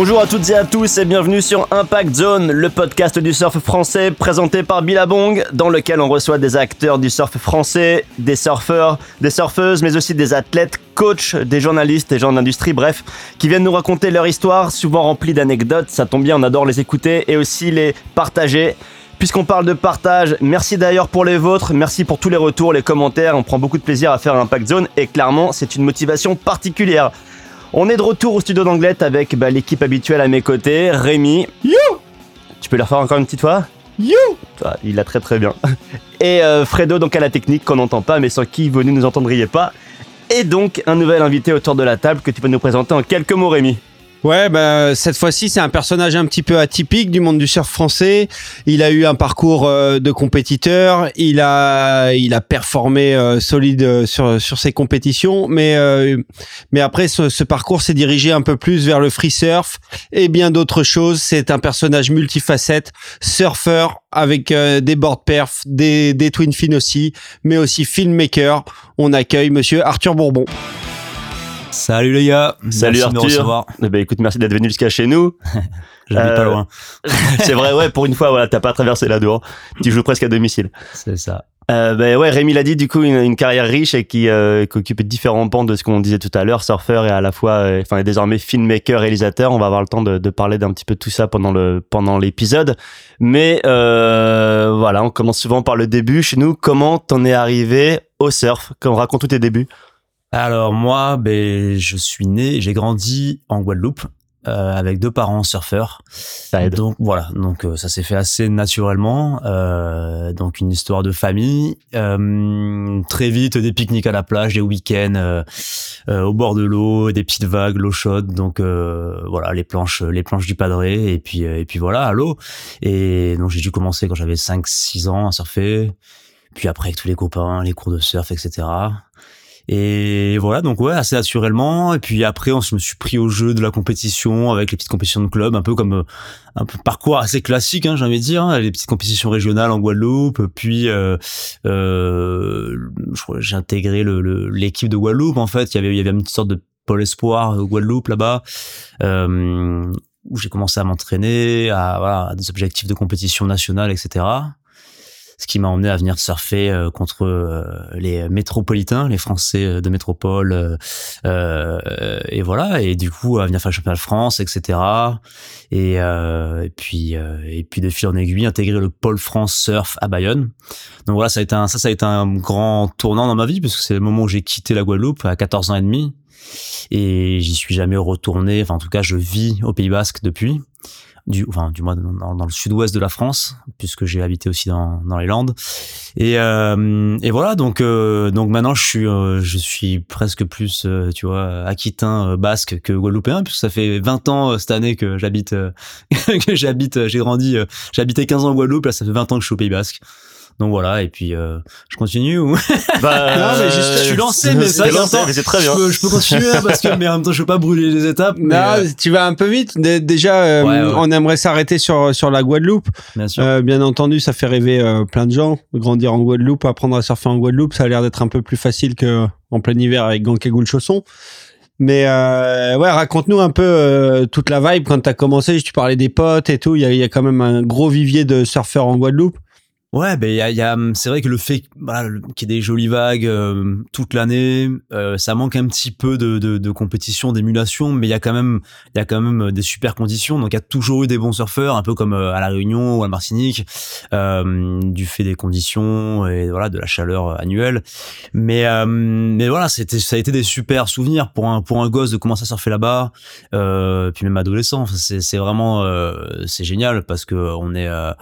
Bonjour à toutes et à tous et bienvenue sur Impact Zone, le podcast du surf français présenté par Billabong, dans lequel on reçoit des acteurs du surf français, des surfeurs, des surfeuses, mais aussi des athlètes, coachs, des journalistes, des gens d'industrie, bref, qui viennent nous raconter leur histoire, souvent remplie d'anecdotes. Ça tombe bien, on adore les écouter et aussi les partager. Puisqu'on parle de partage, merci d'ailleurs pour les vôtres, merci pour tous les retours, les commentaires, on prend beaucoup de plaisir à faire Impact Zone et clairement c'est une motivation particulière. On est de retour au studio d'Anglette avec bah, l'équipe habituelle à mes côtés, Rémi. You Tu peux le refaire encore une petite fois? You ah, Il l'a très très bien. Et euh, Fredo donc à la technique qu'on n'entend pas mais sans qui vous ne nous entendriez pas. Et donc un nouvel invité autour de la table que tu peux nous présenter en quelques mots Rémi. Ouais, bah, cette fois-ci, c'est un personnage un petit peu atypique du monde du surf français. Il a eu un parcours euh, de compétiteur. Il a, il a performé euh, solide euh, sur, sur ses compétitions. Mais, mais après, ce, ce parcours s'est dirigé un peu plus vers le free surf et bien d'autres choses. C'est un personnage multifacette, surfeur avec des board perf, des, des twin fins aussi, mais aussi filmmaker. On accueille monsieur Arthur Bourbon. Salut les gars. Salut Arthur. Eh ben, écoute, merci d'être venu jusqu'à chez nous. J'habite pas loin. c'est vrai, ouais, pour une fois, voilà, t'as pas traversé la dehors. Tu joues presque à domicile. C'est ça. Euh, ben ouais, Rémi l'a dit, du coup, une, une carrière riche et qui, euh, qui occupe différents pans de ce qu'on disait tout à l'heure, surfeur et à la fois, euh, enfin, désormais filmmaker, réalisateur. On va avoir le temps de, de parler d'un petit peu de tout ça pendant le pendant l'épisode. Mais euh, voilà, on commence souvent par le début. Chez nous, comment t'en es arrivé au surf? Quand on raconte tous tes débuts. Alors moi, ben, je suis né, j'ai grandi en Guadeloupe euh, avec deux parents surfeurs. Ça aide. Donc voilà, donc euh, ça s'est fait assez naturellement. Euh, donc une histoire de famille. Euh, très vite des pique-niques à la plage, des week-ends euh, au bord de l'eau, des petites vagues, l'eau chaude. Donc voilà, les planches, les planches du padré et puis et puis voilà à l'eau. Et donc j'ai dû commencer quand j'avais 5-6 ans à surfer. Puis après avec tous les copains, les cours de surf, etc. Et voilà, donc ouais, assez naturellement. Et puis après, on se me suis pris au jeu de la compétition avec les petites compétitions de club, un peu comme un peu parcours assez classique, hein, j'ai envie de dire, hein, les petites compétitions régionales en Guadeloupe. Puis euh, euh, j'ai intégré l'équipe le, de Guadeloupe. En fait, il y avait il y avait une sorte de pôle espoir Guadeloupe là-bas. Euh, où j'ai commencé à m'entraîner, à, voilà, à des objectifs de compétition nationale, etc ce qui m'a emmené à venir surfer euh, contre euh, les métropolitains, les Français euh, de métropole, et voilà. Et du coup, à venir faire le championnat de France, etc. Et, et puis, et puis de fil en aiguille, intégrer le pôle France Surf à Bayonne. Donc voilà, ça a été un, ça, ça a été un grand tournant dans ma vie parce que c'est le moment où j'ai quitté la Guadeloupe à 14 ans et demi et j'y suis jamais retourné. Enfin, en tout cas, je vis au Pays Basque depuis du, enfin, du moins dans, le sud-ouest de la France, puisque j'ai habité aussi dans, dans les Landes. Et, euh, et voilà, donc, euh, donc maintenant je suis, euh, je suis presque plus, euh, tu vois, aquitain basque que guadeloupéen, puisque ça fait 20 ans cette année que j'habite, que j'habite, j'ai grandi, j'habitais 15 ans en Guadeloupe, là ça fait 20 ans que je suis au Pays Basque. Donc voilà, et puis euh, je continue ou? Bah, Non, mais juste, je suis lancé, mais ça, c'est très bien. Je peux, je peux continuer hein, parce que mais en même temps je veux pas brûler les étapes. Mais non, euh, tu vas un peu vite. Dé- Déjà, euh, Ouais, ouais. on aimerait s'arrêter sur sur la Guadeloupe. bien sûr. Euh, bien entendu, ça fait rêver euh, plein de gens. Grandir en Guadeloupe, apprendre à surfer en Guadeloupe, ça a l'air d'être un peu plus facile que en plein hiver avec gants cagoule chaussons. Mais euh, ouais, raconte-nous un peu euh, toute la vibe quand t'as commencé. Tu parlais des potes et tout. Il y a, il y a quand même un gros vivier de surfeurs en Guadeloupe. Ouais, ben il y a, a c'est vrai que le fait voilà, qu'il y ait des jolies vagues euh, toute l'année, euh, ça manque un petit peu de, de, de compétition, d'émulation, mais il y a quand même il y a quand même des super conditions. Donc il y a toujours eu des bons surfeurs, un peu comme euh, à la Réunion ou à Martinique, euh, du fait des conditions et voilà de la chaleur annuelle. Mais euh, mais voilà, c'était ça a été des super souvenirs pour un pour un gosse de commencer à surfer là-bas, euh, puis même adolescent. C'est c'est vraiment euh, c'est génial parce que on est euh,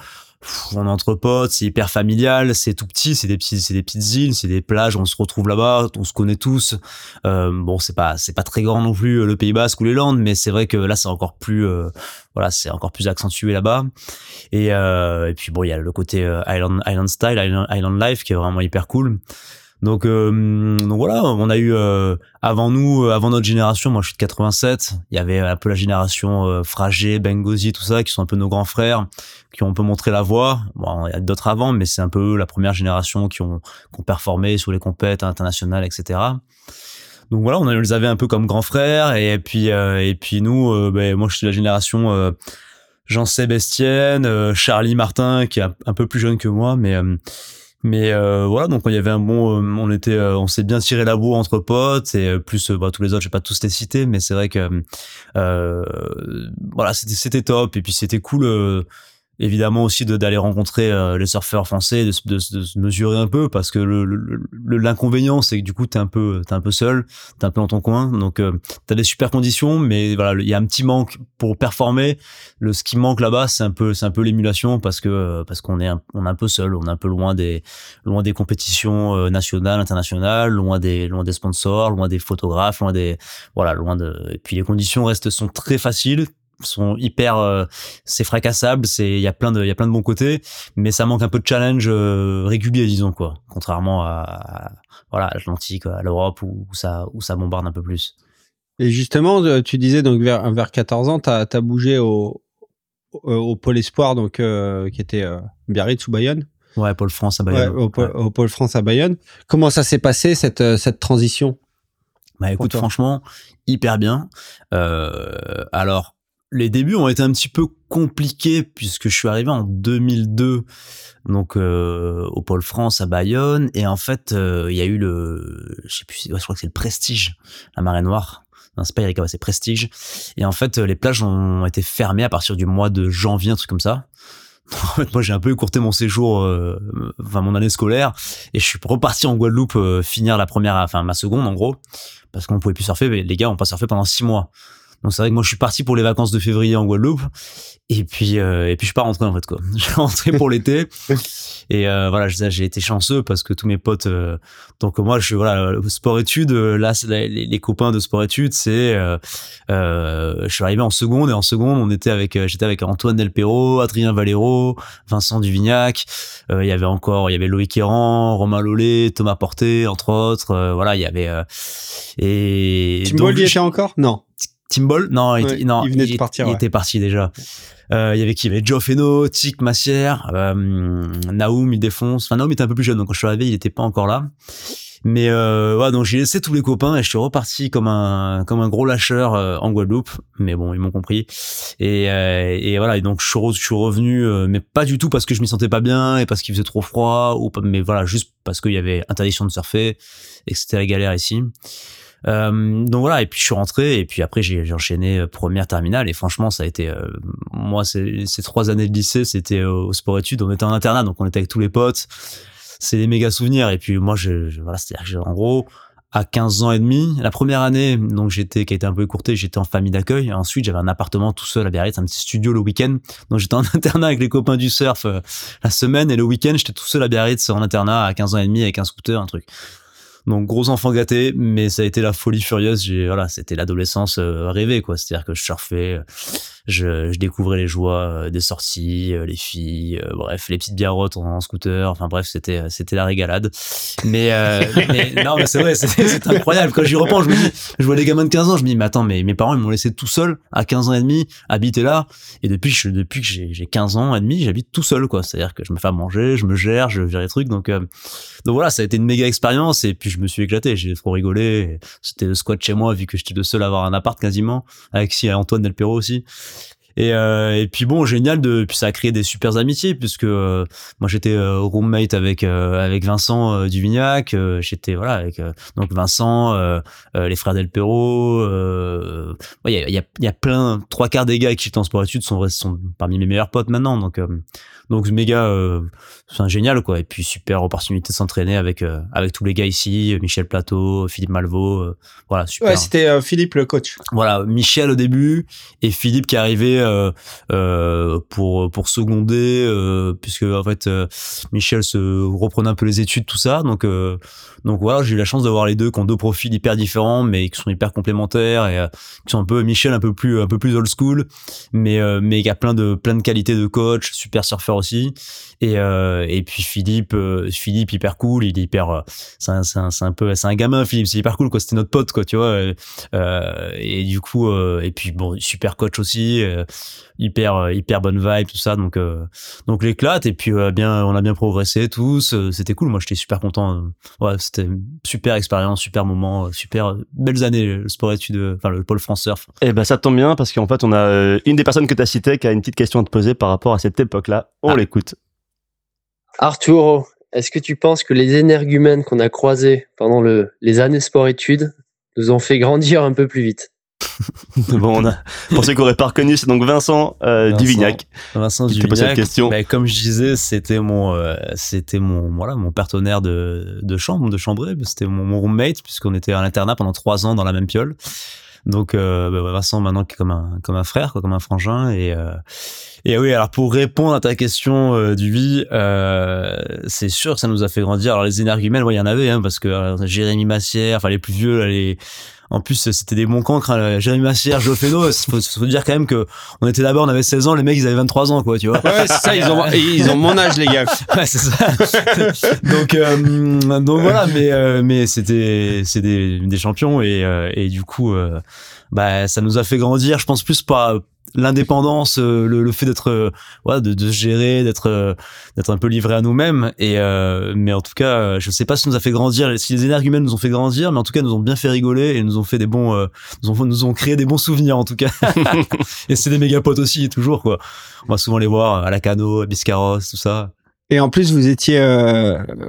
on est entre c'est hyper familial, c'est tout petit, c'est des petits, c'est des petites îles, c'est des plages, on se retrouve là-bas, on se connaît tous. Euh, bon, c'est pas, c'est pas très grand non plus euh, le Pays Basque ou les Landes, mais c'est vrai que là c'est encore plus, euh, voilà, c'est encore plus accentué là-bas. Et, euh, et puis bon, il y a le côté euh, Island, Island Style, Island, Island Life qui est vraiment hyper cool. Donc, euh, donc voilà, on a eu euh, avant nous, euh, avant notre génération, moi je suis de 87, il y avait un peu la génération euh, Fragé, Bengozi, tout ça, qui sont un peu nos grands frères, qui ont un peu montré la voie. Bon, il y a d'autres avant, mais c'est un peu la première génération qui ont, qui ont performé sur les compètes internationales, etc. donc voilà, on les avait un peu comme grands frères. Et puis, et puis nous, ben, moi, je suis de la génération Jean Sébastien, Charlie Martin, qui est un, peu plus jeune que moi, mais mais euh, voilà, donc il y avait un bon, euh, on était, euh, on s'est bien tiré la bourre entre potes et plus bah, tous les autres, je vais pas tous les citer, mais c'est vrai que voilà, c'était c'était top. Et puis c'était cool évidemment aussi d'aller rencontrer euh, les surfeurs français, de, de, de, se mesurer un peu parce que l'inconvénient c'est que du coup t'es un peu t'es un peu seul, t'es un peu dans ton coin, donc euh, t'as des super conditions, mais voilà il y a un petit manque pour performer. Le ce qui manque là-bas c'est un peu c'est un peu l'émulation parce que parce qu'on est un, on est un peu seul, on est un peu loin des loin des compétitions euh, nationales, internationales, loin des loin des sponsors, loin des photographes, loin des voilà loin de et puis les conditions restent sont très faciles sont hyper euh, c'est fracassable c'est il y a plein de il y a plein de bons côtés mais ça manque un peu de challenge euh, régulier disons quoi. Contrairement à, voilà l'Atlantique à l'Europe où, ça où ça bombarde un peu plus. Et justement euh, tu disais donc vers vers 14 ans tu as, bougé au au pôle espoir donc qui était Biarritz ou Bayonne. Ouais pôle France à Bayonne. Au, au, pôle France à Bayonne. Comment ça s'est passé cette cette transition? Bah écoute franchement hyper bien. Alors les débuts ont été un petit peu compliqués puisque je suis arrivé en 2002 donc euh, au pôle France à Bayonne et en fait euh, il y a eu le je sais plus je crois que c'est le Prestige la marée noire non c'est pas Erika c'est Prestige et en fait les plages ont été fermées à partir du mois de janvier un truc comme ça en fait, moi, j'ai un peu écourté mon séjour, euh, enfin mon année scolaire, et je suis reparti en Guadeloupe finir la première, enfin ma seconde en gros, parce qu'on pouvait plus surfer. Mais les gars ont pas surfé pendant six mois. Donc c'est vrai que moi je suis parti pour les vacances de février en Guadeloupe. Et puis euh, et puis je suis pas rentré en fait quoi. Je suis rentré pour l'été. Et euh, voilà j'ai été chanceux parce que tous mes potes euh, donc moi je suis voilà sport études là les, les, copains de sport études c'est euh, je suis arrivé en seconde. Et en seconde on était avec j'étais avec Antoine Delpero, Adrien Valero, Vincent Duvignac, il y avait encore il y avait Loïc Errand, Romain Lollet, Thomas Porté entre autres voilà il y avait et Tim y était encore? Non Timbol Non, il, non, il venait de partir. Il était parti déjà. Euh, il y avait qui? Il y avait Joe Feno, Tic Massière, euh, Naoum, il défonce. Enfin, Naoum était un peu plus jeune, donc quand je suis arrivé, il était pas encore là. Mais euh, ouais, donc j'ai laissé tous les copains et je suis reparti comme un comme un gros lâcheur euh, en Guadeloupe. Mais bon, ils m'ont compris. Et, euh, et voilà, et donc je suis, je suis revenu, euh, mais pas du tout parce que je m'y sentais pas bien et parce qu'il faisait trop froid, ou mais voilà, juste parce qu'il y avait interdiction de surfer et que c'était la galère ici. Euh, donc voilà, et puis je suis rentré, et puis après j'ai enchaîné euh, première terminale, et franchement ça a été, euh, moi ces trois années de lycée, c'était au sport études, on était en internat, donc on était avec tous les potes, c'est des méga souvenirs, et puis moi je, voilà, c'est-à-dire en gros, à 15 ans et demi. La première année, donc j'étais, qui a été un peu écourtée, j'étais en famille d'accueil. Ensuite, j'avais un appartement tout seul à Biarritz, un petit studio le week-end. Donc j'étais en internat avec les copains du surf la semaine et le week-end, j'étais tout seul à Biarritz en internat à 15 ans et demi avec un scooter, un truc. Donc gros enfant gâté, mais ça a été la folie furieuse. J'ai voilà, c'était l'adolescence euh, rêvée quoi. C'est-à-dire que je surfais, je, je découvrais les joies euh, des sorties, euh, les filles, euh, bref, les petites biarrottes en, scooter. Enfin bref, c'était c'était la régalade. Mais, mais non, mais c'est vrai, c'est incroyable. Quand j'y repense, je me dis, je vois les gamins de 15 ans, je me dis, mais attends, mais mes parents ils m'ont laissé tout seul à 15 ans et demi, habiter là. Et depuis, je, depuis que j'ai 15 ans et demi, j'habite tout seul quoi. C'est-à-dire que je me fais à manger, je me gère, je gère les trucs. Donc donc voilà, ça a été une méga expérience et puis je me suis éclaté. J'ai trop rigolé. C'était le squat chez moi vu que j'étais le seul à avoir un appart quasiment avec si Antoine Delpero aussi. Et, euh, et puis bon, génial de, puis ça a créé des super amitiés puisque euh, moi j'étais euh, roommate avec avec Vincent Duvignac, j'étais voilà avec donc Vincent, les frères Del Perro, il y, a, y, y a plein trois quarts des gars qui j'étais en sport études sont sont parmi mes meilleurs potes maintenant donc donc méga, euh, c'est génial quoi. Et puis super opportunité de s'entraîner avec euh, avec tous les gars ici, Michel Plateau, Philippe Malvaux, euh, voilà super. Ouais, c'était Philippe le coach. Voilà, Michel au début et Philippe qui est arrivé pour pour seconder puisque en fait Michel se reprenait un peu les études tout ça. Donc donc voilà, j'ai eu la chance d'avoir les deux qui ont deux profils hyper différents mais qui sont hyper complémentaires et qui sont un peu Michel un peu plus un peu plus old school mais mais qui a plein de plein de qualités de coach, super surfeur aussi. Et, euh, et puis Philippe, euh, Philippe hyper cool, il est hyper, euh, c'est un, un, un, peu, c'est un gamin Philippe, c'est hyper cool quoi. C'était notre pote quoi, tu vois. et du coup, et puis bon, super coach aussi. hyper hyper bonne vibe tout ça donc donc l'éclate et puis bien on a bien progressé tous c'était cool moi j'étais super content ouais c'était super expérience super moment super belles années le sport études enfin le pôle France surf et eh ben ça tombe bien parce qu'en fait on a une des personnes que tu as citées qui a une petite question à te poser par rapport à cette époque là on ah. l'écoute Arturo est-ce que tu penses que les énergumènes qu'on a croisés pendant le, les années sport-études nous ont fait grandir un peu plus vite bon, on a, pour ceux qui n'auraient pas reconnu, c'est donc Vincent, euh, Divignac. Vincent qui Cette question. Mais comme je disais, c'était mon, euh, c'était mon, voilà, mon partenaire de, de chambre, de chambrée. C'était mon, mon roommate puisqu'on était à l'internat pendant trois ans dans la même piole. Donc euh, bah, Vincent maintenant qui est comme un comme un frère, quoi, comme un frangin et euh, et oui, alors pour répondre à ta question euh, du oui, euh, c'est sûr que ça nous a fait grandir. Alors les énergumènes, il y en avait, hein, parce que euh, Jérémy Massière, enfin les plus vieux, les en plus, c'était des bons cancres, hein, Jérémy Massière, Joe Feno. Faut, faut dire quand même que on était là-bas, on avait 16 ans, les mecs, ils avaient 23 ans, quoi, tu vois. Ouais, c'est ça, ils ont, ils ont mon âge, les gars. ouais, c'est ça. donc, euh, donc voilà, mais, euh, mais c'était, c'est des, des champions et, euh, et du coup, bah, ça nous a fait grandir. Je pense plus pas, l'indépendance, euh, le, fait d'être, euh, ouais, de, de gérer, d'être, euh, d'être un peu livré à nous-mêmes. Et mais en tout cas, je sais pas si ça nous a fait grandir, si les énergumènes nous ont fait grandir, mais en tout cas, nous ont bien fait rigoler et nous ont fait des bons, nous ont, nous ont créé des bons souvenirs en tout cas. et c'est des méga potes aussi, toujours quoi. On va souvent les voir à la cano, à Biscarros, tout ça. Et en plus, vous étiez,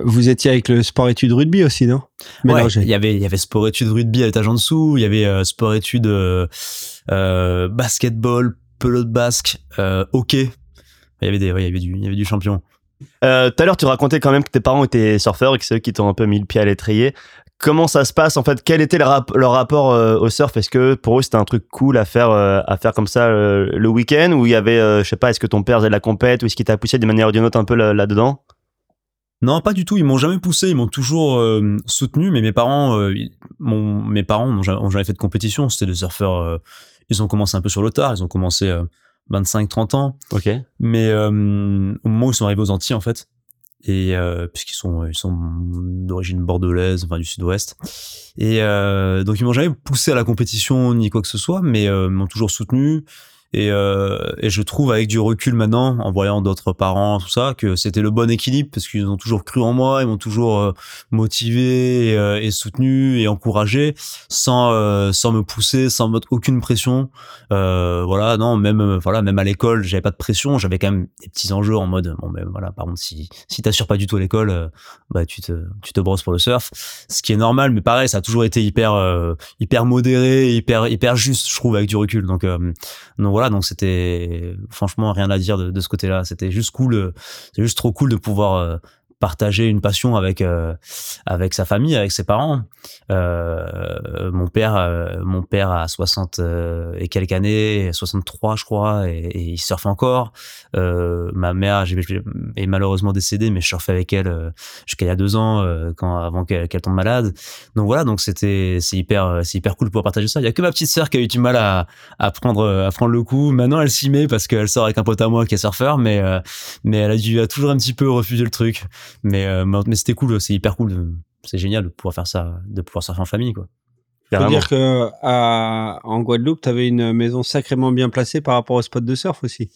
vous étiez avec le sport études rugby aussi, non? Ouais, il y avait, il y avait sport études rugby à l'étage en dessous. Il y avait sport études euh, basketball, pelote basque, euh, hockey. Il y avait des, il y avait du, il y avait du champion. Euh, tout à l'heure, tu racontais quand même que tes parents étaient surfeurs et que c'est eux qui t'ont un peu mis le pied à l'étrier. Comment ça se passe en fait Quel était leur, rapport au surf? Est-ce que pour eux c'était un truc cool à faire, à faire comme ça le week-end? Ou il y avait, je sais pas, est-ce que ton père faisait de la compète? Ou est-ce qu'il t'a poussé d'une manière ou d'une autre un peu là-dedans? Non, pas du tout. Ils m'ont jamais poussé. Ils m'ont toujours soutenu. Mais mes parents, mon, mes parents n'ont jamais fait de compétition. C'était des surfeurs ils ont commencé un peu sur le tard. Ils ont commencé 25-30 euh, ans. Ok. Mais euh, au moment où ils sont arrivés aux Antilles, en fait, et euh, puisqu'ils sont ils sont d'origine bordelaise, enfin du sud-ouest. Et euh, donc ils m'ont jamais poussé à la compétition ni quoi que ce soit, mais euh, m'ont toujours soutenu. Et, euh, et, je trouve avec du recul maintenant, en voyant d'autres parents, tout ça, que c'était le bon équilibre parce qu'ils ont toujours cru en moi, ils m'ont toujours euh, motivé et, euh, et, soutenu et encouragé, sans euh, sans me pousser, sans mettre aucune pression. voilà, non, même voilà, même à l'école, j'avais pas de pression, j'avais quand même des petits enjeux en mode bon, ben voilà, par contre, si si t'assures pas du tout à l'école, bah tu te tu te brosses pour le surf, ce qui est normal, mais pareil, ça a toujours été hyper hyper modéré, hyper hyper juste, je trouve, avec du recul. Donc donc voilà, donc c'était franchement rien à dire de, ce côté-là. C'était juste cool, c'est juste trop cool de pouvoir euh, partager une passion avec euh, avec sa famille, avec ses parents. Euh, mon père, euh, mon père a 60 euh, et quelques années, 63 je crois, et, et il surfe encore. ma mère est malheureusement décédée, mais je surfais avec elle jusqu'à il y a deux ans, quand avant qu'elle tombe malade. Donc voilà, donc c'était c'est hyper c'est hyper cool de pouvoir partager ça. Il y a que ma petite sœur qui a eu du mal à, à prendre à prendre le coup. Maintenant elle s'y met parce qu'elle sort avec un pote à moi qui est surfeur, mais mais elle a dû a toujours un petit peu refuser le truc. Mais, euh, mais c'était cool, c'est hyper cool. C'est génial de pouvoir faire ça, de pouvoir surfer en famille, quoi. Faut dire que à, en Guadeloupe, tu avais une maison sacrément bien placée par rapport au spot de surf aussi.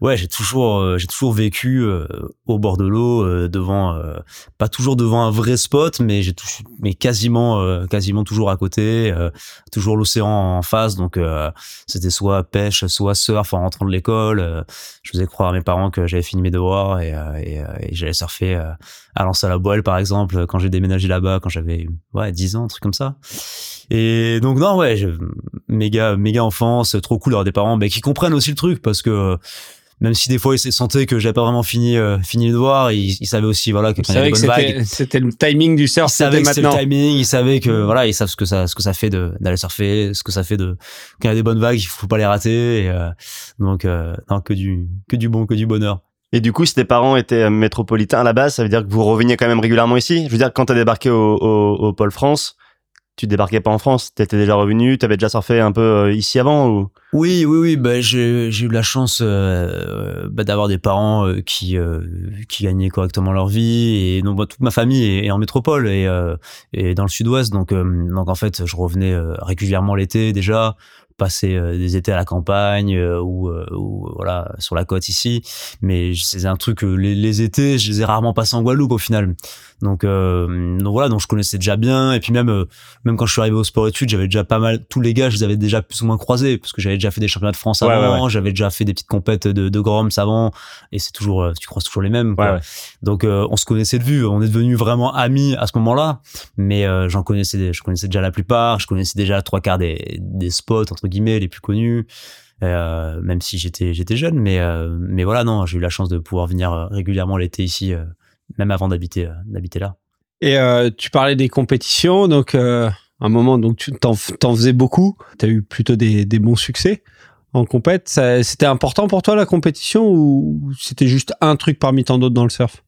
Ouais, j'ai toujours euh, j'ai toujours vécu euh, au bord de l'eau devant pas toujours devant un vrai spot mais j'ai mais quasiment quasiment toujours à côté, toujours l'océan en face donc c'était soit pêche, soit surf en rentrant de l'école. je faisais croire à mes parents que j'avais fini mes devoirs et, et, et j'allais surfer à lancer à la boile par exemple quand j'ai déménagé là-bas quand j'avais ouais 10 ans un truc comme ça et donc non ouais je, méga méga enfance trop cool d'avoir des parents mais qui comprennent aussi le truc parce que même si des fois ils sentaient que j'avais pas vraiment fini euh, fini le devoir ils, ils savaient aussi voilà que quand il y avait bonnes vagues. c'était le timing du surf ils savaient que c'était le timing ils savaient que voilà ils savent ce que ça ce que ça fait de d'aller surfer ce que ça fait de quand il y a des bonnes vagues il faut pas les rater et, euh, donc euh, non que du que du bon que du bonheur. Et du coup, si tes parents étaient métropolitains à la base, ça veut dire que vous reveniez quand même régulièrement ici? Je veux dire, quand t'as débarqué au, au, au, Pôle France, tu débarquais pas en France. T'étais déjà revenu, t'avais déjà surfé un peu euh, ici avant ou? Oui, oui, oui. Bah, j'ai eu la chance euh, bah, d'avoir des parents euh, qui qui gagnaient correctement leur vie et donc bah, toute ma famille est, en métropole et et dans le Sud-Ouest. Donc donc en fait, je revenais régulièrement l'été déjà passer euh, des étés à la campagne euh, ou, euh, ou, voilà sur la côte ici. Mais c'est un truc les, les, étés je les ai rarement passés en Guadeloupe au final. Donc donc voilà donc je connaissais déjà bien. Et puis même même quand je suis arrivé au sport études j'avais déjà pas mal tous les gars je les avais déjà plus ou moins croisés parce que j'avais déjà fait des championnats de France avant j'avais déjà fait des petites compètes de, de Groms avant. Et c'est toujours tu croises toujours les mêmes quoi. donc on se connaissait de vue on est devenus vraiment amis à ce moment-là. Mais j'en connaissais je connaissais déjà la plupart je connaissais déjà trois quarts des, des spots guillemets les plus connus euh, même si j'étais j'étais jeune mais euh, mais voilà non j'ai eu la chance de pouvoir venir euh, régulièrement l'été ici même avant d'habiter d'habiter là. Et tu parlais des compétitions donc un moment donc tu t'en, faisais beaucoup tu as eu plutôt des, des bons succès en compète. C'était important pour toi la compétition ou c'était juste un truc parmi tant d'autres dans le surf?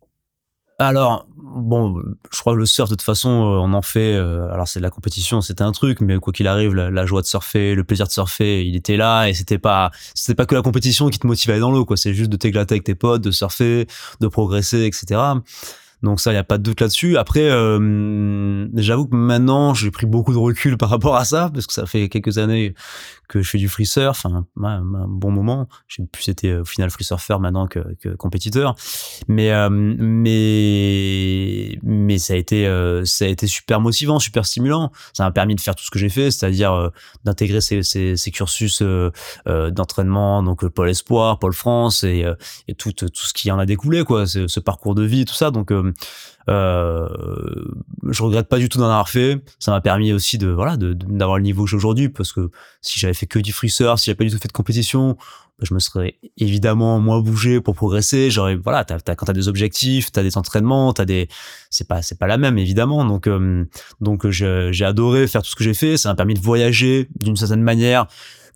Alors, bon, je crois que le surf, de toute façon, euh, on en fait. Euh, alors, c'est de la compétition, c'était un truc, mais quoi qu'il arrive, la, joie de surfer, le plaisir de surfer, il était là, et c'était pas, c'était pas que la compétition qui te motivait dans l'eau, quoi. C'est juste de t'éclater avec tes potes, de surfer, de progresser, etc. Donc ça, il y a pas de doute là-dessus. Après, euh, j'avoue que maintenant, j'ai pris beaucoup de recul par rapport à ça, parce que ça fait quelques années que je fais du free surf, un, bon moment. J'ai plus été au final free surfer maintenant que, compétiteur, mais euh, mais mais ça a été euh, ça a été super motivant, super stimulant. Ça m'a permis de faire tout ce que j'ai fait, c'est-à-dire euh, d'intégrer ces, ces, cursus d'entraînement, donc Pôle Espoir, Pôle France et, et tout tout ce qui en a découlé quoi, ce, ce parcours de vie, tout ça. Donc euh, je regrette pas du tout d'en avoir fait. Ça m'a permis aussi de voilà d'avoir le niveau que j'ai aujourd'hui parce que si j'avais fait que du free surf, si j'avais pas du tout fait de compétition, bah, je me serais évidemment moins bougé pour progresser. J'aurais voilà, t'as, quand t'as des objectifs, t'as des entraînements, t'as des c'est pas c'est pas la même évidemment. Donc euh, donc j'ai, j'ai adoré faire tout ce que j'ai fait. Ça m'a permis de voyager d'une certaine manière.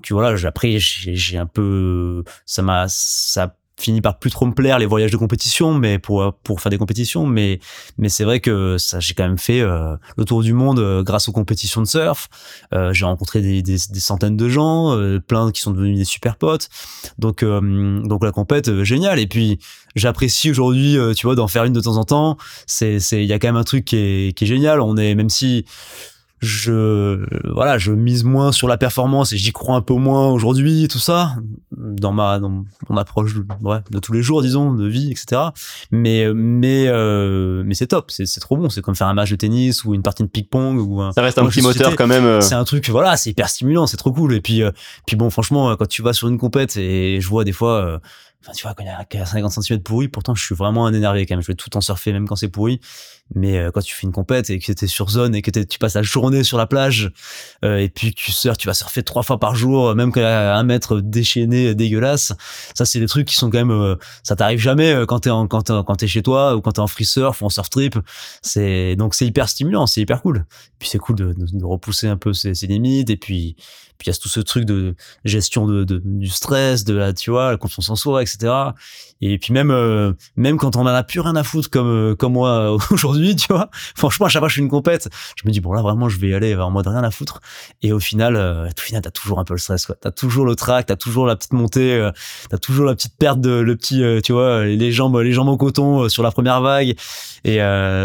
Que voilà, après j'ai un peu ça m'a ça fini par plus trop me plaire les voyages de compétition mais pour pour faire des compétitions. Mais mais c'est vrai que ça j'ai quand même fait euh, le tour du monde euh, grâce aux compétitions de surf. Euh, j'ai rencontré des, des, des, centaines de gens euh, plein qui sont devenus des super potes. Donc donc la compète génial et puis j'apprécie aujourd'hui tu vois d'en faire une de temps en temps. C'est c'est il y a quand même un truc qui est qui est génial. On est même si je voilà je mise moins sur la performance et j'y crois un peu moins aujourd'hui tout ça dans ma dans mon approche ouais, de tous les jours disons de vie etc mais mais euh, mais c'est top c'est c'est trop bon. C'est comme faire un match de tennis ou une partie de ping pong ou un, ça reste un petit moteur quand même euh. c'est un truc voilà c'est hyper stimulant c'est trop cool. Et puis euh, puis bon franchement quand tu vas sur une compète et je vois des fois Enfin, tu vois, quand il y a 50 cm pourri, pourtant, je suis vraiment un énervé quand même. Je vais tout en surfer, même quand c'est pourri. Mais euh, quand tu fais une compète et que t'es sur zone et que tu passes la journée sur la plage, euh, et puis tu surfes, tu vas surfer trois fois par jour, même quand il y a un mètre déchaîné, dégueulasse. Ça, c'est des trucs qui sont quand même, euh, ça t'arrive jamais quand t'es en, quand t'es, quand chez toi ou quand t'es en free surf ou en surf trip. C'est, donc c'est hyper stimulant, c'est hyper cool. Puis c'est cool de, de, repousser un peu ses, ses limites et puis, puis il y a tout ce truc de gestion de, de, du stress, de la, tu vois, la confiance en soi, etc. Et puis même, euh, même quand on en a plus rien à foutre comme, euh, comme moi aujourd'hui, tu vois, franchement, à chaque fois je fais une compète, je me dis, bon là, vraiment, je vais y aller en mode rien à foutre. Et au final, euh, au final, t'as toujours un peu le stress, quoi. T'as toujours le track, t'as toujours la petite montée, euh, t'as toujours la petite perte de, le petit, tu vois, les jambes, les jambes en coton sur la première vague. Et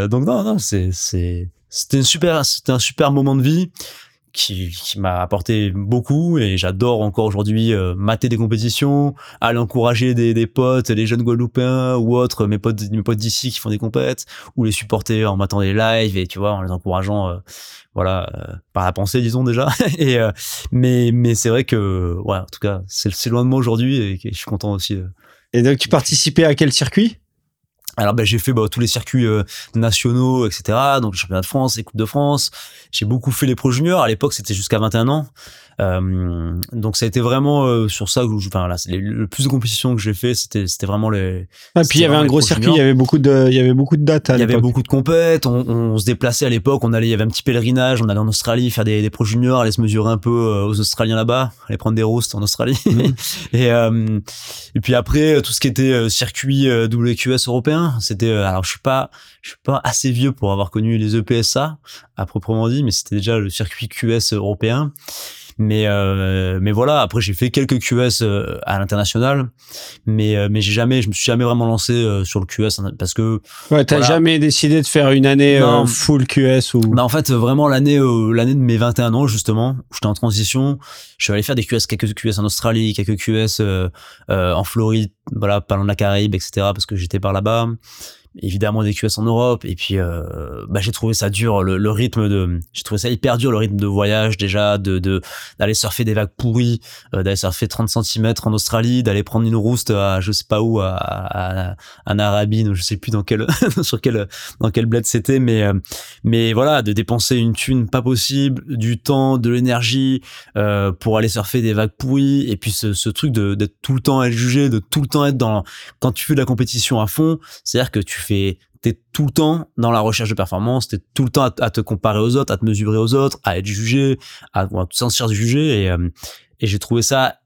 donc, non, non, c'est, c'est, c'était une super, c'était un super moment de vie qui, qui m'a apporté beaucoup et j'adore encore aujourd'hui euh, mater des compétitions, aller encourager des, des potes, les jeunes Guadeloupéens ou autres, mes potes, mes potes d'ici qui font des compètes, ou les supporter en matant des lives et tu vois en les encourageant, euh, voilà, euh, par la pensée disons déjà. et mais mais c'est vrai que ouais, en tout cas c'est loin de moi aujourd'hui et, et je suis content aussi. et donc tu participais à quel circuit? Alors ben, j'ai fait bah, tous les circuits euh, nationaux, etc. Donc le championnat de France, les coupes de France. J'ai beaucoup fait les pro juniors. À l'époque, c'était jusqu'à 21 ans. Euh, donc ça a été vraiment euh, sur ça que je, enfin là, le plus de compétitions que j'ai fait, c'était c'était vraiment les. Ah, puis il y avait un gros circuit, il y avait beaucoup de il y avait beaucoup de dates. Il y avait beaucoup de compètes. On, on, se déplaçait à l'époque. On allait, il y avait un petit pèlerinage. On allait en Australie faire des, des pro juniors, aller se mesurer un peu euh, aux Australiens là-bas, aller prendre des roasts en Australie. Mhm. et euh, et puis après tout ce qui était circuit WQS européen, c'était alors je suis pas je suis pas assez vieux pour avoir connu les EPSA à proprement dit, mais c'était déjà le circuit QS européen. Mais euh, mais voilà. Après, j'ai fait quelques QS euh, à l'international, mais euh, mais j'ai jamais, je me suis jamais vraiment lancé euh, sur le QS parce que Ouais, t'as Voilà. jamais décidé de faire une année Non. full QS ou. Bah en fait vraiment l'année euh, l'année de mes 21 ans justement où j'étais en transition je suis allé faire des QS quelques QS en Australie quelques QS euh, euh, en Floride voilà loin de la Caraïbe etc parce que j'étais par là-bas évidemment des QS en Europe. Et puis euh, bah j'ai trouvé ça dur le, rythme de j'ai trouvé ça hyper dur le rythme de voyage déjà de d'aller surfer des vagues pourries euh, d'aller surfer 30 cm en Australie d'aller prendre une rouste à je sais pas où à à, à Narrabine je sais plus dans quel sur quel dans quel bled c'était. Mais euh, mais voilà de dépenser une thune pas possible du temps de l'énergie pour aller surfer des vagues pourries. Et puis ce, ce truc de d'être tout le temps à être jugé de tout le temps être dans quand tu fais de la compétition à fond c'est à dire que tu fais t'es tout le temps dans la recherche de performance t'es tout le temps à, te comparer aux autres à te mesurer aux autres à être jugé à, à te sentir jugé et euh, et j'ai trouvé ça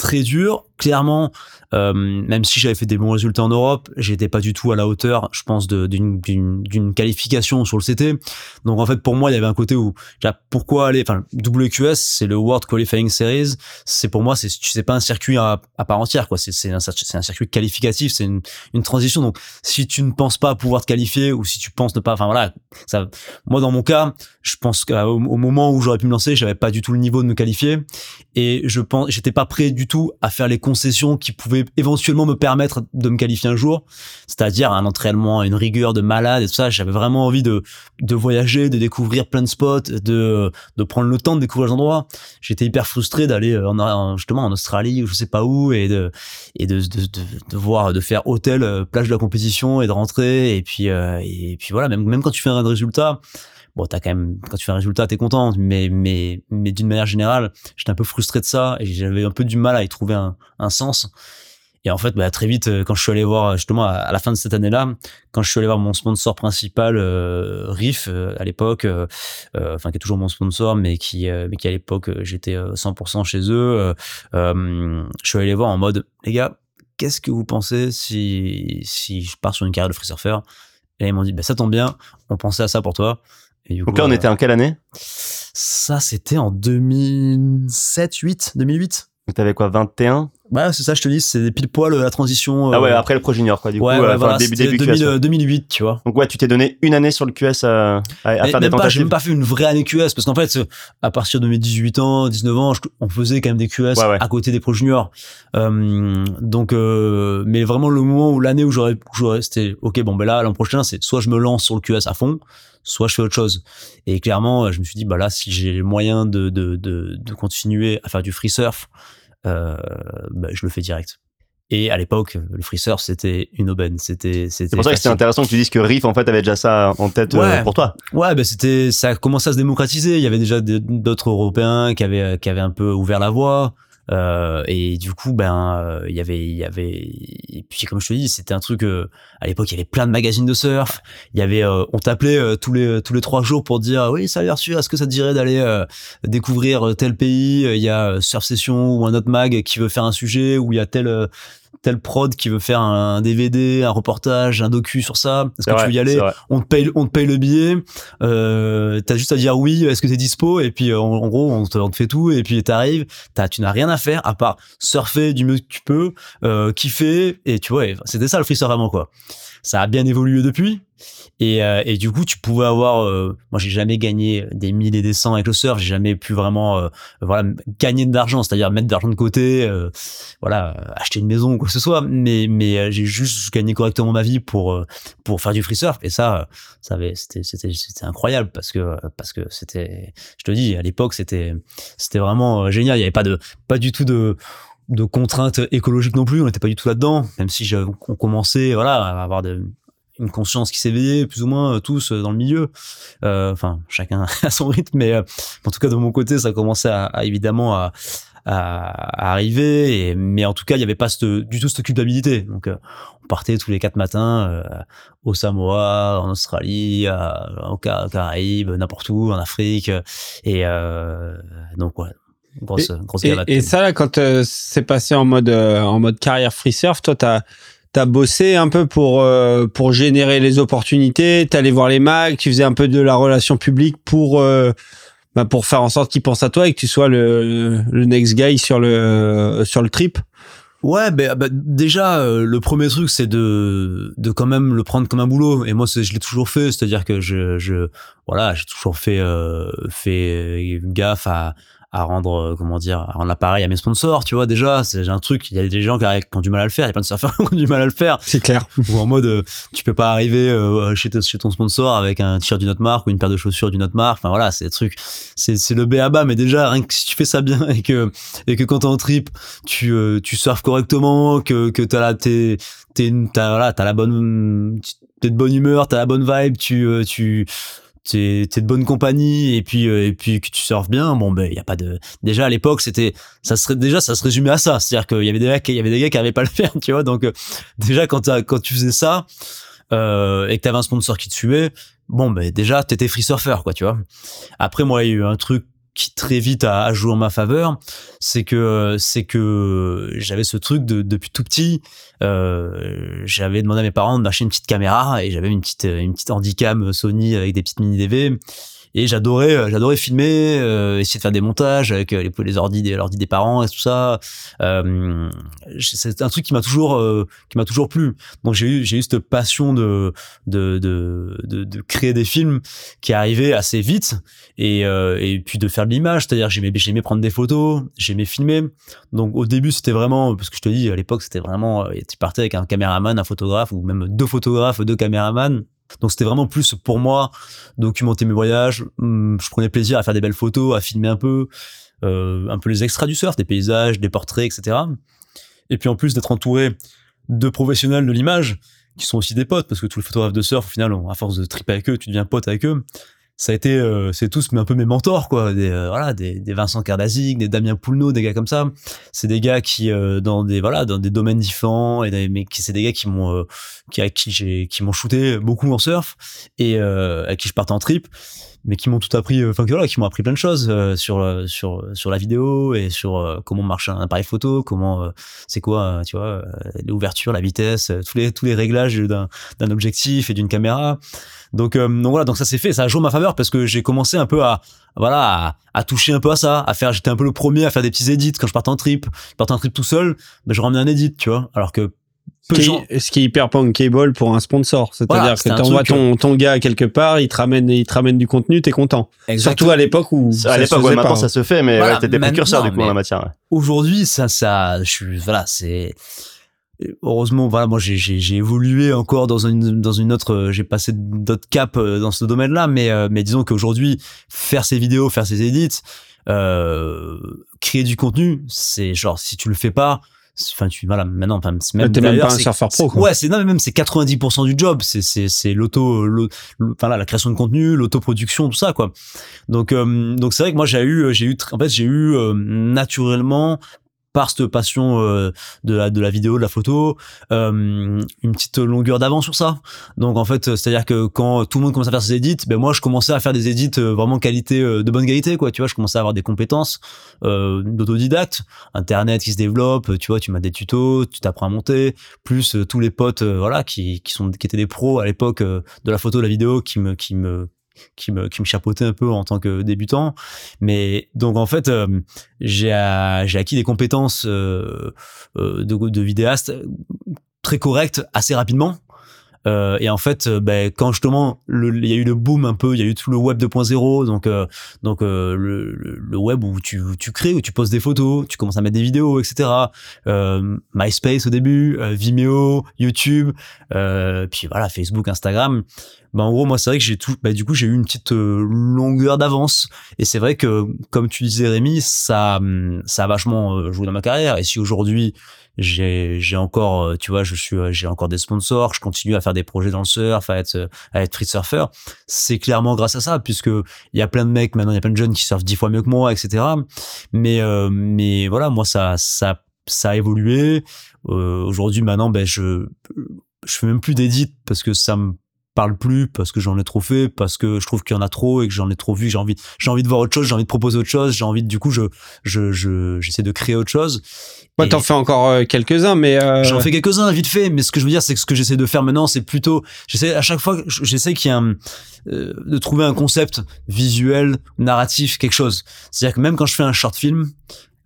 très dur clairement euh, même si j'avais fait des bons résultats en Europe, j'étais pas du tout à la hauteur, je pense, d'une qualification sur le CT. Donc en fait, pour moi, il y avait un côté où, déjà, pourquoi aller, enfin, WQS, c'est le World Qualifying Series. C'est pour moi, c'est c'est pas un circuit à, à part entière, quoi. C'est un, un circuit qualificatif, c'est une, une transition. Donc si tu ne penses pas pouvoir te qualifier ou si tu penses ne pas, enfin voilà, ça. Moi, dans mon cas, je pense qu'au au moment où j'aurais pu me lancer, j'avais pas du tout le niveau de me qualifier et je pense, j'étais pas prêt du tout à faire les concessions qui pouvaient éventuellement me permettre de me qualifier un jour, c'est-à-dire un entraînement, une rigueur de malade et tout ça. J'avais vraiment envie de de voyager, de découvrir plein de spots, de de prendre le temps de découvrir les endroits. J'étais hyper frustré d'aller en, en- justement en Australie ou je sais pas où et de et de de, de voir de faire hôtel, euh, plage de la compétition et de rentrer et puis euh, et puis voilà même même quand tu fais un résultat t'as quand même quand tu fais un résultat t'es content mais mais mais d'une manière générale j'étais un peu frustré de ça et j'avais un peu du mal à y trouver un, un sens. Et en fait bah, très vite euh, quand je suis allé voir justement à, la fin de cette année là quand je suis allé voir mon sponsor principal euh, Riff euh, à l'époque euh, enfin qui est toujours mon sponsor mais qui mais qui à l'époque j'étais euh, 100% chez eux je suis allé les voir en mode les gars qu'est-ce que vous pensez si si je pars sur une carrière de free surfer et ils m'ont dit bah ça tombe bien on pensait à ça pour toi et Donc là, on euh, était en quelle année? Ça, c'était en 2007, 8, 2008. Donc t'avais quoi, 21 Ouais, c'est ça, je te dis, c'est pile poil euh, la transition. Ah ouais, euh, après le Pro Junior, quoi, du ouais, coup, ouais, euh, enfin, voilà, début, début 2000, QS. euh, 2008, tu vois. Donc ouais, tu t'es donné une année sur le QS à, à, à Mais- faire des pas, j'ai tentatives. même pas fait une vraie année QS parce qu'en fait, euh, à partir de mes 18 ans, 19 ans, je- on faisait quand même des QS à côté des pro juniors. Euh, donc, euh, mais vraiment le moment où l'année où j'aurais, j'aurais, c'était ok, bon ben là l'an prochain, c'est soit je me lance sur le QS à fond, soit je fais autre chose. Et clairement, euh, je me suis dit bah là, si j'ai les moyens de de de, de continuer à faire du free surf, euh, bah, je le fais direct. Et à l'époque, le free surf c'était une aubaine, c'était c'était. C'est pour ça que c'était intéressant que tu dises que Riff, en fait, avait déjà ça en tête euh, pour toi. Ouais, ben c'était, ça a commencé à se démocratiser. Il y avait déjà d'autres Européens qui avaient, qui avaient un peu ouvert la voie. Euh, et du coup, ben, euh, il y avait, il y avait, et puis comme je te dis, c'était un truc. euh, à l'époque, il y avait plein de magazines de surf. Il y avait, euh, on t'appelait euh, tous les tous les trois jours pour dire, oui, salut Arthur, est-ce que ça te dirait d'aller découvrir tel pays? Il y a Surf Session ou un autre mag qui veut faire un sujet, ou il y a tel euh, tel prod qui veut faire un DVD, un reportage, un docu sur ça. Est-ce que tu veux y aller on te paye on te paye le billet euh, t'as juste à dire oui est-ce que t'es dispo? Et puis euh, en, en gros on te, on te fait tout et puis t'arrives t'as tu n'as rien à faire à part surfer du mieux que tu peux euh, kiffer et tu vois c'était ça le free surf vraiment quoi. Ça a bien évolué depuis et, euh, et du coup tu pouvais avoir euh, moi j'ai jamais gagné des mille et des cents avec le surf. J'ai jamais pu vraiment euh, voilà gagner de l'argent c'est-à-dire mettre de l'argent de côté euh, voilà acheter une maison ou quoi que ce soit. Mais mais j'ai juste gagné correctement ma vie pour pour faire du free surf. Et ça ça avait c'était c'était c'était incroyable parce que parce que c'était je te dis à l'époque c'était c'était vraiment génial. Il y avait pas de pas du tout de de contraintes écologiques non plus. On n'était pas du tout là-dedans. Même si on commençait voilà à avoir de, une conscience qui s'éveillait plus ou moins euh, tous euh, dans le milieu. Euh, enfin chacun à son rythme mais euh, en tout cas de mon côté ça commençait à, à, évidemment à, à, arriver. Et, mais en tout cas il y avait pas cette, du tout cette culpabilité. Donc euh, on partait tous les quatre matins euh, au Samoa, en Australie, à, aux Ca- Caraïbes, n'importe où, en Afrique. Et euh, donc, ouais, grosse, grosse Et, et ça, là, quand euh, c'est passé en mode, euh, en mode carrière free surf, toi, t'as as bossé un peu pour, euh, pour générer les opportunités, t'allais voir les mags, tu faisais un peu de la relation publique pour, euh, bah, pour faire en sorte qu'ils pensent à toi et que tu sois le, le next guy sur le sur le trip. Ouais, bah, déjà euh, le premier truc c'est de de quand même le prendre comme un boulot. Et moi je l'ai toujours fait, c'est-à-dire que je je voilà, j'ai toujours fait euh, fait gaffe à à rendre euh, comment dire à rendre l'appareil à mes sponsors tu vois déjà c'est un truc il y a des gens qui, ont du mal à le faire il y a plein de surfeurs qui ont du mal à le faire. C'est clair. Ou en mode euh, tu peux pas arriver euh, chez, chez ton sponsor avec un t-shirt d'une autre marque ou une paire de chaussures d'une autre marque enfin voilà c'est des trucs c'est c'est le B à bas mais déjà rien que si tu fais ça bien et que et que quand t'es en trip tu tu surfes correctement que que t'as la t'es t'es t'as voilà t'as la bonne t'es de bonne humeur t'as la bonne vibe tu tu t'es de bonne compagnie et puis euh, et puis que tu surfes bien bon ben il y a pas de déjà à l'époque c'était ça serait déjà ça se résumait à ça. C'est-à-dire qu'il y avait des gars il y avait des gars qui avaient pas le faire tu vois. Donc euh, déjà quand quand tu faisais ça euh, et que t'avais un sponsor qui te suivait bon ben déjà t'étais free surfer quoi tu vois. Après moi il y a eu un truc qui très vite a, joué en ma faveur, c'est que c'est que j'avais ce truc de, depuis tout petit. Euh, j'avais demandé à mes parents de m'acheter une petite caméra et j'avais une petite une petite handicam Sony avec des petites mini DV et j'adorais euh, j'adorais filmer euh, essayer de faire des montages avec euh, les les ordi des l'ordi des parents et tout ça. Euh, c'est un truc qui m'a toujours qui m'a toujours plu. Donc j'ai eu j'ai eu cette passion de de, de de créer des films qui arrivait assez vite et et puis de faire de l'image. C'est-à-dire j'aimais j'aimais prendre des photos j'aimais filmer. Donc au début c'était vraiment parce que je te dis à l'époque c'était vraiment tu partais avec un caméraman un photographe ou même deux photographes deux caméramans donc c'était vraiment plus pour moi documenter mes voyages. Hum, je prenais plaisir à faire des belles photos, à filmer un peu, euh, un peu les extras du surf, des paysages, des portraits, etc. Et puis en plus d'être entouré de professionnels de l'image qui sont aussi des potes parce que tous les photographes de surf au final, à force de triper avec eux, tu deviens pote avec eux ça a été euh, c'est tous mais un peu mes mentors quoi. Des euh, voilà des, des Vincent Cardazig des Damien Poulneau des gars comme ça. C'est des gars qui euh, dans des voilà dans des domaines différents et mais qui c'est des gars qui m'ont qui à qui j'ai qui m'ont shooté beaucoup en surf et à qui je partais en trip mais qui m'ont tout appris enfin voilà qui m'ont appris plein de choses sur sur sur la vidéo et sur comment marche un appareil photo comment c'est quoi tu vois l'ouverture la vitesse tous les tous les réglages d'un d'un objectif et d'une caméra donc, euh, donc voilà, donc ça s'est fait, ça a joué en ma faveur parce que j'ai commencé un peu à voilà à, toucher un peu à ça, à faire. J'étais un peu le premier à faire des petits edits quand je partais en trip. Je partais en trip tout seul, mais je ramenais un edit, tu vois. Alors que ce qui, est, ce qui est hyper punkable pour un sponsor. C'est-à-dire que tu envoies ton, ton gars quelque part, il te ramène, il te ramène du contenu, t'es content. Surtout à l'époque où. À l'époque, ouais, maintenant ça se fait, mais voilà, ouais, t'es des précurseurs du coup en la matière. Aujourd'hui, ça, ça, je suis, voilà, c'est, heureusement voilà moi j'ai j'ai évolué encore dans une dans une autre j'ai passé d'autres caps euh, dans ce domaine-là. Mais euh, mais disons qu'aujourd'hui faire ces vidéos faire ces edits euh, créer du contenu c'est genre si tu le fais pas enfin tu voilà maintenant enfin c'est même t'es même pas un surfeur pro quoi. ouais c'est non mais même c'est 90% du job. C'est c'est c'est l'auto enfin là la création de contenu l'autoproduction tout ça quoi. Donc euh, donc c'est vrai que moi j'ai eu j'ai eu en fait j'ai eu naturellement par cette passion euh, de la de la vidéo de la photo euh, une petite longueur d'avance sur ça. Donc en fait c'est à dire que quand tout le monde commence à faire ses edits ben moi je commençais à faire des edits euh, vraiment qualité de bonne qualité quoi. Tu vois je commençais à avoir des compétences d'autodidacte. Internet qui se développe tu vois tu m'as des tutos tu t'apprends à monter. Plus tous les potes voilà qui qui sont qui étaient des pros à l'époque de la photo de la vidéo qui me qui me qui me qui me chapeautait un peu en tant que débutant mais donc en fait euh, j'ai j'ai acquis des compétences euh, euh, de de vidéaste très correctes assez rapidement euh, et en fait, euh, ben, quand justement il y a eu le boom un peu, il y a eu tout le web 2.0, donc euh, donc le, le, web où tu tu crées, où tu poses des photos, tu commences à mettre des vidéos, etc. MySpace au début, Vimeo, YouTube, puis voilà Facebook, Instagram. Ben, en gros, moi, c'est vrai que j'ai tout, ben, du coup, j'ai eu une petite longueur d'avance. Et c'est vrai que, comme tu disais, Rémi, ça, ça a vachement joué dans ma carrière. Et si aujourd'hui, j'ai j'ai encore euh, tu vois je suis euh, j'ai encore des sponsors je continue à faire des projets dans le surf à être euh, à être free surfer c'est clairement grâce à ça puisque il y a plein de mecs maintenant il y a plein de jeunes qui surfent dix fois mieux que moi etc mais mais voilà moi ça ça ça a évolué aujourd'hui maintenant ben je je fais même plus d'édit parce que ça me parle plus parce que j'en ai trop fait, parce que je trouve qu'il y en a trop et que j'en ai trop vu, j'ai envie, j'ai envie de voir autre chose, j'ai envie de proposer autre chose, j'ai envie de, du coup, je, je, je, j'essaie de créer autre chose. Moi, t'en fais encore euh, quelques-uns, mais euh, J'en fais quelques-uns vite fait, mais ce que je veux dire, c'est que ce que j'essaie de faire maintenant, c'est plutôt, j'essaie à chaque fois, j'essaie qu'il y ait un, euh, de trouver un concept visuel, narratif, quelque chose. C'est-à-dire que même quand je fais un short film,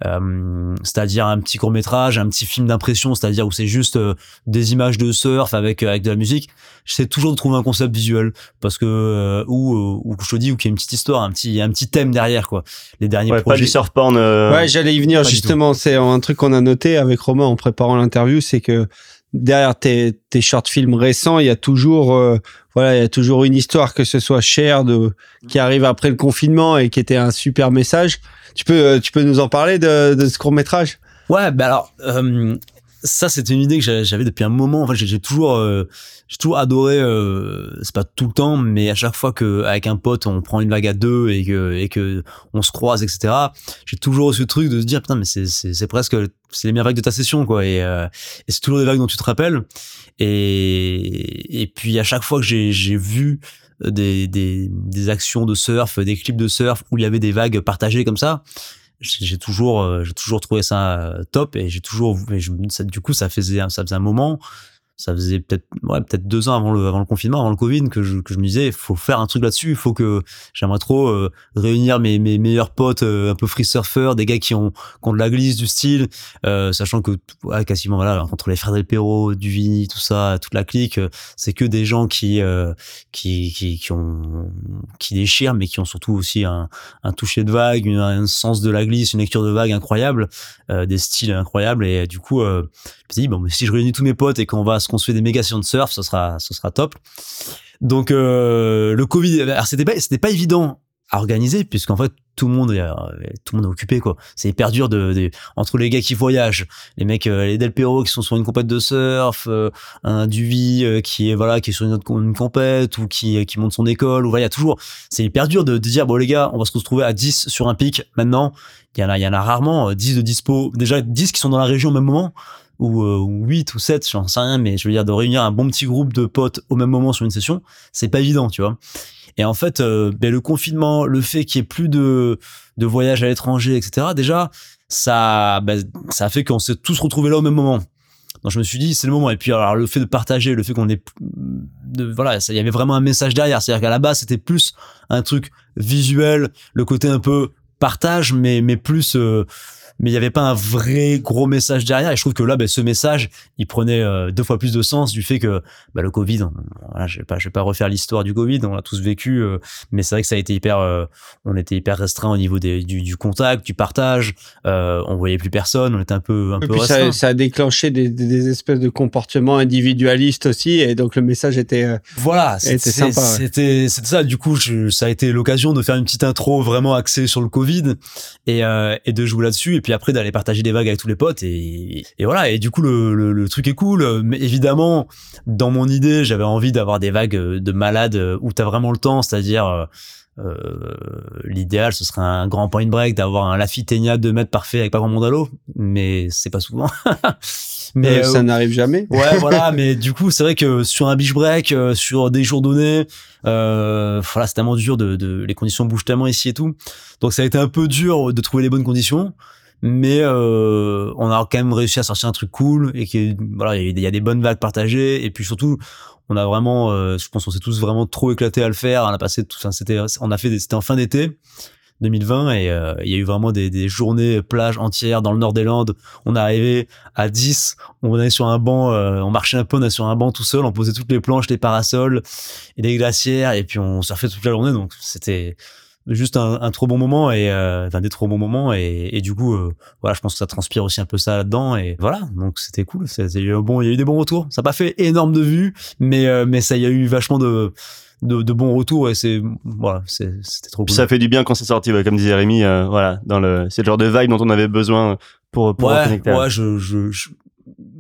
euh, c'est-à-dire un petit court métrage, un petit film d'impression, c'est-à-dire où c'est juste euh, des images de surf avec avec de la musique. J'essaie toujours de trouver un concept visuel parce que euh, ou euh, ou je te dis ou qu'il y a une petite histoire, un petit un petit thème derrière quoi. Les derniers Ouais, pas projets. du surf porn. euh, Ouais, j'allais y venir pas justement. C'est un truc qu'on a noté avec Romain en préparant l'interview, c'est que derrière tes, tes short films récents, il y a toujours, euh, voilà, il y a toujours une histoire, que ce soit Cher de qui arrive après le confinement et qui était un super message. Tu peux, euh, tu peux nous en parler de, de ce court métrage? Ouais, bah alors euh, ça c'était une idée que j'a- j'avais depuis un moment. En j'ai toujours euh, j'ai toujours adoré euh, c'est pas tout le temps mais à chaque fois que avec un pote on prend une vague à deux et que et que on se croise etc. J'ai toujours eu ce truc de se dire putain mais c'est c'est c'est presque c'est les meilleures vagues de ta session quoi et, euh, et c'est toujours des vagues dont tu te rappelles et puis à chaque fois que j'ai vu des, des, des actions de surf, des clips de surf où il y avait des vagues partagées comme ça, j'ai toujours euh, j'ai toujours trouvé ça euh, top et j'ai toujours et du coup ça faisait ça faisait un moment ça faisait peut-être ouais peut-être deux ans avant le avant le confinement avant le covid que je que je me disais faut faire un truc là-dessus il faut que j'aimerais trop euh, réunir mes mes meilleurs potes euh, un peu free surfeurs des gars qui ont qui ont de la glisse du style euh, sachant que ouais, quasiment voilà entre les frères Del Perro Duvini tout ça toute la clique euh, c'est que des gens qui euh, qui qui qui ont qui déchirent mais qui ont surtout aussi un un toucher de vague, une- un sens de la glisse, une lecture de vague incroyable, euh, des styles incroyables. Et du coup, je me suis dit, bon, mais si je réunis tous mes potes et qu'on va, se fait des méga sessions de surf, ce sera, ce sera top. Donc, euh, le Covid, c'était pas, c'était pas évident à organiser puisqu'en fait, tout le monde est, euh, tout le monde est occupé, quoi. C'est hyper dur de, entre les gars qui voyagent, les mecs, euh, les Del Perro qui sont sur une compète de surf, euh, un euh, qui est, voilà, qui est sur une autre une compète ou qui, qui monte son école, ou voilà, il y a toujours, c'est hyper dur de, de dire bon les gars on va se retrouver à 10 sur un pic maintenant il y en a il y en a rarement euh, 10 de dispo déjà 10 qui sont dans la région au même moment ou, euh, ou 8 ou 7 j'en sais rien mais je veux dire de réunir un bon petit groupe de potes au même moment sur une session c'est pas évident tu vois. Et en fait euh, ben, le confinement le fait qu'il y ait plus de de voyages à l'étranger etc déjà ça ben, ça a fait qu'on s'est tous retrouvés là au même moment. Donc je me suis dit c'est le moment. Et puis alors le fait de partager le fait qu'on est de voilà il y avait vraiment un message derrière. C'est à dire qu'à la base c'était plus un truc visuel le côté un peu partage mais mais plus euh, mais il y avait pas un vrai gros message derrière. Et je trouve que là ben, ce message il prenait euh, deux fois plus de sens du fait que bah, le Covid on- voilà, je vais pas je vais pas refaire l'histoire du Covid. On l'a tous vécu euh, mais c'est vrai que ça a été hyper euh, on était hyper restreint au niveau des, du, du contact du partage. On voyait plus personne. On était un peu un Et peu puis ça, a déclenché des, espèces de comportements individualistes aussi, et donc le message était. Voilà, c'était sympa, ouais. c'était c'était ça. Du coup, je- ça a été l'occasion de faire une petite intro vraiment axée sur le Covid. Et et de jouer là-dessus puis après d'aller partager des vagues avec tous les potes et et voilà. Et du coup, le le, le truc est cool. Mais évidemment, dans mon idée, j'avais envie d'avoir des vagues de malades où t'as vraiment le temps, c'est-à-dire euh, euh, l'idéal ce serait un grand point break d'avoir un Lafitenia 2 mètres parfait avec pas grand monde à l'eau mais c'est pas souvent mais euh, ça n'arrive jamais. Ouais, voilà, mais du coup, c'est vrai que sur un beach break, euh, sur des jours donnés, euh, voilà, c'est tellement dur de, de, les conditions bougent tellement ici et tout. Donc ça a été un peu dur de trouver les bonnes conditions, mais euh, on a quand même réussi à sortir un truc cool et que voilà, il y, a- des bonnes vagues partagées et puis surtout, on a vraiment, euh, je pense, qu'on s'est tous vraiment trop éclaté à le faire. On a passé tout, enfin, c'était, on a fait, des- c'était en fin d'été. 2020 et euh, il y a eu vraiment des, des journées plage entières dans le nord des Landes. On est arrivé à 10, on est sur un banc, euh, on marchait un peu, on est sur un banc tout seul, on posait toutes les planches, les parasols et les glacières et puis on surfait toute la journée donc c'était juste un, un trop bon moment et euh, enfin des trop bons moments et, et du coup euh, voilà je pense que ça transpire aussi un peu ça là-dedans et voilà donc c'était cool. C'est il y a eu un bon il y a eu des bons retours. Ça n'a pas fait énorme de vues mais euh, mais ça il y a eu vachement de de, de bons retours et c'est voilà c'est c'était trop cool. ça fait du bien quand c'est sorti, ouais, comme disait Rémi. euh, voilà, dans le, c'est le genre de vibe dont on avait besoin pour pour ouais, ouais, je, je, je,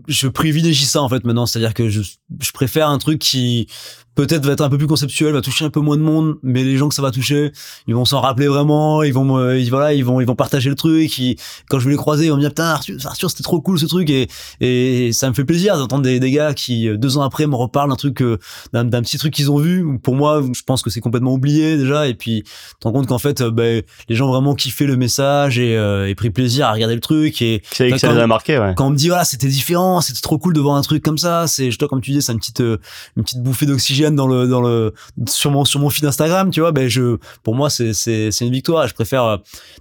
je privilégie ça en fait maintenant, c'est-à-dire que je, je préfère un truc qui peut-être va être un peu plus conceptuel, va toucher un peu moins de monde, mais les gens que ça va toucher, ils vont s'en rappeler vraiment, ils vont, ils, voilà, ils vont, ils vont partager le truc. ils- quand je vais les croiser, ils vont me dire putain Arthur, Arthur c'était trop cool ce truc et, et ça me fait plaisir d'entendre des, des gars qui euh, deux ans après me reparlent d'un truc, euh, d'un, petit truc qu'ils ont vu. Pour moi, je pense que c'est complètement oublié déjà, et puis tu te rends compte qu'en fait, euh, ben, les gens vraiment kiffé le message et, euh, et pris plaisir à regarder le truc et C'est que ça les a marqué, ouais. quand on me dit voilà c'était différent c'était trop cool de voir un truc comme ça c'est je dois comme tu dis c'est une petite euh, une petite bouffée d'oxygène dans le sur mon sur feed Instagram tu vois ben je pour moi c'est une victoire je préfère euh,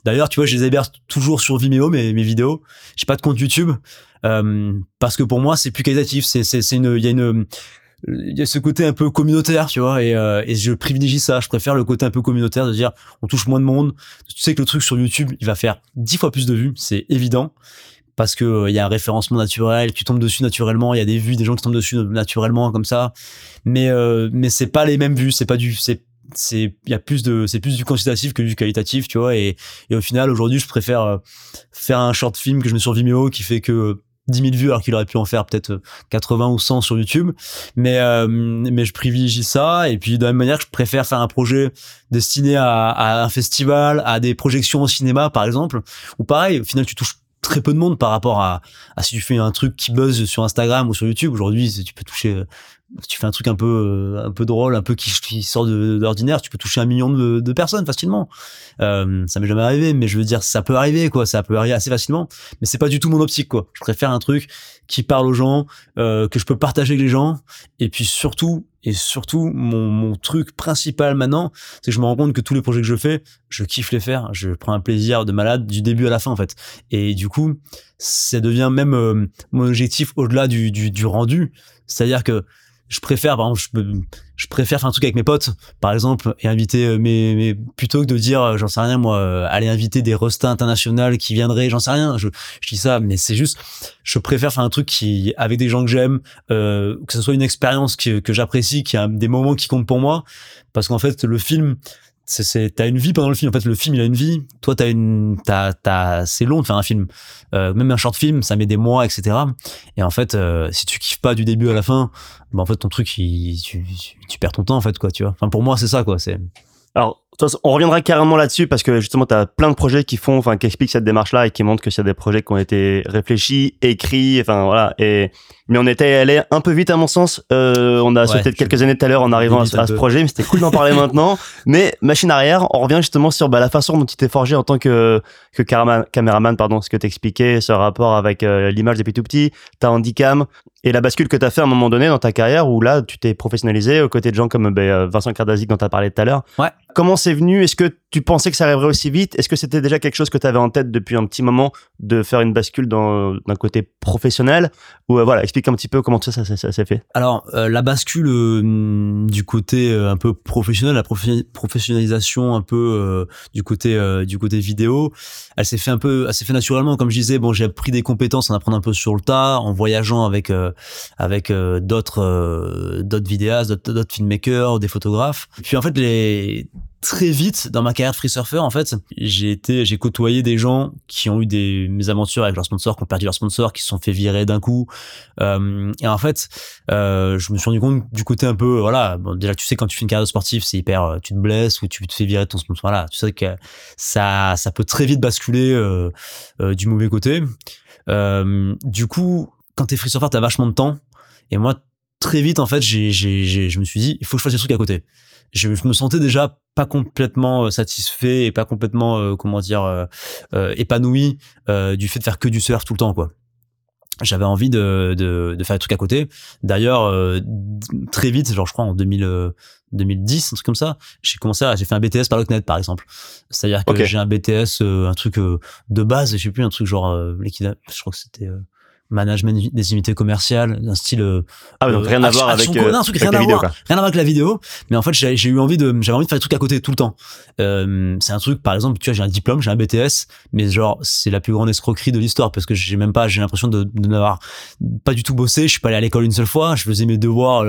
d'ailleurs tu vois je les héberge toujours sur Vimeo mes mes vidéos j'ai pas de compte YouTube euh, parce que pour moi c'est plus qualitatif c'est une il y a une il y ce côté un peu communautaire, tu vois, euh, et je privilégie ça. Je préfère le côté un peu communautaire de dire on touche moins de monde. Tu sais que le truc sur YouTube, il va faire dix fois plus de vues, c'est évident, parce que euh, il y a un référencement naturel, tu tombes dessus naturellement, il y a des vues, des gens qui tombent dessus naturellement comme ça, mais euh, mais c'est pas les mêmes vues, c'est pas du c'est c'est il y a plus de c'est plus du quantitatif que du qualitatif, tu vois, et et au final aujourd'hui je préfère euh, faire un short film que je mets sur Vimeo qui fait que 10 000 vues alors qu'il aurait pu en faire peut-être 80 ou 100 sur YouTube. Mais euh, mais je privilégie ça. Et puis de la même manière je préfère faire un projet destiné à, à un festival à des projections au cinéma par exemple. Ou pareil au final tu touches très peu de monde par rapport à, à si tu fais un truc qui buzz sur Instagram ou sur YouTube. Aujourd'hui tu peux toucher euh, tu fais un truc un peu euh, un peu drôle un peu qui, sort de, tu peux toucher un million de, de personnes facilement. Euh, ça m'est jamais arrivé mais je veux dire ça peut arriver quoi. Ça peut arriver assez facilement mais c'est pas du tout mon optique quoi. Je préfère un truc qui parle aux gens euh, que je peux partager avec les gens. Et puis surtout et surtout mon, mon truc principal maintenant c'est que je me rends compte que tous les projets que je fais je kiffe les faire. Je prends un plaisir de malade du début à la fin en fait. Et du coup ça devient même euh, mon objectif au-delà du, du, du rendu. C'est à dire que je préfère par exemple je, préfère faire un truc avec mes potes par exemple et inviter euh, mes, mes plutôt que de dire euh, j'en sais rien moi euh, aller inviter des restas internationales qui viendraient j'en sais rien je, je dis ça mais c'est juste je préfère faire un truc qui avec des gens que j'aime euh, que ce soit une expérience que, que j'apprécie qui a des moments qui comptent pour moi parce qu'en fait le film c'est t'as une vie pendant le film. En fait le film il a une vie. Toi t'as une t'as t'as c'est long de faire un film. Euh, même un short film ça met des mois etc et en fait euh, si tu kiffes pas du début à la fin bah en fait ton truc il, tu, tu, perds ton temps en fait quoi tu vois. Enfin pour moi c'est ça quoi c'est Alors, on reviendra carrément là-dessus parce que justement, tu as plein de projets qui font, enfin, qui expliquent cette démarche-là et qui montrent que c'est des projets qui ont été réfléchis, écrits, enfin voilà. Et mais on était allé un peu vite à mon sens. Euh, on a Ouais, sauté de quelques années tout à l'heure en arrivant à, ce- à projet, mais c'était cool d'en parler maintenant. Mais machine arrière, on revient justement sur bah, la façon dont tu t'es forgé en tant que que caméraman, caméraman pardon, ce que t'expliquais, ce rapport avec euh, l'image depuis tout petit, ta handicam et la bascule que tu as fait à un moment donné dans ta carrière où là, tu t'es professionnalisé aux côtés de gens comme ben, euh, Vincent Kardazik dont tu as parlé tout à l'heure. Ouais. Comment c'est venu? Est-ce que tu pensais que ça arriverait aussi vite? Est-ce que c'était déjà quelque chose que tu avais en tête depuis un petit moment de faire une bascule d'un côté professionnel? Ou euh, voilà, explique un petit peu comment ça, ça, ça- ça s'est fait. Alors, euh, la bascule euh, du côté un peu professionnel, la professionnalisation un peu du côté du côté vidéo, elle s'est fait un peu, s'est fait naturellement. Comme je disais, bon, j'ai appris des compétences en apprenant un peu sur le tas, en voyageant avec avec d'autres d'autres vidéastes, d'autres filmmakers, des photographes. Puis en fait, les très vite dans ma carrière de free surfer en fait j'ai été j'ai côtoyé des gens qui ont eu des mésaventures avec leurs sponsors qui ont perdu leurs sponsors qui se sont fait virer d'un coup. Euh, et en fait euh, je me suis rendu compte du côté un peu voilà bon, déjà tu sais quand tu fais une carrière sportive c'est hyper euh, tu te blesses ou tu te fais virer ton sponsor. Voilà tu sais que ça ça peut très vite basculer euh, euh, du mauvais côté. Euh, du coup quand t'es free surfer t'as vachement de temps. Et moi très vite en fait j'ai j'ai j'ai- je me suis dit il faut que je fasse des trucs à côté je, je me sentais déjà pas complètement euh, satisfait et pas complètement euh, comment dire euh, euh, épanoui euh, du fait de faire que du surf tout le temps quoi j'avais envie de, de, de faire des trucs à côté. D'ailleurs, euh, très vite, genre je crois en 2000, euh, 2010, un truc comme ça, j'ai commencé à, j'ai fait un BTS par Locknet par exemple. C'est-à-dire que j'ai un BTS, euh, un truc euh, de base, je sais plus, un truc genre euh, je crois que c'était euh, management des unités commerciales, un style euh, Ah, donc euh, rien à voir avec, euh, rien la à vidéo, voir, quoi. rien à voir avec la vidéo. Mais en fait, j'ai eu envie de, j'avais envie de faire des trucs à côté tout le temps. Euh, c'est un truc, par exemple, tu vois, j'ai un diplôme, j'ai un BTS, mais genre, c'est la plus grande escroquerie de l'histoire parce que j'ai même pas, j'ai l'impression de, de n'avoir pas du tout bossé. Je suis pas allé à l'école une seule fois. Je faisais mes devoirs,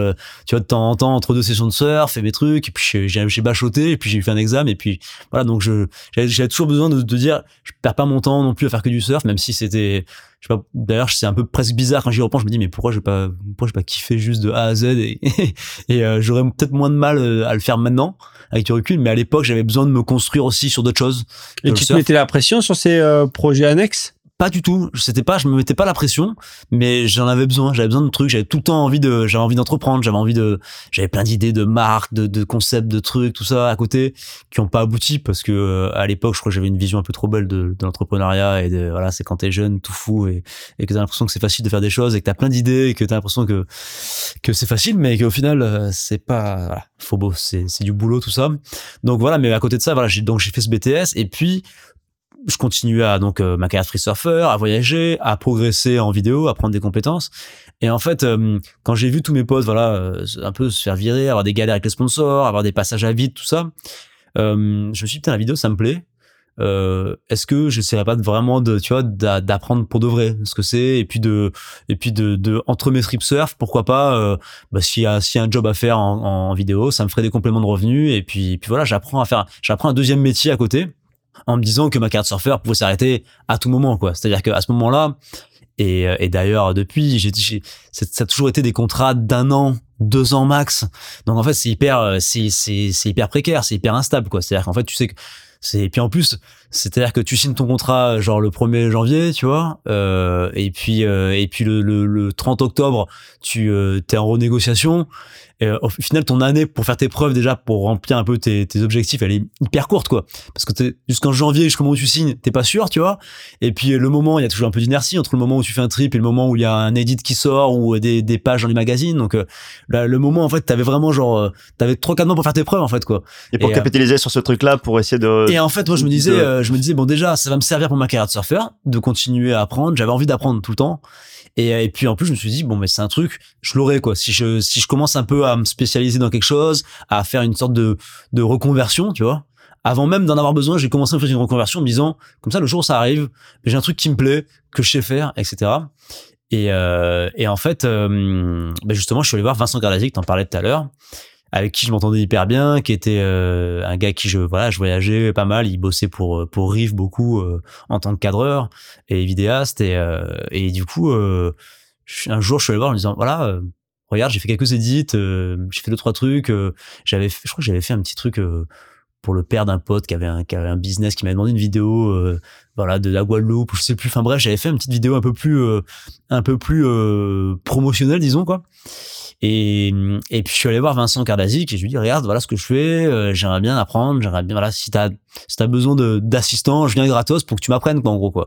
tu vois, de temps en temps entre deux sessions de surf et mes trucs. Et puis j'ai- j'ai j'ai bachoté et puis j'ai fait un examen et puis voilà. Donc je, j'avais j'avais toujours besoin de, de dire, je perds pas mon temps non plus à faire que du surf, même si c'était je sais pas d'ailleurs c'est un peu presque bizarre quand j'y repense je me dis mais pourquoi j'ai pas pourquoi j'ai pas kiffé juste de A à Z et, et euh, j'aurais peut-être moins de mal euh, à le faire maintenant avec du recul mais à l'époque j'avais besoin de me construire aussi sur d'autres choses. Et tu te mettais la pression sur ces euh, projets annexes? Pas du tout. C'était pas, je me mettais pas la pression, mais j'en avais besoin. J'avais besoin de trucs. J'avais tout le temps envie de, j'avais envie d'entreprendre. J'avais envie de, j'avais plein d'idées de marques, de, de, concepts, de trucs, tout ça à côté qui ont pas abouti parce que euh, à l'époque, je crois que j'avais une vision un peu trop belle de, de l'entrepreneuriat et de, voilà, c'est quand t'es jeune, tout fou et, et que t'as l'impression que c'est facile de faire des choses et que t'as plein d'idées et que t'as l'impression que, que c'est facile, mais qu'au final, euh, c'est pas, voilà, faut beau, c'est, c'est du boulot, tout ça. Donc voilà, mais à côté de ça, voilà, j'ai, donc j'ai fait ce BTS et puis, je continuais à donc euh, ma carrière free surfer, à voyager, à progresser en vidéo, à prendre des compétences. Et en fait, euh, quand j'ai vu tous mes potes, voilà, euh, un peu se faire virer, avoir des galères avec les sponsors, avoir des passages à vide, tout ça, je me suis dit putain la vidéo ça me plaît. Est-ce que j'essaierais pas vraiment de tu vois d'apprendre pour de vrai ce que c'est et puis de et puis de, de entre mes trip surf pourquoi pas bah, s'il y a s'il y a un job à faire en, vidéo ça me ferait des compléments de revenus et puis puis voilà j'apprends à faire j'apprends un deuxième métier à côté en me disant que ma carte surfeur pouvait s'arrêter à tout moment quoi. C'est à dire qu'à ce moment là et, et d'ailleurs depuis j'ai ça a toujours été des contrats d'un an deux ans max. Donc en fait c'est hyper c'est c'est c'est hyper précaire c'est hyper instable quoi. C'est à dire qu'en fait tu sais que c'est et puis en plus c'est-à-dire que tu signes ton contrat genre le 1er janvier, tu vois, euh, et puis euh, et puis le, le, le, 30 octobre, tu euh, es en renégociation. Et au final, ton année pour faire tes preuves déjà pour remplir un peu tes, tes objectifs, elle est hyper courte quoi, parce que jusqu'en janvier, jusqu'au moment où tu signes, t'es pas sûr, tu vois. Et puis le moment, il y a toujours un peu d'inertie entre le moment où tu fais un trip et le moment où il y a un edit qui sort ou des, des pages dans les magazines. Donc là, le moment en fait, t'avais vraiment genre, t'avais trois quatre mois pour faire tes preuves en fait quoi. Et pour capitaliser sur ce truc-là, pour essayer de. Et en fait, moi je me disais, je me disais bon déjà ça va me servir pour ma carrière de surfeur de continuer à apprendre. J'avais envie d'apprendre tout le temps. Et, et, puis en plus je me suis dit bon mais c'est un truc je l'aurai quoi. Si je si je commence un peu à me spécialiser dans quelque chose à faire une sorte de de reconversion tu vois. Avant même d'en avoir besoin j'ai commencé à faire une reconversion en me disant comme ça le jour où ça arrive j'ai un truc qui me plaît que je sais faire etc et, euh, et en fait euh, ben justement je suis allé voir Vincent Gardazic t'en parlais tout à l'heure avec qui je m'entendais hyper bien, qui était euh, un gars qui je voilà, je voyageais pas mal, il bossait pour euh, pour Riff beaucoup euh, en tant que cadreur et vidéaste. Et et du coup un jour je suis allé voir en me disant voilà regarde j'ai fait quelques édits, j'ai fait deux trois trucs, j'avais je crois que j'avais fait un petit truc pour le père d'un pote qui avait un, qui avait un business qui m'a demandé une vidéo voilà de la Guadeloupe je sais plus. Enfin bref j'avais fait une petite vidéo un peu plus un peu plus promotionnelle disons quoi et, et puis je suis allé voir Vincent Cardazic et je lui dis regarde voilà ce que je fais, euh, j'aimerais bien apprendre, j'aimerais bien voilà si t'as si t'as besoin de d'assistant, je viens gratos pour que tu m'apprennes quoi en gros quoi.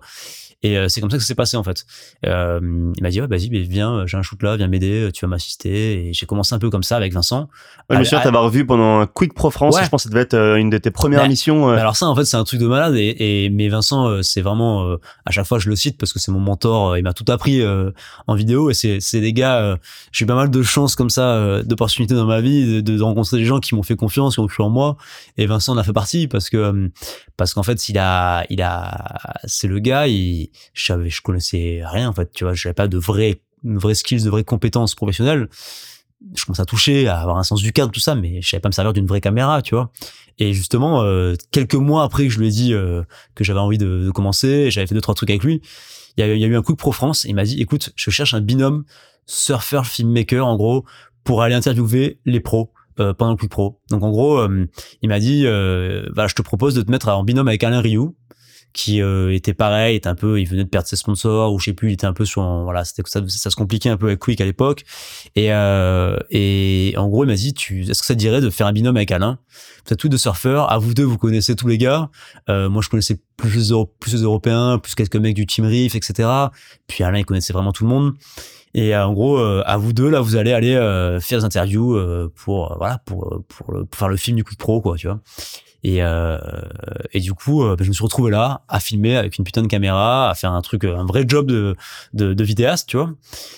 Et euh, c'est comme ça que ça s'est passé en fait. Euh, il m'a dit ouais vas-y viens, j'ai un shoot là, viens m'aider, tu vas m'assister. Et j'ai commencé un peu comme ça avec Vincent. Ouais, je me souviens t'avoir vu pendant un Quick Pro France. Je pense que ça devait être euh, une de tes premières mais, missions. alors ça en fait c'est un truc de malade. Et, et mais Vincent euh, c'est vraiment à chaque fois je le cite parce que c'est mon mentor. il m'a tout appris en vidéo et c'est c'est des gars. j'ai eu pas mal de chance comme ça, d'opportunités dans ma vie, de, de, rencontrer des gens qui m'ont fait confiance, qui ont cru en moi. Et Vincent en a fait partie parce que parce qu'en fait il a il a c'est le gars il je savais connaissais rien en fait tu vois j'avais pas de vrais vrais skills de vraies compétences professionnelles. Je commençais à toucher à avoir un sens du cadre tout ça mais je savais pas me servir d'une vraie caméra tu vois. Et justement euh, quelques mois après que je lui ai dit euh, que j'avais envie de, de commencer j'avais fait deux trois trucs avec lui il y a, eu un coup de Pro France il m'a dit écoute je cherche un binôme surfer filmmaker en gros pour aller interviewer les pros euh, pendant le Quick Pro. Donc en gros, il m'a dit, je te propose de te mettre en binôme avec Alain Rioux, qui euh, était pareil, était un peu, il venait de perdre ses sponsors ou je sais plus, il était un peu sur, voilà, c'était ça, ça se compliquait un peu avec Quick à l'époque. Et euh, et en gros, il m'a dit, tu, est-ce que ça te dirait de faire un binôme avec Alain? Êtes tous deux surfeurs, à vous deux, vous connaissez tous les gars. Euh, moi, je connaissais plus les, plus les Européens, plus quelques mecs du Team Reef, etc. Puis Alain, il connaissait vraiment tout le monde. Et en gros, à vous deux là, vous allez aller faire des interviews pour voilà pour, pour pour faire le film du Quick Pro quoi, tu vois. Et, euh, et du coup, euh, je me suis retrouvé là à filmer avec une putain de caméra, à faire un truc, un vrai job de, de, de vidéaste, tu vois.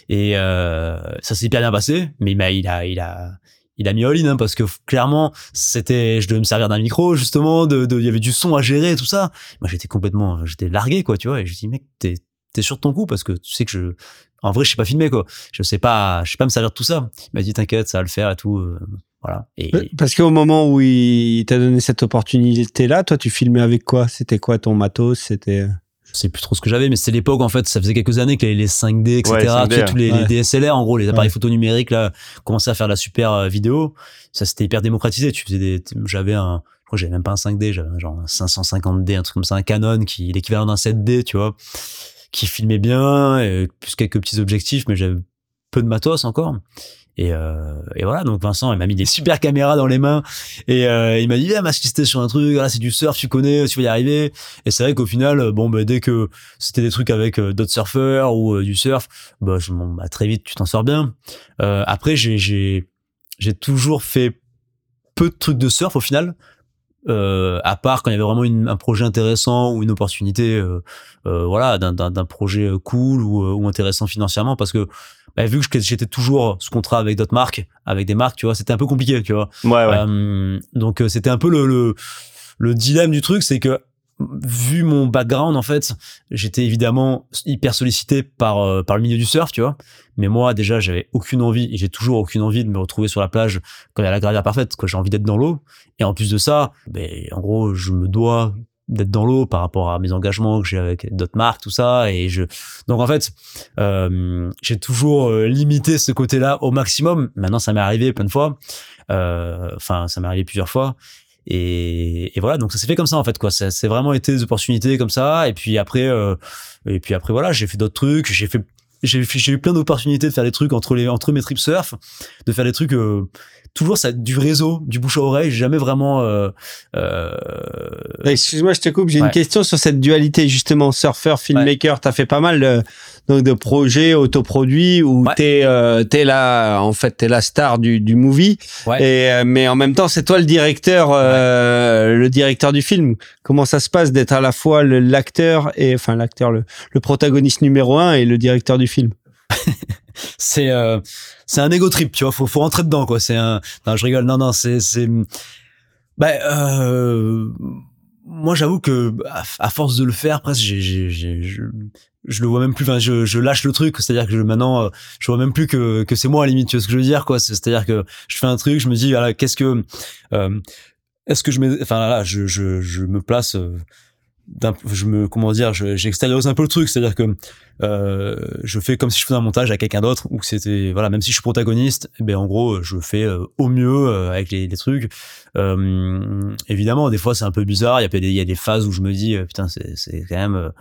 Et euh, ça s'est hyper bien passé, mais a, il a, il a, il a mis all in hein, parce que clairement c'était je devais me servir d'un micro justement de il y avait du son à gérer tout ça moi j'étais complètement j'étais largué quoi tu vois et je dis mec t'es t'es sûr de ton coup parce que tu sais que je en vrai je sais pas filmer quoi je sais pas je sais pas me servir de tout ça il m'a dit t'inquiète ça va le faire et tout euh, voilà. Et... Parce qu'au moment où il t'a donné cette opportunité-là, toi, tu filmais avec quoi? C'était quoi ton matos? C'était je sais plus trop ce que j'avais, mais c'est l'époque en fait, ça faisait quelques années qu'il y avait les 5D, etc. Ouais, 5D, tu sais, tous les, ouais. les DSLR, en gros, les appareils Ouais. photo numériques là, commençaient à faire de la super euh, vidéo. Ça c'était hyper démocratisé. Tu faisais des, j'avais un, je crois que j'avais même pas un 5D, j'avais un genre un 550D, un truc comme ça, un Canon qui est l'équivalent d'un 7D, tu vois, qui filmait bien, et plus quelques petits objectifs, mais j'avais peu de matos encore. Et, euh, et voilà, donc Vincent, il m'a mis des super caméras dans les mains et euh, il m'a dit, viens m'assister sur un truc, là c'est du surf, tu connais, tu vas y arriver. Et c'est vrai qu'au final, bon, bah, dès que c'était des trucs avec euh, d'autres surfeurs ou euh, du surf, bah, je, bah, très vite, tu t'en sors bien. Euh, après, j'ai toujours fait peu de trucs de surf au final. Euh, à part quand il y avait vraiment une- un projet intéressant ou une opportunité euh, euh, voilà d'un, projet euh, cool ou, euh, ou intéressant financièrement parce que bah, vu que j'étais toujours sous contrat avec d'autres marques avec des marques tu vois c'était un peu compliqué tu vois Ouais, ouais. donc c'était un peu le, le, le dilemme du truc, c'est que vu mon background en fait, j'étais évidemment hyper sollicité par euh, par le milieu du surf, tu vois. Mais moi déjà, j'avais aucune envie et j'ai toujours aucune envie de me retrouver sur la plage quand il y a la gravière parfaite, quoi. J'ai envie d'être dans l'eau. Et en plus de ça, ben en gros, je me dois d'être dans l'eau par rapport à mes engagements que j'ai avec d'autres marques, tout ça. Et je donc en fait, euh, j'ai toujours euh, limité ce côté-là au maximum. Maintenant, ça m'est arrivé plein de fois. Euh, Enfin, ça m'est arrivé plusieurs fois. Et, et voilà, donc ça s'est fait comme ça en fait quoi. Ça c'est vraiment été des opportunités comme ça. Et puis après, euh, et puis après voilà, j'ai fait d'autres trucs. J'ai fait, j'ai eu plein d'opportunités de faire des trucs entre les entre mes trips surf, de faire des trucs. euh, toujours ça du réseau, du bouche à oreille. Jamais vraiment. Euh, euh, Excuse-moi, je te coupe. J'ai Ouais. une question sur cette dualité justement surfeur, filmmaker. T'as fait pas mal de, donc de projets autoproduits où Ouais. t'es euh, t'es là en fait t'es la star du, du movie. Ouais. Et euh, mais en même temps c'est toi le directeur euh, le directeur du film. Comment ça se passe d'être à la fois l'acteur et enfin l'acteur le, le protagoniste numéro un et le directeur du film? c'est euh, c'est un ego trip, tu vois. Faut faut rentrer dedans quoi. C'est un. Non, je rigole. Non, non, c'est c'est. Bah, euh, moi, j'avoue que à, force de le faire, presque, j'ai, j'ai, j'ai- je, je le vois même plus. Enfin, je, je lâche le truc. C'est-à-dire que maintenant, euh, je vois même plus que que c'est moi à la limite. Tu vois ce que je veux dire, quoi. C'est- C'est-à-dire que je fais un truc, je me dis, voilà, qu'est-ce que, euh, est-ce que je mets, enfin là, je, je, je me place. euh, je me comment dire je- j'extériorise un peu le truc. C'est à dire que euh, je fais comme si je faisais un montage avec quelqu'un d'autre ou que c'était voilà même si je suis protagoniste eh ben en gros je fais euh, au mieux euh, avec les, les trucs. Euh, évidemment des fois c'est un peu bizarre. Il y a des il y a des phases où je me dis euh, putain c'est c'est quand même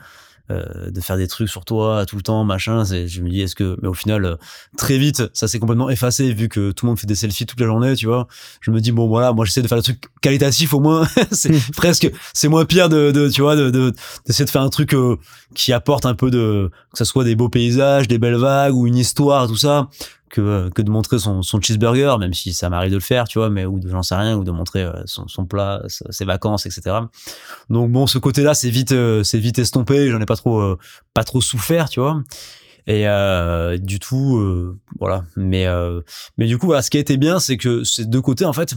euh, de faire des trucs sur toi tout le temps machin je me dis est-ce que mais au final euh, très vite ça s'est complètement effacé vu que tout le monde fait des selfies toute la journée tu vois. Je me dis bon voilà moi j'essaie de faire des trucs qualitatifs au moins. C'est presque c'est moins pire de, de tu vois de de- d'essayer de faire un truc euh, qui apporte un peu de que ça soit des beaux paysages des belles vagues ou une histoire tout ça que euh, que de montrer son cheeseburger même si ça m'arrive de le faire tu vois mais ou de j'en sais rien ou de montrer euh, son plat ses vacances etc donc bon ce côté là c'est vite euh, c'est vite estompé j'en ai pas trop pas trop souffert tu vois. Et du tout voilà. Mais mais du coup ce qui a été bien c'est que ces deux côtés en fait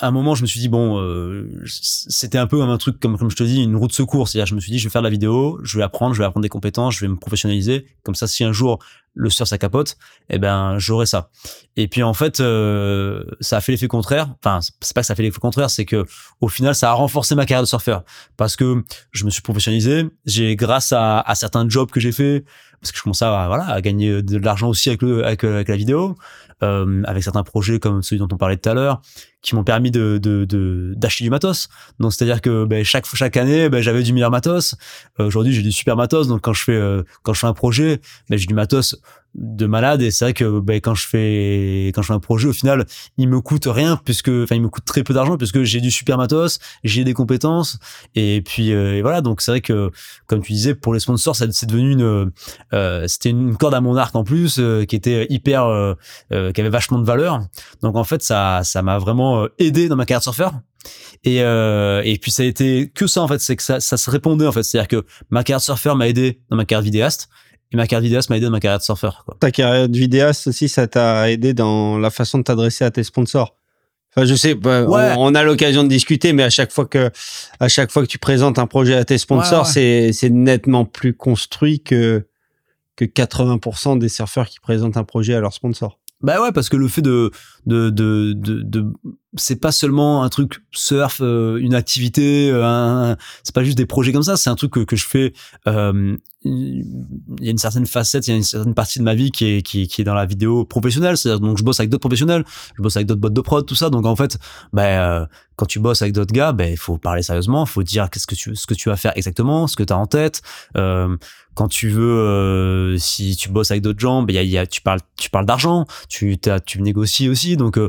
un moment, je me suis dit bon, euh, c'était un peu comme un truc comme comme je te dis, une route secours. C'est-à-dire, je me suis dit, je vais faire de la vidéo, je vais apprendre, je vais apprendre des compétences, je vais me professionnaliser. Comme ça, si un jour le surf ça capote, eh ben j'aurai ça. Et puis en fait, euh, ça a fait l'effet contraire. Enfin, c'est pas que ça a fait l'effet contraire, c'est que au final, ça a renforcé ma carrière de surfeur parce que je me suis professionnalisé. J'ai grâce à, à certains jobs que j'ai fait, parce que je commençais à voilà à gagner de l'argent aussi avec le avec, avec la vidéo, euh, avec certains projets comme celui dont on parlait tout à l'heure qui m'ont permis de d'acheter du matos. Donc c'est à dire que ben, chaque chaque année ben, j'avais du meilleur matos. Euh, Aujourd'hui j'ai du super matos. Donc quand je fais euh, quand je fais un projet, ben, j'ai du matos de malade et c'est vrai que ben, quand je fais quand je fais un projet au final il me coûte rien puisque enfin il me coûte très peu d'argent puisque j'ai du super matos j'ai des compétences et puis euh, et voilà. Donc c'est vrai que comme tu disais pour les sponsors c'est devenu une euh, c'était une corde à mon arc en plus euh, qui était hyper euh, euh, qui avait vachement de valeur. Donc en fait ça ça m'a vraiment euh, aidé dans ma carrière de surfeur. Et euh, et puis ça a été que ça en fait. C'est que ça ça se répondait en fait. C'est à dire que ma de surfeur m'a aidé dans ma de vidéaste et ma carrière de vidéaste m'a aidé dans ma carrière de surfeur quoi Ta carrière de vidéaste aussi, ça t'a aidé dans la façon de t'adresser à tes sponsors. Enfin, je sais, bah, Ouais. on, on a l'occasion de discuter, mais à chaque fois que, à chaque fois que tu présentes un projet à tes sponsors, Ouais, ouais. c'est, c'est nettement plus construit que, que 80% des surfeurs qui présentent un projet à leurs sponsors. Bah ouais, parce que le fait de de de de, de c'est pas seulement un truc surf, euh, une activité, euh, c'est pas juste des projets comme ça. C'est un truc que, que je fais. Euh, il y a une certaine facette, il y a une certaine partie de ma vie qui est qui, est dans la vidéo professionnelle. C'est-à-dire donc je bosse avec d'autres professionnels, je bosse avec d'autres boîtes de prod, tout ça. Donc en fait, ben quand tu bosses avec d'autres gars, ben il faut parler sérieusement, il faut dire qu'est-ce que tu ce que tu vas faire exactement, ce que tu as en tête. Quand tu veux, si tu bosses avec d'autres gens, ben y y a, tu parles, tu parles d'argent, tu, tu négocies aussi. Donc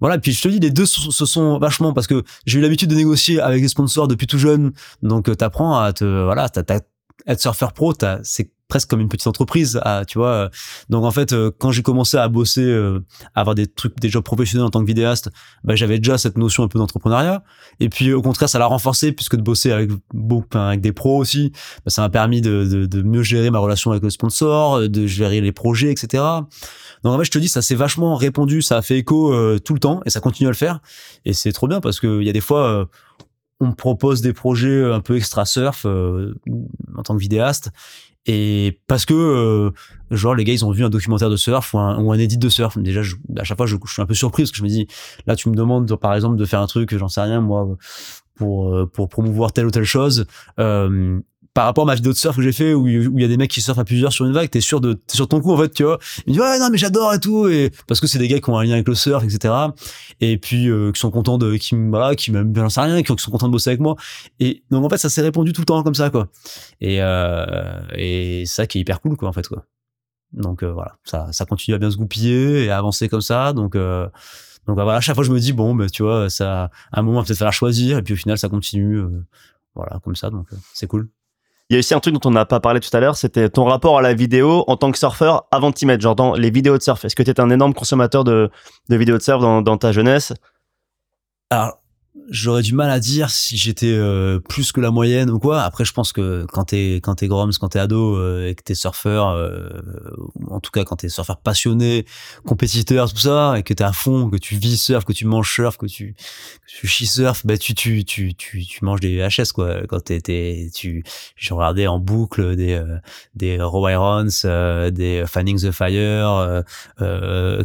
voilà. Puis je te dis, les deux se sont vachement parce que j'ai eu l'habitude de négocier avec les sponsors depuis tout jeune. Donc euh, t'apprends à te, voilà, t'as, être surfeur pro, c'est presque comme une petite entreprise, tu vois. Donc en fait, euh, quand j'ai commencé à bosser, euh, à avoir des trucs, des jobs professionnels en tant que vidéaste, bah, j'avais déjà cette notion un peu d'entrepreneuriat. Et puis au contraire, ça l'a renforcé puisque de bosser avec beaucoup, avec des pros aussi, bah, ça m'a permis de, de, de, mieux gérer ma relation avec le sponsor, de gérer les projets, etc. Donc en fait, je te dis, ça s'est vachement répondu, ça a fait écho euh, tout le temps et ça continue à le faire. Et c'est trop bien parce que il y a des fois on me propose des projets un peu extra surf euh, en tant que vidéaste et parce que euh, genre les gars ils ont vu un documentaire de surf ou un, ou edit de surf. Déjà à chaque fois je, je, suis un peu surpris parce que je me dis là tu me demandes par exemple de faire un truc j'en sais rien moi pour euh, pour promouvoir telle ou telle chose. Euh, par rapport à ma vidéo de surf que j'ai fait où il y a des mecs qui surfent à plusieurs sur une vague, t'es sûr de, t'es sur ton coup en fait, tu vois. Il me dit ouais non mais j'adore et tout et parce que c'est des gars qui ont un lien avec le surf etc. Et puis euh, qui sont contents de, qui voilà, qui m'aiment bien j'en rien, qui, sont contents de bosser avec moi. Et donc en fait ça s'est répondu tout le temps comme ça quoi. Et euh, et ça qui est hyper cool quoi en fait quoi. Donc euh, voilà, ça ça continue à bien se goupiller et à avancer comme ça. Donc euh, donc voilà, à chaque fois je me dis bon bah, tu vois ça à un moment peut-être falloir choisir et puis au final ça continue voilà comme ça donc c'est cool. Il y a aussi un truc dont on n'a pas parlé tout à l'heure, c'était ton rapport à la vidéo en tant que surfeur avant de t'y mettre, genre dans les vidéos de surf. Est-ce que tu un énorme consommateur de, de vidéos de surf dans, dans ta jeunesse? Alors, j'aurais du mal à dire si j'étais euh, plus que la moyenne ou quoi. Après, je pense que quand t'es quand t'es Groms, quand t'es ado euh, et que t'es surfeur, euh, en tout cas quand t'es surfeur passionné, compétiteur, tout ça, et que t'es à fond, que tu vis surf, que tu manges surf, que tu que tu chies surf, bah tu tu tu tu tu manges des VHS quoi. Quand t'es tu je regardais en boucle des des Row Irons, des Fanning the Fire,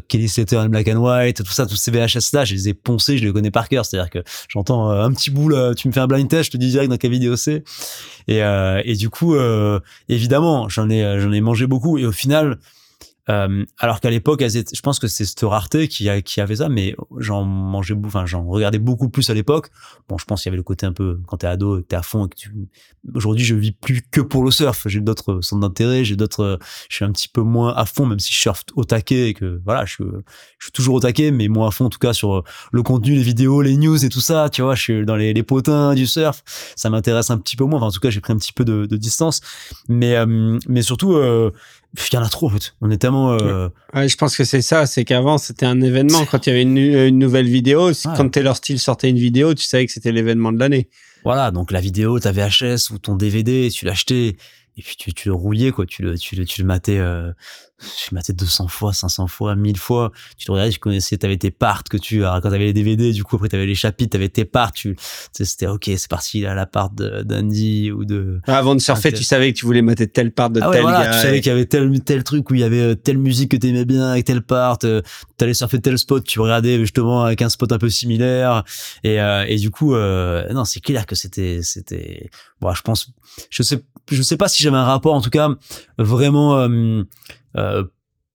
Kelly Slater Black and White, tout ça, tous ces VHS là, je les ai poncés, je les connais par cœur. C'est-à-dire que j'entends euh, un petit bout là, tu me fais un blind test, je te dis direct dans quelle vidéo c'est. Et, euh, et du coup, euh, évidemment, j'en ai, j'en ai mangé beaucoup. Et au final, euh, alors qu'à l'époque, je pense que c'est cette rareté qui, a, qui avait ça, mais j'en mangeais, enfin j'en regardais beaucoup plus à l'époque. Bon, je pense qu'il y avait le côté un peu quand t'es ado, t'es à fond. Tu... Aujourd'hui, je vis plus que pour le surf. J'ai d'autres centres d'intérêt, j'ai d'autres. Je suis un petit peu moins à fond, même si je surfe au taquet et que voilà, je suis, je suis toujours au taquet, mais moins à fond en tout cas sur le contenu, les vidéos, les news et tout ça. Tu vois, je suis dans les, les potins du surf. Ça m'intéresse un petit peu moins. Enfin, en tout cas, j'ai pris un petit peu de, de distance, mais euh, mais surtout. Euh, il y en a trop en fait. On est tellement. Euh... Ouais, je pense que c'est ça. C'est qu'avant c'était un événement. Quand il y avait une, une nouvelle vidéo, ouais. quand Taylor Steele sortait une vidéo, tu savais que c'était l'événement de l'année. Voilà, donc la vidéo, ta VHS ou ton DVD, tu l'achetais et puis tu, tu le rouillais quoi. Tu le tu le tu le matais. Euh, tu matais 200 fois, 500 fois, 1000 fois. Tu te regardais, tu connaissais, t'avais tes parts que tu, alors quand t'avais les DVD, du coup, après t'avais les chapitres, t'avais tes parts, tu, c'était ok, c'est parti, là, la part d'Andy ou de. Avant de surfer, tu savais que tu voulais mater telle part de ah ouais, tel voilà, gars. Tu savais qu'il y avait tel, tel truc où il y avait euh, telle musique que t'aimais bien avec telle part, euh, t'allais surfer tel spot, tu regardais justement avec un spot un peu similaire. Et, euh, et du coup, euh, non, c'est clair que c'était, c'était, bon, je pense, je sais, je sais pas si j'avais un rapport, en tout cas, vraiment, euh, euh,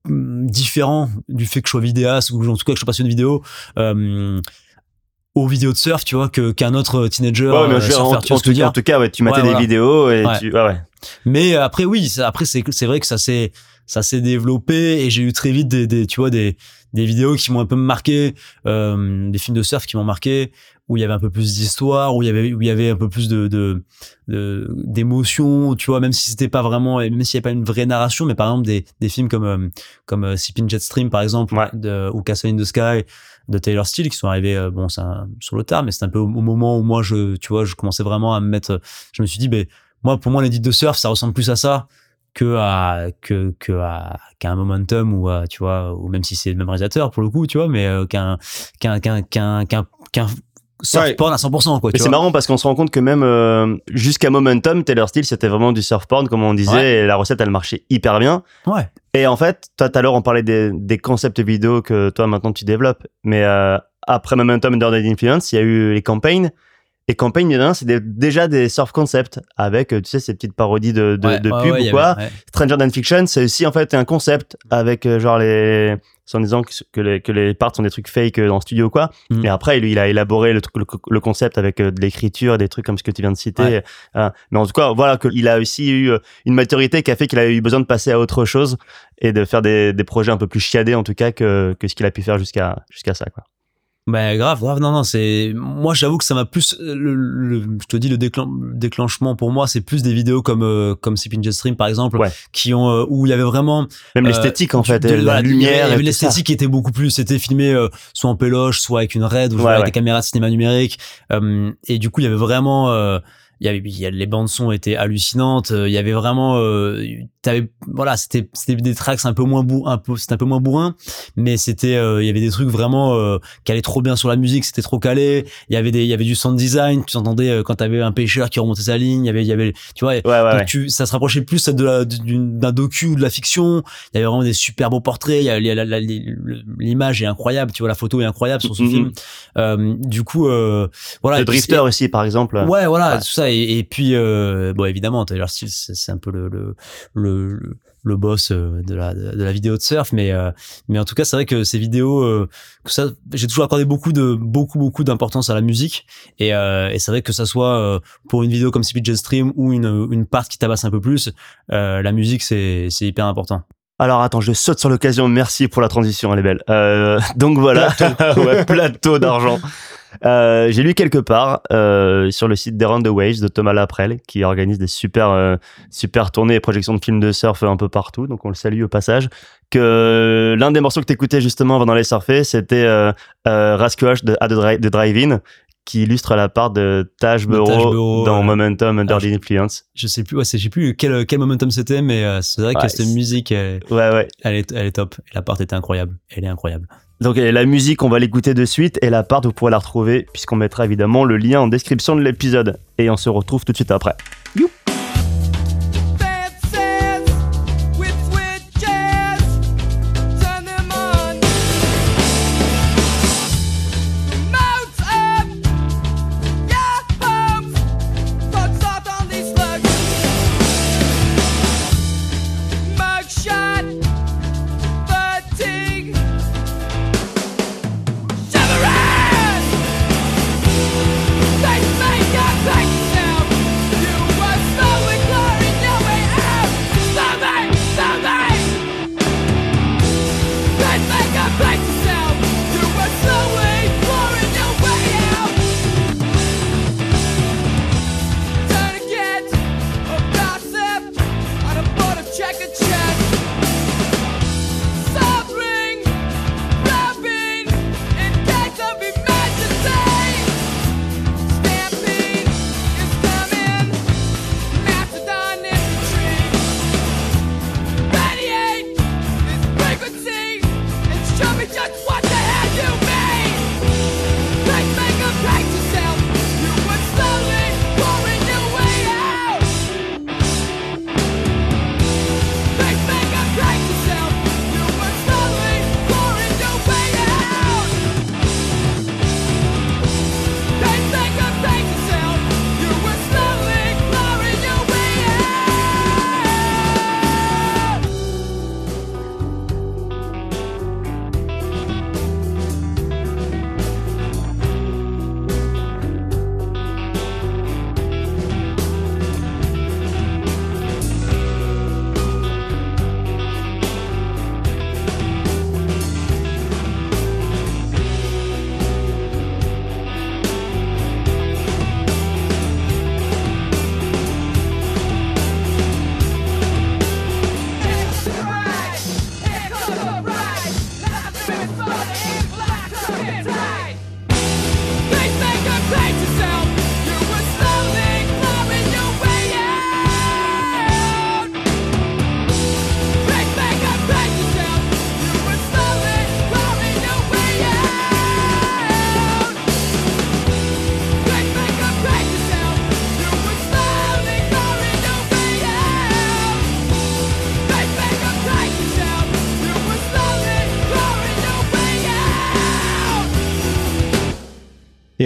différent du fait que je sois vidéaste ou en tout cas que je sois passionné de vidéo euh, aux vidéos de surf tu vois que qu'un autre teenager ouais, mais surfeur, en, en, tout, en, tout cas ouais tu matais ouais, des voilà. vidéos et Ouais. tu ouais, ouais. mais après oui ça- après c'est c'est vrai que ça s'est ça s'est développé et j'ai eu très vite des, des tu vois des des vidéos qui m'ont un peu marqué euh, des films de surf qui m'ont marqué où il y avait un peu plus d'histoire où il y avait où il y avait un peu plus de de de- d'émotion tu vois même si c'était pas vraiment même s'il y avait pas une vraie narration mais par exemple des des films comme euh, comme euh, Sipping Jetstream par exemple Ouais. de, ou Castle in the Sky de Taylor Steele qui sont arrivés euh, bon c'est un- sur le tard mais c'est un peu au, au moment où moi je tu vois je commençais vraiment à me mettre je me suis dit ben moi pour moi l'édit de surf ça ressemble plus à ça que à que que à qu'à un momentum ou à, tu vois ou même si c'est le même réalisateur pour le coup tu vois mais euh, qu'un qu'un qu'un qu'un qu'un qu'un surf porn à 100% quoi Mais c'est marrant parce qu'on se rend compte que même euh, jusqu'à Momentum, Taylor Steele, c'était vraiment du surf porn, comme on disait, et la recette, elle marchait hyper bien. ouais Et en fait, toi, tout à l'heure, on parlait des, des concepts vidéo que toi, maintenant, tu développes. Mais euh, après Momentum Under the Influence, il y a eu les campagnes. Et campagne, il y en a un, c'est des- déjà des surf concepts avec, euh, tu sais, ces petites parodies de, de, Ouais, de ouais, pub ouais, il ou quoi. avait-. Stranger Than Fiction, c'est aussi en fait un concept avec euh, genre les. C'est en disant que, les, que les parts sont des trucs fake euh, dans le studio ou quoi. Mhm. Et après, lui, il a élaboré le, truc- le, le concept avec de l'écriture, des trucs comme ce que tu viens de citer. Euh, mais en tout cas, voilà, qu'il a aussi eu une maturité qui a fait qu'il a eu besoin de passer à autre chose et de faire des, des projets un peu plus chiadés en tout cas que, que ce qu'il a pu faire jusqu'à jusqu'à ça. Quoi. Bah grave, grave. Non, non, c'est. Moi, j'avoue que ça m'a plus. Le, le- je te dis le déclen- le déclenchement pour moi, c'est plus des vidéos comme euh, comme Sip Stream par exemple, Ouais. qui ont euh, où il y avait vraiment Même Euh, l'esthétique en fait, de- la y lumière. l'esthétique était beaucoup plus. C'était filmé euh, soit en péloche, soit avec une RED ou Ouais, avec ouais. des caméras de cinéma numérique. Euh, et du coup, il y avait vraiment. Il y avait, y a- les bandes son étaient hallucinantes. euh, Il y avait vraiment, euh, t'avais, voilà, c'était, c'était des tracks un peu moins bourrin, un peu, c'était un peu moins bourrin, mais c'était, euh, il y avait des trucs vraiment euh, qui allaient trop bien sur la musique. C'était trop calé. Il y avait des, il y avait du sound design. Tu entendais euh, quand t'avais un pêcheur qui remontait sa ligne. Il y avait, il y avait, tu vois, Ouais, ouais, donc ouais. tu, ça se rapprochait plus de d'un docu ou de la fiction. Il y avait vraiment des super beaux portraits. L'image est incroyable. Tu vois, la photo est incroyable sur ce Mhm. film. Euh, du coup, euh, voilà. Le Drifter aussi, par exemple. Ouais, voilà, tout ça. Et, et puis, euh, bon, évidemment, Taylor Steele, c'est c'est un peu le, le, le, boss euh, de la, de la vidéo de surf. Mais, euh, mais en tout cas, c'est vrai que ces vidéos, euh, que ça, j'ai toujours accordé beaucoup de, beaucoup, beaucoup d'importance à la musique. Et, euh, et c'est vrai que ça soit euh, pour une vidéo comme Speed Stream ou une, une part qui tabasse un peu plus, euh, la musique, c'est, c'est hyper important. Alors attends, je saute sur l'occasion. Merci pour la transition, elle est belle. Euh, donc voilà, ouais, plateau d'argent. Euh, J'ai lu quelque part euh, sur le site d'Around the Waves de Thomas Laprelle qui organise des super euh, super tournées et projections de films de surf un peu partout. Donc on le salue au passage. Que l'un des morceaux que t'écoutais justement avant d'aller surfer, c'était euh, de, de Drive-In qui illustre la part de Taj Burrow, dans euh, Momentum Under the Influence. Je sais plus, ouais, je sais plus quel, quel momentum c'était, mais euh, c'est vrai Ouais, que cette musique, elle, Ouais, ouais. elle est, elle est top. Et la part était incroyable. Elle est incroyable. Donc la musique, on va l'écouter de suite et la part, vous pourrez la retrouver puisqu'on mettra évidemment le lien en description de l'épisode. Et on se retrouve tout de suite après. Dances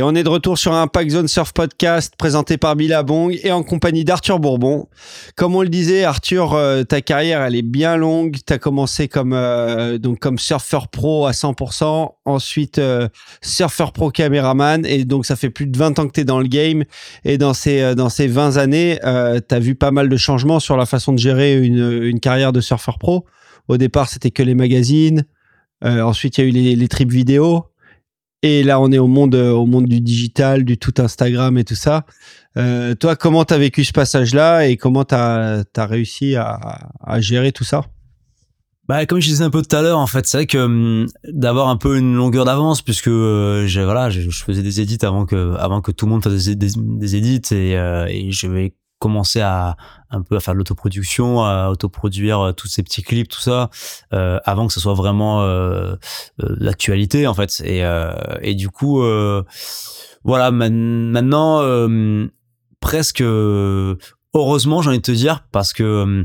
Et on est de retour sur un Pack Zone Surf Podcast présenté par Billabong et en compagnie d'Arthur Bourbon. Comme on le disait, Arthur, euh, ta carrière elle est bien longue. Tu as commencé comme euh, donc comme surfeur pro à 100%, ensuite euh, surfeur pro caméraman et donc ça fait plus de 20 ans que tu es dans le game et dans ces dans ces 20 années, tu as vu pas mal de changements sur la façon de gérer une une carrière de surfeur pro. Au départ, c'était que les magazines. Ensuite, il y a eu les, les vidéo. Et là, on est au monde, euh, au monde du digital, du tout Instagram et tout ça. Euh, toi, comment t'as vécu ce passage-là et comment t'as as réussi à, à gérer tout ça? Bah, comme je disais un peu tout à l'heure, en fait, c'est vrai que hum, d'avoir un peu une longueur d'avance, puisque euh, j'ai voilà, je, je faisais des édits avant que avant que tout le monde fasse des, des, des édits et, euh, et je vais commencer à un peu à faire de l'autoproduction, à autoproduire euh, tous ces petits clips, tout ça, euh, avant que ce soit vraiment euh, euh, l'actualité en fait. Et, euh, et du coup, euh, voilà, maintenant euh, presque euh, heureusement, j'ai envie de te dire, parce que euh,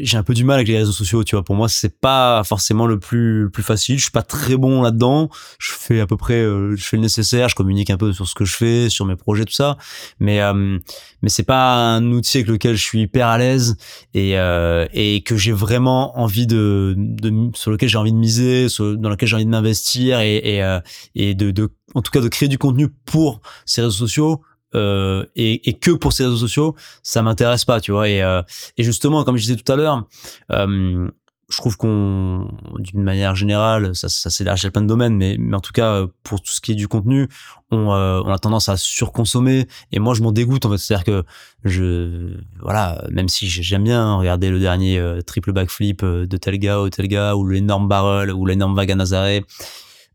j'ai un peu du mal avec les réseaux sociaux, tu vois. Pour moi, c'est pas forcément le plus le plus facile. Je suis pas très bon là-dedans. Je fais à peu près, euh, je fais le nécessaire. Je communique un peu sur ce que je fais, sur mes projets, tout ça. Mais euh, mais c'est pas un outil avec lequel je suis hyper à l'aise et euh, et que j'ai vraiment envie de, de sur lequel j'ai envie de miser, dans lequel j'ai envie de m'investir et et, euh, et de, de en tout cas de créer du contenu pour ces réseaux sociaux. Euh, et, et que pour ces réseaux sociaux, ça m'intéresse pas, tu vois. Et, euh, et justement, comme je disais tout à l'heure, euh, je trouve qu'on, d'une manière générale, ça, ça s'élargit à plein de domaines, mais, mais en tout cas, pour tout ce qui est du contenu, on, euh, on a tendance à surconsommer. Et moi, je m'en dégoûte, en fait. C'est-à-dire que je, voilà, même si j'aime bien regarder le dernier euh, triple backflip euh, de tel gars ou tel gars, ou l'énorme barrel, ou l'énorme vague à Nazaré,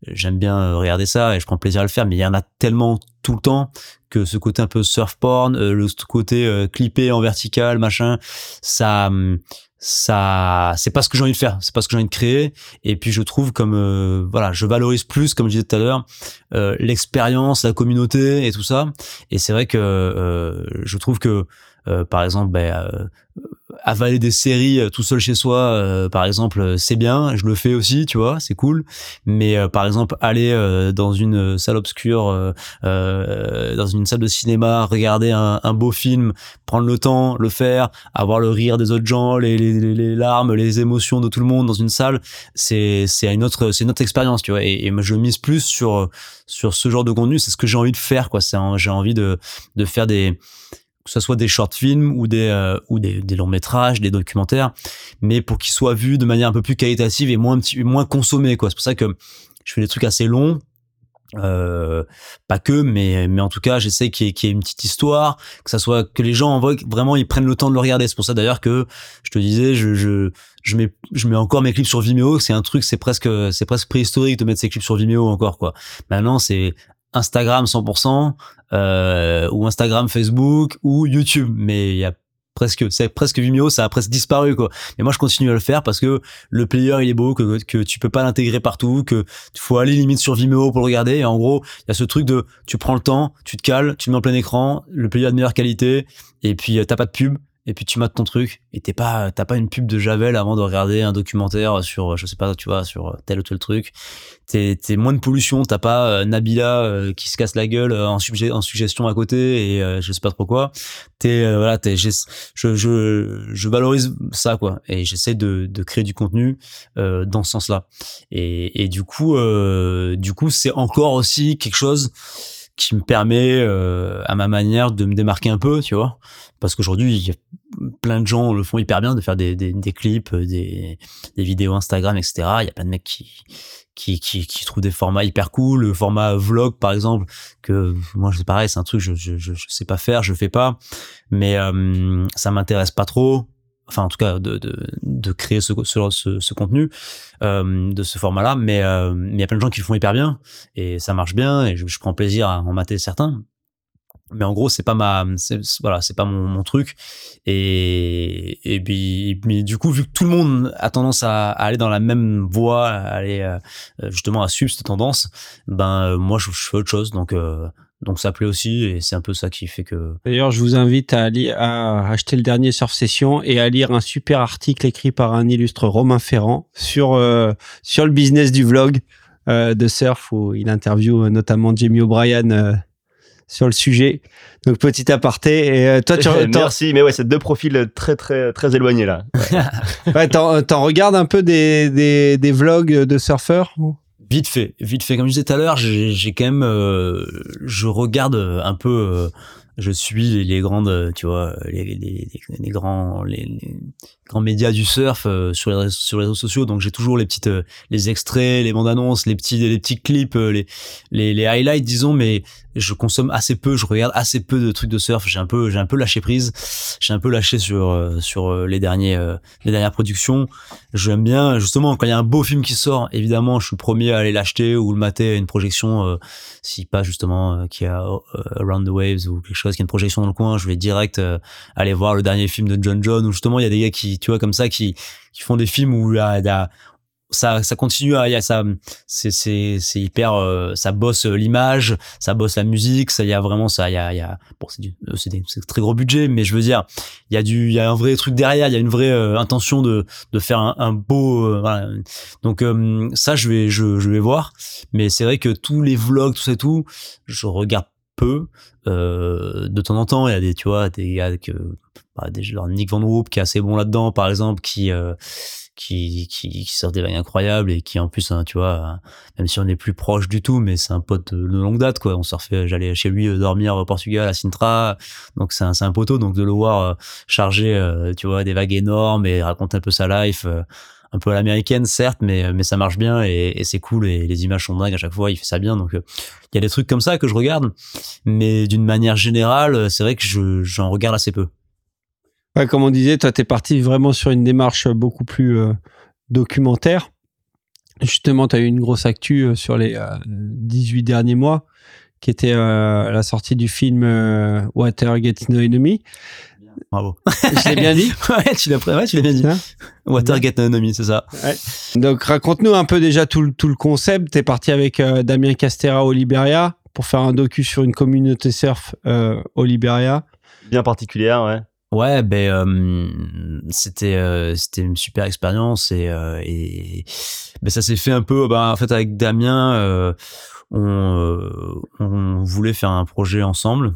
j'aime bien euh, regarder ça et je prends plaisir à le faire, mais il y en a tellement tout le temps que ce côté un peu surf porn, euh, le côté euh, clippé en vertical, machin, ça, hum, ça, c'est pas ce que j'ai envie de faire, c'est pas ce que j'ai envie de créer. Et puis je trouve comme, euh, voilà, je valorise plus, comme je disais tout à l'heure, l'expérience, la communauté et tout ça. Et c'est vrai que je trouve que, par exemple, ben, euh, avaler des séries euh, tout seul chez soi, euh, par exemple, euh, c'est bien, je le fais aussi, tu vois, c'est cool. Mais euh, par exemple, aller euh, dans une salle obscure, euh, euh, dans une salle de cinéma, regarder un, beau film, prendre le temps, le faire, avoir le rire des autres gens, les, larmes, les émotions de tout le monde dans une salle, c'est c'est une autre c'est une autre expérience, tu vois. Et, et moi, je mise plus sur sur ce genre de contenu, c'est ce que j'ai envie de faire, quoi. C'est j'ai envie de de faire des que ce soit des short films ou des euh, ou des, des longs métrages, des documentaires, mais pour qu'ils soient vus de manière un peu plus qualitative et moins moins consommés quoi. C'est pour ça que je fais des trucs assez longs. Euh, pas que, mais mais en tout cas, j'essaie qu'il y, ait- qu'il y ait une petite histoire, que ça soit que les gens en vraiment ils prennent le temps de le regarder. C'est pour ça d'ailleurs que je te disais, je je je mets je mets encore mes clips sur Vimeo. C'est un truc, c'est presque c'est presque préhistorique de mettre ses clips sur Vimeo encore quoi. Maintenant, c'est Instagram 100% euh, ou Instagram, Facebook ou YouTube, mais il y a presque c'est presque Vimeo, ça a presque disparu quoi. Mais moi je continue à le faire parce que le player il est beau, que que tu peux pas l'intégrer partout, que faut aller limite sur Vimeo pour le regarder. Et en gros, il y a ce truc de tu prends le temps, tu te cales, tu mets en plein écran, le player de meilleure qualité, et puis euh, t'as pas de pub. Et puis tu mates ton truc et t'es pas t'as pas une pub de Javel avant de regarder un documentaire sur je sais pas tu vois sur tel ou tel truc. T'es t'es moins de pollution t'as pas euh, Nabila euh, qui se casse la gueule euh, en, subje- en suggestion à côté et euh, je sais pas trop quoi. T'es voilà t'es je, je je valorise ça quoi. Et j'essaie de de créer du contenu dans ce sens là et et du coup du coup c'est encore aussi quelque chose qui me permet euh, à ma manière de me démarquer un peu tu vois. Parce qu'aujourd'hui il y a plein de gens le font hyper bien de faire des des, des clips euh, des des vidéos Instagram etc il y a plein de mecs qui qui, qui, qui trouvent des formats hyper cool, le format vlog par exemple, que moi c'est pareil, c'est un truc je, je, je, je sais pas faire, je fais pas, mais euh, ça m'intéresse pas trop, enfin en tout cas de, de, de créer ce, ce, ce, contenu euh, de ce format-là, mais euh, mais il y a plein de gens qui le font hyper bien et ça marche bien et je, je prends plaisir à en mater certains. Mais en gros, c'est pas ma, voilà, c'est pas mon, mon truc. Et, et puis, mais du coup, vu que tout le monde a tendance à, à aller dans la même voie, à aller euh, justement à suivre cette tendance, ben euh, moi, je, je fais autre chose. Donc, euh, donc ça plaît aussi, et c'est un peu ça qui fait que. D'ailleurs, je vous invite à, à acheter le dernier Surf Session et à lire un super article écrit par un illustre Romain Ferrand sur, euh, sur le business du vlog euh, de surf où il interviewe notamment Jamie O'Brien euh, sur le sujet. Donc petit aparté. Et euh, toi, tu Merci, mais ouais, c'est deux profils très très très éloignés là. ouais, t'en- t'en regardes un peu des, des, des vlogs de surfeurs Vite fait, vite fait. Comme je disais tout à l'heure, j'ai quand même, euh, je regarde un peu, euh, je suis les, grandes, euh, tu vois, les, les, les, grands, les grands médias du surf euh, sur les sur réseaux sociaux. Donc j'ai toujours les petites, euh, les extraits, les bandes annonces, les petits, les petits clips, euh, les, les, les highlights, disons. Mais je consomme assez peu, je regarde assez peu de trucs de surf. J'ai un peu, j'ai un peu lâché prise. J'ai un peu lâché sur euh, sur euh, les derniers, les dernières productions. J'aime bien justement quand il y a un beau film qui sort, évidemment, je suis premier à aller l'acheter ou le mater à une projection si pas justement y a Around the Waves ou quelque chose qui a une projection dans le coin, je vais direct aller voir le dernier film de John John ou justement il y a des gars qui tu vois comme ça qui qui font des films où a- ça ça continue à y a ça c'est c'est c'est hyper euh, ça bosse euh, l'image ça bosse la musique ça il y a vraiment ça il y a y a bon c'est euh, c'est des c'est très gros budget mais je veux dire il y a du il y a un vrai truc derrière il y a une vraie intention de de faire un, beau donc ça je vais je, je vais voir. Mais c'est vrai que tous les vlogs tout ça tout je regarde peu euh, de temps en temps. Il y a des tu vois des gars que bah, des genre Nick Van Hoop qui est assez bon là-dedans par exemple qui euh, qui, qui, qui sort des vagues incroyables et qui en plus hein, tu vois même si on est plus proche du tout mais c'est un pote de, longue date quoi. On surfait j'allais chez lui euh, dormir au Portugal à Sintra. Donc c'est un, un poteau donc de le voir euh, charger euh, tu vois des vagues énormes et raconter un peu sa life un peu à l'américaine certes mais mais ça marche bien et, c'est cool et les images sont dingues à chaque fois il fait ça bien donc euh, il y a des trucs comme ça que je regarde mais d'une manière générale euh, c'est vrai que je j'en regarde assez peu Ouais, comme on disait, toi, t'es parti vraiment sur une démarche beaucoup plus euh, documentaire. Justement, tu as eu une grosse actu euh, sur les euh, 18 derniers mois, qui était euh, la sortie du film euh, Water Gets No Enemy. Bravo Je l'ai bien dit ouais tu l'as ouais, tu l'as bien dit Hein Watergate Nonomy c'est ça Donc, raconte-nous un peu déjà tout, le- tout le concept. Tu es parti avec euh, Damien Castera au Liberia pour faire un docu sur une communauté surf euh, au Liberia. Bien particulière, ouais. Ouais, ben euh, c'était euh, c'était une super expérience et euh, et ben ça s'est fait un peu ben, en fait avec Damien euh, on euh, on voulait faire un projet ensemble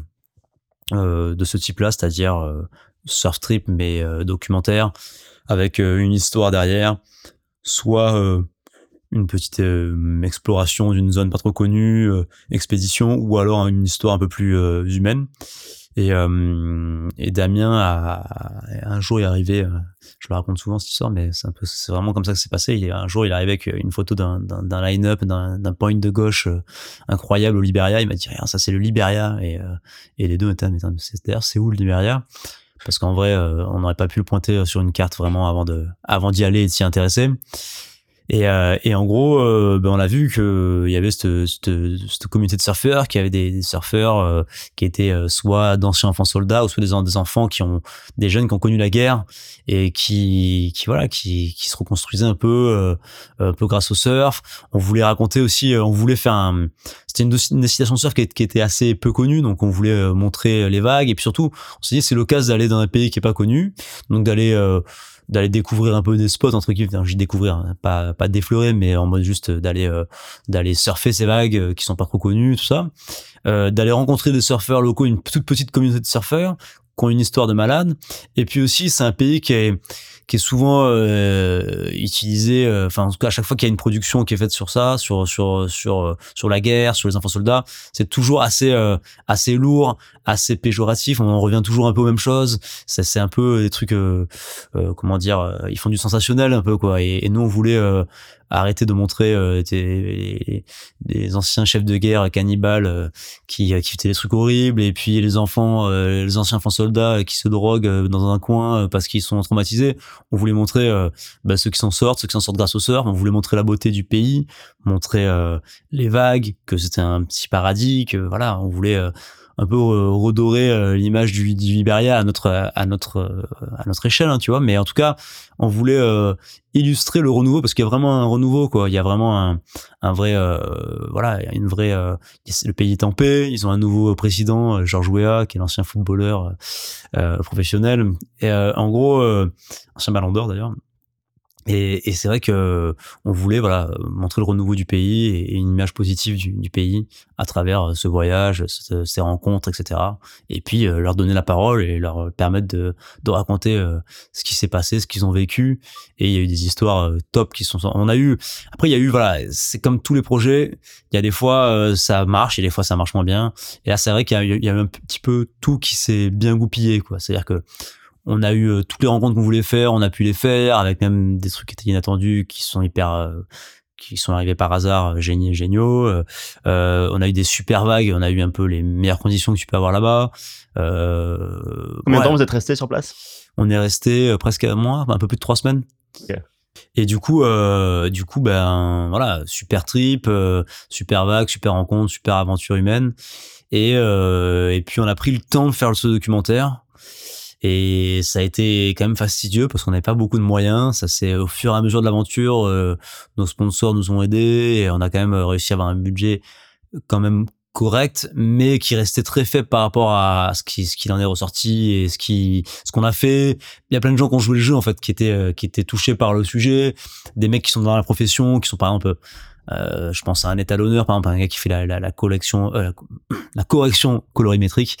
de ce type-là, c'est-à-dire euh, surf trip mais euh, documentaire avec euh, une histoire derrière, soit euh, une petite euh, exploration d'une zone pas trop connue, euh, expédition, ou alors une histoire un peu plus euh, humaine. Et, euh, et Damien a, un jour est arrivé, euh, je le raconte souvent cette histoire, mais c'est vraiment comme ça que c'est passé. Il un jour, il est arrivé avec une photo d'un, d'un, d'un line-up, d'un, point de gauche euh, incroyable au Liberia. Il m'a dit, rien, ça c'est le Liberia. Et, euh, et les deux étaient, mais c'est, d'ailleurs, c'est où le Liberia? Parce qu'en vrai, euh, on n'aurait pas pu le pointer sur une carte vraiment avant de, avant d'y aller et de s'y intéresser. Et, euh, et en gros, euh, ben on a vu que il y avait cette, cette, cette communauté de surfeurs, qui avait des, des surfeurs euh, qui étaient euh, soit d'anciens enfants soldats, ou soit des, des enfants qui ont des jeunes qui ont connu la guerre et qui, qui voilà, qui, qui se reconstruisaient un peu, euh, un peu grâce au surf. On voulait raconter aussi, euh, on voulait faire un, c'était une, une destination de surf qui, qui était assez peu connue, donc on voulait euh, montrer les vagues et puis surtout, on s'est dit c'est l'occasion d'aller dans un pays qui est pas connu, donc d'aller euh, d'aller découvrir un peu des spots entre guillemets enfin, j'ai découvrir hein, pas pas défleurer mais en mode juste d'aller euh, d'aller surfer ces vagues euh, qui sont pas trop connues tout ça. Euh, d'aller rencontrer des surfeurs locaux une toute petite communauté de surfeurs qui ont une histoire de malade. Et puis aussi c'est un pays qui est qui est souvent euh, utilisé euh, enfin en tout cas à chaque fois qu'il y a une production qui est faite sur ça sur sur sur euh, sur la guerre sur les enfants soldats c'est toujours assez euh, assez lourd assez péjoratif. On en revient toujours un peu aux mêmes choses. C'est c'est un peu des trucs euh, comment dire ils font du sensationnel un peu quoi. Et, et nous on voulait arrêter de montrer des, des anciens chefs de guerre cannibales qui qui faisaient des trucs horribles et puis les enfants les anciens enfants soldats qui se droguent dans un coin parce qu'ils sont traumatisés on voulait montrer euh, bah, ceux qui s'en sortent ceux qui s'en sortent grâce au surf on voulait montrer la beauté du pays montrer euh, les vagues que c'était un petit paradis que voilà on voulait euh, un peu euh, redorer euh, l'image du, du Liberia à notre à notre euh, à notre échelle hein, tu vois. Mais en tout cas on voulait illustrer le renouveau parce qu'il y a vraiment un renouveau quoi. Il y a vraiment un, un vrai voilà une vraie le pays est en paix ils ont un nouveau président Georges Weah qui est l'ancien footballeur professionnel. Et en gros ancien ballon d'or d'ailleurs Et, et c'est vrai que on voulait voilà montrer le renouveau du pays et, une image positive du, du pays à travers ce voyage, ce- ces rencontres, etc. Et puis euh, leur donner la parole et leur permettre de, de raconter euh, ce qui s'est passé, ce qu'ils ont vécu. Et il y a eu des histoires euh, top qui sont. On a eu. Après il y a eu voilà, c'est comme tous les projets. Il y a des fois euh, ça marche et des fois ça marche moins bien. Et là c'est vrai qu'il y y a eu un petit peu tout qui s'est bien goupillé quoi. C'est-à-dire que on a eu euh, toutes les rencontres qu'on voulait faire, on a pu les faire avec même des trucs qui étaient inattendus, qui sont hyper, euh, qui sont arrivés par hasard, euh, géniaux, géniaux. Euh, on a eu des super vagues, on a eu un peu les meilleures conditions que tu peux avoir là-bas. Euh, Combien de ouais, temps vous êtes resté sur place? On est resté presque un mois, un peu plus de trois semaines. Ok. Et du coup, euh, du coup, ben voilà, super trip, euh, super vague, super rencontre, super aventure humaine. Et euh, et puis on a pris le temps de faire ce documentaire. Et ça a été quand même fastidieux parce qu'on n'avait pas beaucoup de moyens. Ça c'est au fur et à mesure de l'aventure, euh, nos sponsors nous ont aidés et on a quand même réussi à avoir un budget quand même correct, mais qui restait très faible par rapport à ce qui ce qu'il en est ressorti et ce qui ce qu'on a fait. Il y a plein de gens qui ont joué le jeu en fait, qui étaient euh, qui étaient touchés par le sujet, des mecs qui sont dans la profession, qui sont par exemple euh, je pense à un étalonneur, par exemple, un gars qui fait la, la, la collection, euh, la co- la correction colorimétrique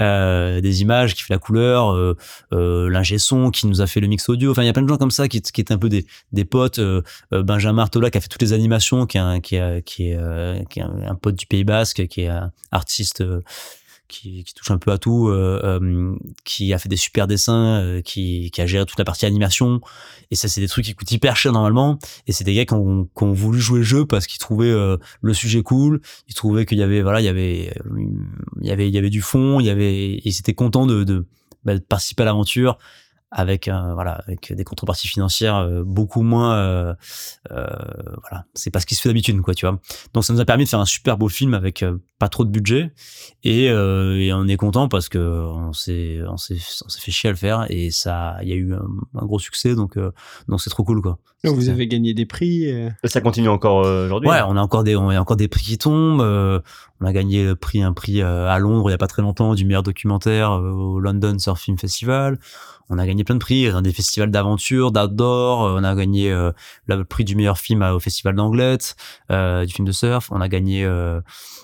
euh, des images, qui fait la couleur, euh, euh, l'ingé son, qui nous a fait le mix audio. Enfin, il y a plein de gens comme ça qui, qui étaient un peu des, des potes. Euh, euh, Benjamin Artola qui a fait toutes les animations, qui est un, qui est, qui est, qui est un, pote du Pays Basque, qui est artiste. Euh, qui, qui touche un peu à tout, euh, euh, qui a fait des super dessins, euh, qui, qui a géré toute la partie animation. Et ça, c'est des trucs qui coûtent hyper cher normalement. Et c'est des gars qui ont, qui ont voulu jouer le jeu parce qu'ils trouvaient euh, le sujet cool. Ils trouvaient qu'il y avait, voilà, il y avait, euh, il y avait, il y avait du fond. Il y avait, ils étaient contents de, de, bah, de participer à l'aventure avec, un, voilà, avec des contreparties financières euh, beaucoup moins, euh, euh, voilà, c'est pas ce qui se fait d'habitude, quoi, tu vois. Donc ça nous a permis de faire un super beau film avec euh, pas trop de budget et, euh, et on est content parce que on s'est on s'est on s'est fait chier à le faire et ça il y a eu un, un gros succès donc euh, donc c'est trop cool quoi. Vous C'est- avez gagné des prix. Et ça continue encore euh, aujourd'hui Ouais, on a encore des on a encore des prix qui tombent. euh, on a gagné le prix un prix à Londres il y a pas très longtemps du meilleur documentaire euh, au London Surf Film Festival. On a gagné plein de prix dans des festivals d'aventure, d'outdoor. On a gagné euh, le prix du meilleur film au festival d'Anglette, euh, du film de surf. On a gagné euh,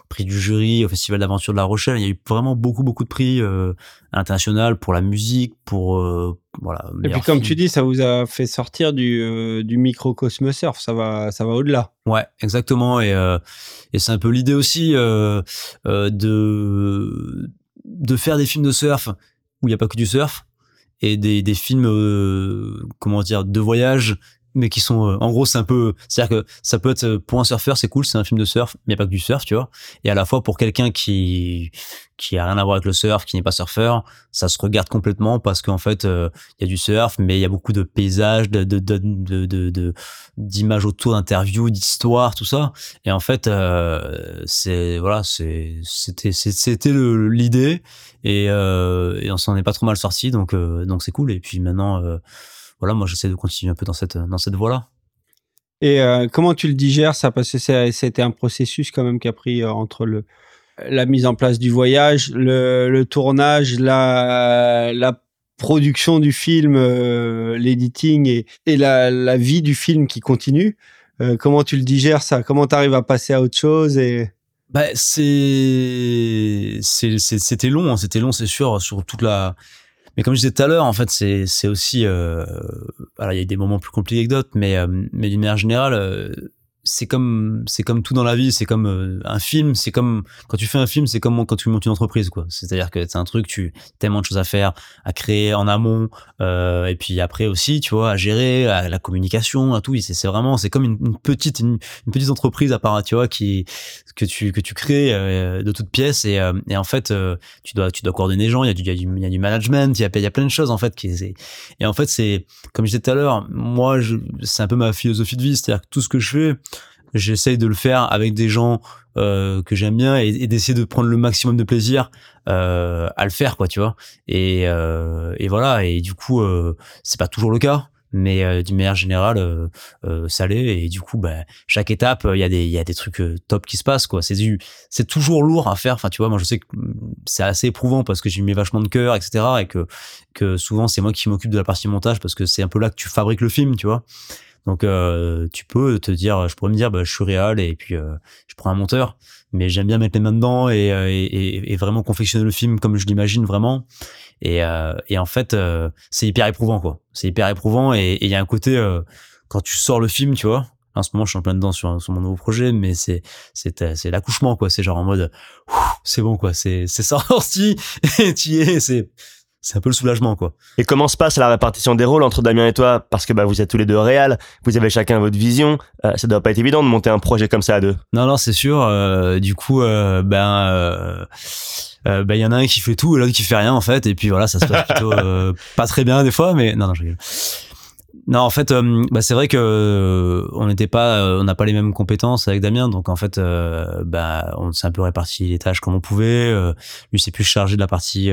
prix du jury au festival d'aventure de La Rochelle. Il y a eu vraiment beaucoup beaucoup de prix euh, international pour la musique, pour euh, voilà. Et puis comme tu dis, ça vous a fait sortir du, euh, du microcosme surf. Ça va, ça va au-delà. Ouais, exactement. Et, euh, et c'est un peu l'idée aussi de de faire des films de surf où il n'y a pas que du surf et des, des films comment dire de voyage mais qui sont euh, en gros c'est un peu c'est à dire que ça peut être euh, pour un surfeur c'est cool c'est un film de surf mais il a pas que du surf tu vois. Et à la fois pour quelqu'un qui qui a rien à voir avec le surf qui n'est pas surfeur ça se regarde complètement parce qu'en fait euh, il y a du surf mais il y a beaucoup de paysages de de de de, de, d'images autour d'interviews d'histoires tout ça. Et en fait euh, c'est voilà c'est c'était c'était l'idée. Et, euh, et on s'en est pas trop mal sorti donc donc c'est cool. Et puis maintenant voilà moi j'essaie de continuer un peu dans cette dans cette voie là Et euh, comment tu le digères? Ça Parce que c'était un processus quand même qui a pris euh, entre le la mise en place du voyage, le, le tournage, la, la production du film, euh, l'editing et, et la, la vie du film qui continue. Euh, comment tu le digères ça? Comment tu arrives à passer à autre chose et Bah, c'était long, hein, c'était long, c'est sûr, sur toute la. Mais comme je disais tout à l'heure, en fait, c'est, aussi, euh, voilà, il y a des moments plus compliqués que d'autres, mais, euh, mais d'une manière générale, euh, c'est comme, c'est comme tout dans la vie, c'est comme euh, un film, c'est comme quand tu fais un film, c'est comme quand tu montes une entreprise, quoi. C'est-à-dire que c'est un truc, tu tellement de choses à faire, à créer en amont, euh, et puis après aussi, tu vois, à gérer, à la communication, à tout. C'est, vraiment, c'est comme une, petite, une, petite entreprise à part, tu vois, qui que tu que tu crées euh, de toutes pièces et, euh, et en fait euh, tu dois tu dois coordonner les gens il y a du il y y a du management il y a il y a plein de choses en fait qui et en fait c'est comme je disais tout à l'heure moi c'est un peu ma philosophie de vie c'est-à-dire que tout ce que je fais j'essaye de le faire avec des gens euh, que j'aime bien et, d'essayer de prendre le maximum de plaisir euh, à le faire quoi tu vois et euh, et voilà et du coup c'est pas toujours le cas mais d'une manière générale ça l'est et du coup bah, chaque étape il y a des y a des trucs top qui se passent quoi c'est c'est toujours lourd à faire enfin tu vois moi je sais que mm, c'est assez éprouvant parce que j'y mets vachement de cœur, etc. Et que, que souvent, c'est moi qui m'occupe de la partie montage parce que c'est un peu là que tu fabriques le film, tu vois. Donc, euh, tu peux te dire, je pourrais me dire, bah, je suis réal et puis euh, je prends un monteur. Mais j'aime bien mettre les mains dedans et, euh, et, et- et vraiment confectionner le film comme je l'imagine vraiment. Et, euh, et en fait, euh, c'est hyper éprouvant, quoi. C'est hyper éprouvant et il y a un côté, euh, quand tu sors le film, tu vois. En ce moment, je suis en plein dedans sur, mon nouveau projet, mais c'est c'est c'est l'accouchement, quoi. C'est genre en mode, c'est bon, quoi. C'est c'est sorti et tu y es. C'est c'est un peu le soulagement, quoi. Et comment se passe la répartition des rôles entre Damien et toi? Parce que bah, vous êtes tous les deux réels, vous avez chacun votre vision. Euh, ça doit pas être évident de monter un projet comme ça à deux. Non, non, c'est sûr. euh, du coup, euh, ben, euh, euh, ben, il y en a un qui fait tout et l'autre qui fait rien en fait. Et puis voilà, ça se passe plutôt euh, pas très bien des fois, mais non, non, je rigole. Non, en fait, euh, bah, c'est vrai que euh, on n'était pas, euh, on n'a pas les mêmes compétences avec Damien, donc en fait, bah, on s'est un peu réparti les tâches comme on pouvait. Lui, c'est plus chargé de la partie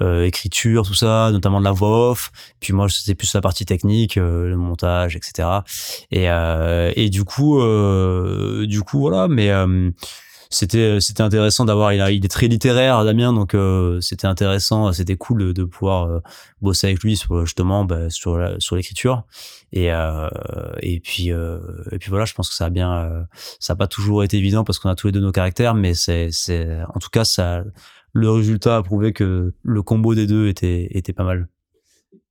écriture, tout ça, notamment de la voix off. Puis moi, c'était plus la partie technique, le montage, etc. Et, et du coup, du coup, voilà. Mais c'était c'était intéressant d'avoir. Il, a- il est très littéraire, Damien, donc euh, c'était intéressant. C'était cool de, de pouvoir euh, bosser avec lui justement bah, sur la- sur l'écriture. Et euh, et puis euh, et puis voilà. Je pense que ça a bien. euh, ça a pas toujours été évident parce qu'on a tous les deux nos caractères, mais c'est c'est en tout cas ça. Le résultat a prouvé que le combo des deux était était pas mal.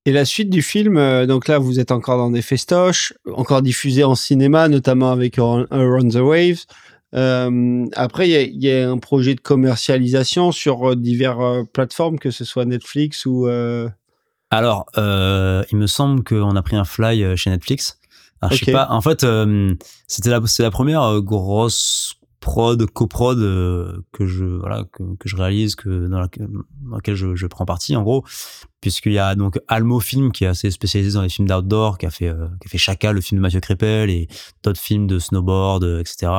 Et la suite du film, euh, donc là, vous êtes encore dans des festoches, encore diffusé en cinéma, notamment avec Around the Waves. Euh, après, il y a- il y, a un projet de commercialisation sur euh, diverses euh, plateformes, que ce soit Netflix ou. Alors, il me semble qu'on a pris un fly chez Netflix. Alors, je sais pas. En fait, c'était la, première grosse prod, coprod euh, que je voilà que, que je réalise, que dans, laquelle, dans laquelle je, je prends partie en gros, puisqu'il y a donc Almo Film qui est assez spécialisé dans les films d'outdoor, qui a fait euh, qui a fait Chaka, le film de Mathieu Crépel et d'autres films de snowboard, euh, etc.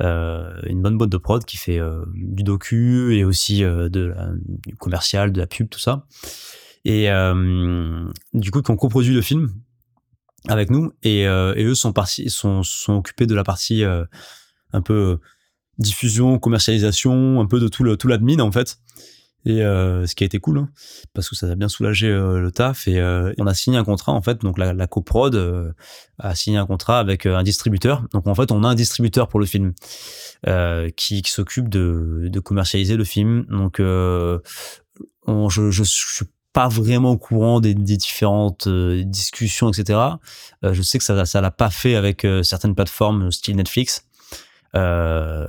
Euh, une bonne boîte de prod qui fait euh, du docu et aussi euh, de la, du commercial, de la pub, tout ça. Et du coup qui ont coproduit le film avec nous. Et, et eux sont partis sont sont occupés de la partie un peu euh, diffusion commercialisation un peu de tout le tout l'admin en fait. Et euh, ce qui a été cool hein, parce que ça a bien soulagé euh, le taf. Et on a signé un contrat en fait. Donc la, la coprod a signé un contrat avec un distributeur. Donc en fait on a un distributeur pour le film qui, s'occupe de, de commercialiser le film. Donc on, je, je suis pas vraiment au courant des, des différentes discussions, etc. Je sais que ça ça l'a pas fait avec certaines plateformes style Netflix. Euh,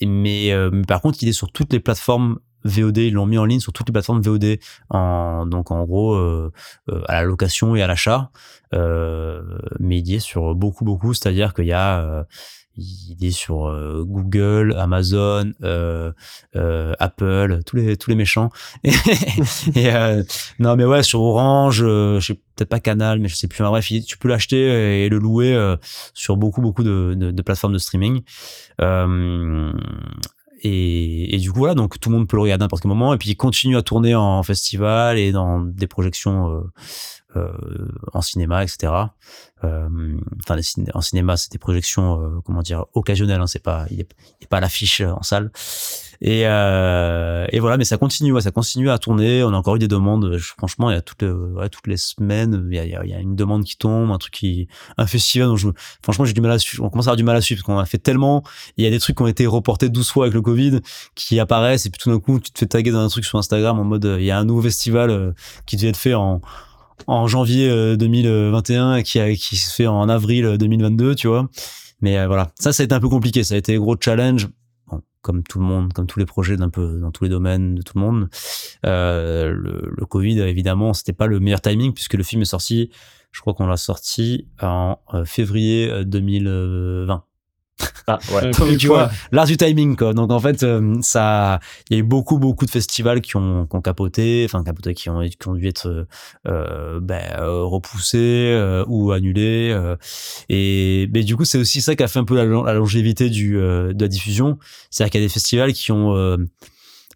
mais, euh, mais par contre, il est sur toutes les plateformes VOD. Ils l'ont mis en ligne sur toutes les plateformes VOD. En, donc en gros, euh, euh, à la location et à l'achat. Euh, mais il y est sur beaucoup, beaucoup. C'est-à-dire qu'il y a... il est sur euh, Google, Amazon, euh, euh, Apple, tous les tous les méchants. Et, et, euh, non mais ouais sur Orange, euh, je sais peut-être pas Canal, mais je sais plus. Enfin, bref, tu peux l'acheter et le louer sur beaucoup beaucoup de, de, de plateformes de streaming. Et, et du coup voilà, donc tout le monde peut le regarder à n'importe quel moment. Et puis il continue à tourner en festival et dans des projections en cinéma, etc. Euh, enfin, en cinéma, c'est des projections, euh, comment dire, occasionnelles. Hein, c'est pas, il est, il pas à l'affiche euh, en salle. Et, euh, voilà, mais ça continue, ça continue à tourner. On a encore eu des demandes. Franchement, il y a toutes, toutes les semaines, il y a, une demande qui tombe, un truc qui, un festival. franchement, j'ai du mal à suivre. On commence à avoir du mal à suivre parce qu'on a fait tellement. Il y a des trucs qui ont été reportés 12 fois avec le Covid qui apparaissent et puis tout d'un coup, tu te fais taguer dans un truc sur Instagram en mode, euh, il y a un nouveau festival euh, qui devait être fait en en janvier euh, 2021 et qui, a, qui se fait en avril euh, 2022, tu vois. Mais euh, voilà, ça, ça a été un peu compliqué. Ça a été un gros challenge. Comme tout le monde, comme tous les projets d'un peu dans tous les domaines de tout le monde. Euh, le, le Covid, évidemment, c'était pas le meilleur timing puisque le film est sorti. Je crois qu'on l'a sorti en euh, février euh, 2020. Ah, ouais. Donc, tu vois, l'art du timing, quoi. Donc, en fait, euh, ça, il y a eu beaucoup, beaucoup de festivals qui ont, qui ont capoté, enfin, capoté, qui ont, qui ont dû être, euh, euh, ben, euh, repoussés, euh, ou annulés, euh, et, mais du coup, c'est aussi ça qui a fait un peu la, la longévité du, euh, de la diffusion. C'est-à-dire qu'il y a des festivals qui ont, euh,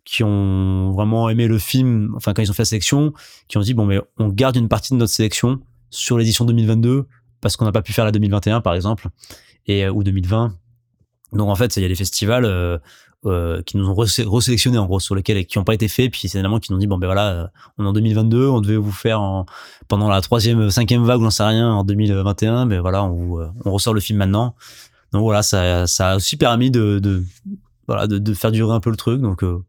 qui ont vraiment aimé le film, enfin, quand ils ont fait la sélection, qui ont dit, bon, mais on garde une partie de notre sélection sur l'édition 2022, parce qu'on n'a pas pu faire la 2021, par exemple, et, euh, ou 2020. Donc en fait, il y a des festivals euh, euh, qui nous ont resé- resélectionnés en gros sur lesquels qui n'ont pas été faits puis finalement qui nous ont dit bon ben voilà euh, on est en 2022 on devait vous faire en, pendant la troisième cinquième vague ou j'en sais rien en 2021 mais voilà on vous, euh, on ressort le film maintenant donc voilà ça ça a aussi permis de, de voilà de, de faire durer un peu le truc donc euh,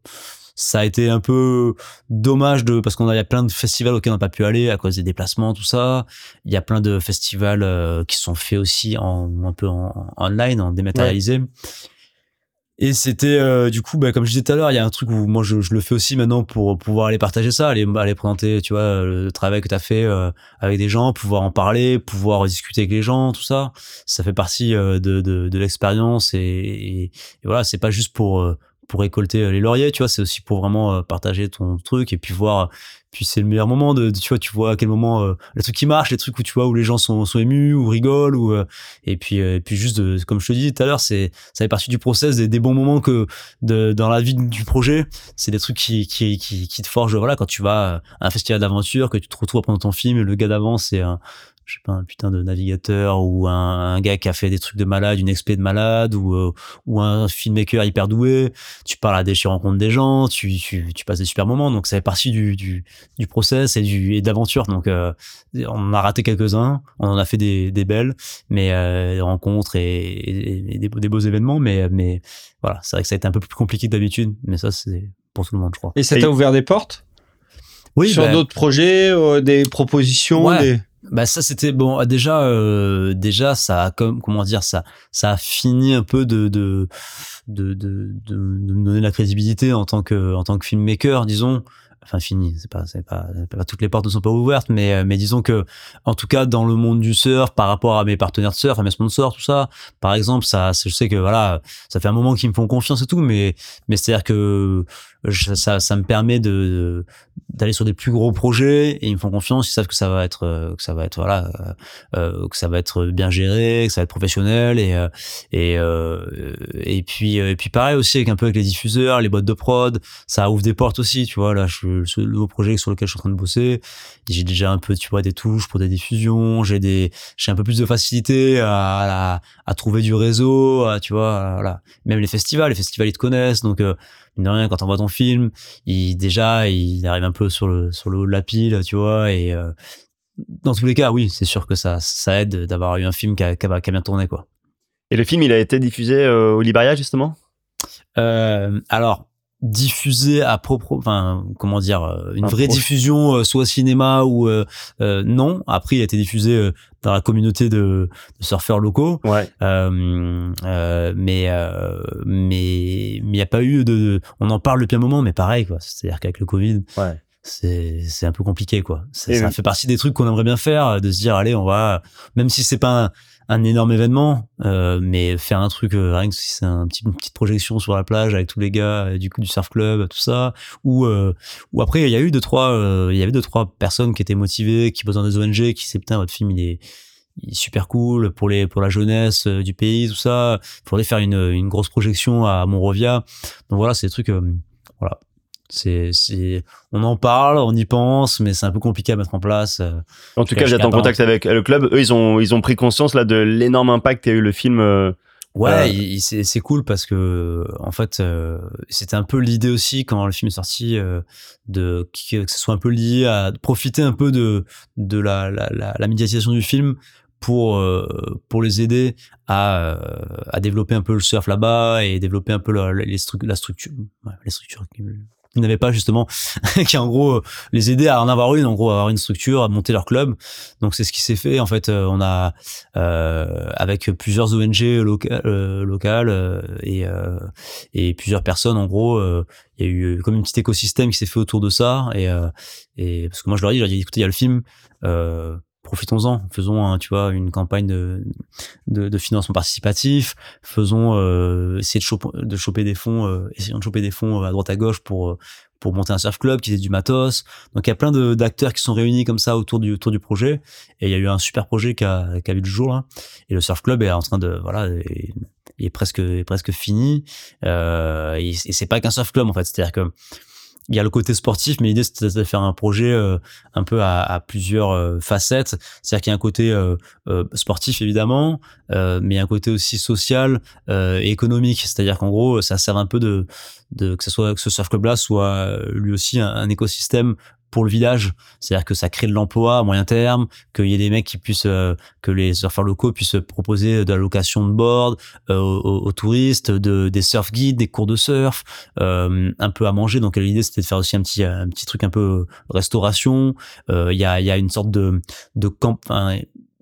ça a été un peu dommage de parce qu'on a il y a plein de festivals auxquels on n'a pas pu aller à cause des déplacements tout ça. Il y a plein de festivals euh, qui sont faits aussi en un peu en, en online en dématérialisé. Et c'était euh, du coup bah, comme je disais tout à l'heure il y a un truc où moi je, je le fais aussi maintenant pour pouvoir aller partager ça aller aller présenter tu vois le travail que tu as fait euh, avec des gens pouvoir en parler pouvoir discuter avec les gens tout ça. Ça fait partie euh, de, de, de l'expérience et, et, et voilà c'est pas juste pour euh, pour récolter euh, les lauriers tu vois c'est aussi pour vraiment euh, partager ton truc et puis voir puis c'est le meilleur moment de, tu vois tu vois à quel moment euh, le truc qui marche les trucs où tu vois où les gens sont, sont émus ou rigolent ou euh, et puis euh, et puis juste de, comme je te dis tout à l'heure c'est ça fait partie du process des, des bons moments que de, dans la vie du projet. C'est des trucs qui, qui, qui, qui te forgent voilà quand tu vas à un festival d'aventure que tu te retrouves pendant ton film le gars d'avant c'est un je sais pas un putain de navigateur ou un, un gars qui a fait des trucs de malade une expé de malade ou euh, ou un filmmaker hyper doué. Tu parles à des tu rencontres des gens tu, tu, tu passes des super moments. Donc ça fait partie du, du, du process et du et d'aventure donc euh, on en a raté quelques-uns. On en a fait des, des belles mais euh, des rencontres et, et- et des, beaux- des beaux événements. Mais mais voilà c'est vrai que ça a été un peu plus compliqué que d'habitude. Mais ça c'est pour tout le monde je crois. Et ça t'a ouvert des portes? Oui sur bah, d'autres projets, euh, des propositions, Ouais. des... Bah ça c'était bon euh, déjà euh, déjà ça a comme comment dire ça ça a fini un peu de de de de, de, me donner la crédibilité en tant que en tant que filmmaker disons. Enfin fini c'est pas c'est pas, pas toutes les portes ne sont pas ouvertes mais euh, mais disons que en tout cas dans le monde du surf par rapport à mes partenaires de surf à mes sponsors tout ça par exemple ça je sais que voilà ça fait un moment qu'ils me font confiance et tout mais mais c'est à dire que je- ça ça me permet de d'aller sur des plus gros projets et ils me font confiance ils savent que ça va être euh, que ça va être voilà euh, euh, que ça va être bien géré que ça va être professionnel et euh, et euh, et puis et puis pareil aussi avec un peu avec les diffuseurs les boîtes de prod ça ouvre des portes aussi tu vois. Là je ce nouveau projet sur lequel je suis en train de bosser. J'ai déjà un peu tu vois des touches pour des diffusions j'ai des j'ai un peu plus de facilité à à, trouver du réseau tu vois voilà. Même les festivals les festivals ils te connaissent donc euh, mine de rien quand on voit ton film il déjà il arrive un peu sur le sur le haut de la pile tu vois et euh, dans tous les cas oui c'est sûr que ça ça aide d'avoir eu un film qui a, qui a, qui a bien tourné quoi. Et le film, il a été diffusé euh, au Liberia, justement? Euh, alors diffusé à propre enfin comment dire euh, une Un vraie proche. diffusion euh, soit au cinéma ou euh, euh, non après il a été diffusé dans la communauté de, de surfeurs locaux Ouais. Euh, euh, mais euh, mais mais il y a pas eu de on en parle depuis un moment mais pareil quoi c'est à dire qu'avec le covid Ouais. c'est c'est un peu compliqué quoi ça oui. fait partie des trucs qu'on aimerait bien faire de se dire allez on va même si c'est pas un, un énorme événement euh, mais faire un truc euh, rien que si c'est un petit, une petite projection sur la plage avec tous les gars euh, du coup du surf club tout ça ou euh, ou après il y a eu deux trois il y avait deux trois personnes qui étaient motivées qui bossent dans des ONG qui disaient putain votre film il est il est super cool pour les pour la jeunesse du pays tout ça. Faudrait faire une une grosse projection à Monrovia. Donc voilà c'est des trucs voilà c'est c'est on en parle on y pense mais c'est un peu compliqué à mettre en place euh. En tout cas, j'attends contact avec le club. Eux, ils ont, ils ont pris conscience là de l'énorme impact qu'a eu le film. euh, Ouais, Euh, il- il- c'est c'est cool parce que en fait euh, c'était un peu l'idée aussi quand le film est sorti euh, de que, ce soit un peu lié à profiter un peu de de la la, la, la médiatisation du film pour euh, pour les aider à euh, à développer un peu le surf là-bas et développer un peu la, les stru- la structure ouais, les structures n'avaient pas justement qui en gros les aider à en avoir une en gros à avoir une structure à monter leur club. Donc c'est ce qui s'est fait. En fait euh, on a euh, avec plusieurs ONG euh, locales euh, et, euh, et plusieurs personnes en gros euh, il y a eu comme un petit écosystème qui s'est fait autour de ça. Et, et parce que moi je leur ai dit, dit écoutez il y a le film profitons-en. Faisons tu vois une campagne de, de, de financement participatif. Faisons euh, essayer de choper, de choper des fonds euh, essayons de choper des fonds à droite à gauche pour euh, pour monter un surf club qui ait du matos. Donc il y a plein d'acteurs qui sont réunis comme ça autour du autour du projet. Et il y a eu un super projet qui a, qui a vu le jour là et le surf club est en train de voilà est, est presque est presque fini. Euh, et, et c'est pas qu'un surf club en fait. C'est à dire que il y a le côté sportif, mais l'idée c'était de faire un projet euh, un peu à, à plusieurs euh, facettes. C'est-à-dire qu'il y a un côté euh, euh, sportif évidemment, euh, mais il y a un côté aussi social et économique. C'est-à-dire qu'en gros, ça sert un peu de, de que ce soit que ce surf club là soit lui aussi un écosystème pour le village, c'est-à-dire que ça crée de l'emploi à moyen terme, qu'il y ait des mecs qui puissent, euh, que les surfeurs locaux puissent proposer de la location de board euh, aux, aux touristes, de, des surf guides, des cours de surf, euh, un peu à manger. Donc l'idée c'était de faire aussi un petit, un petit truc un peu restauration. Euh, Il y a, y a une sorte de, de camp.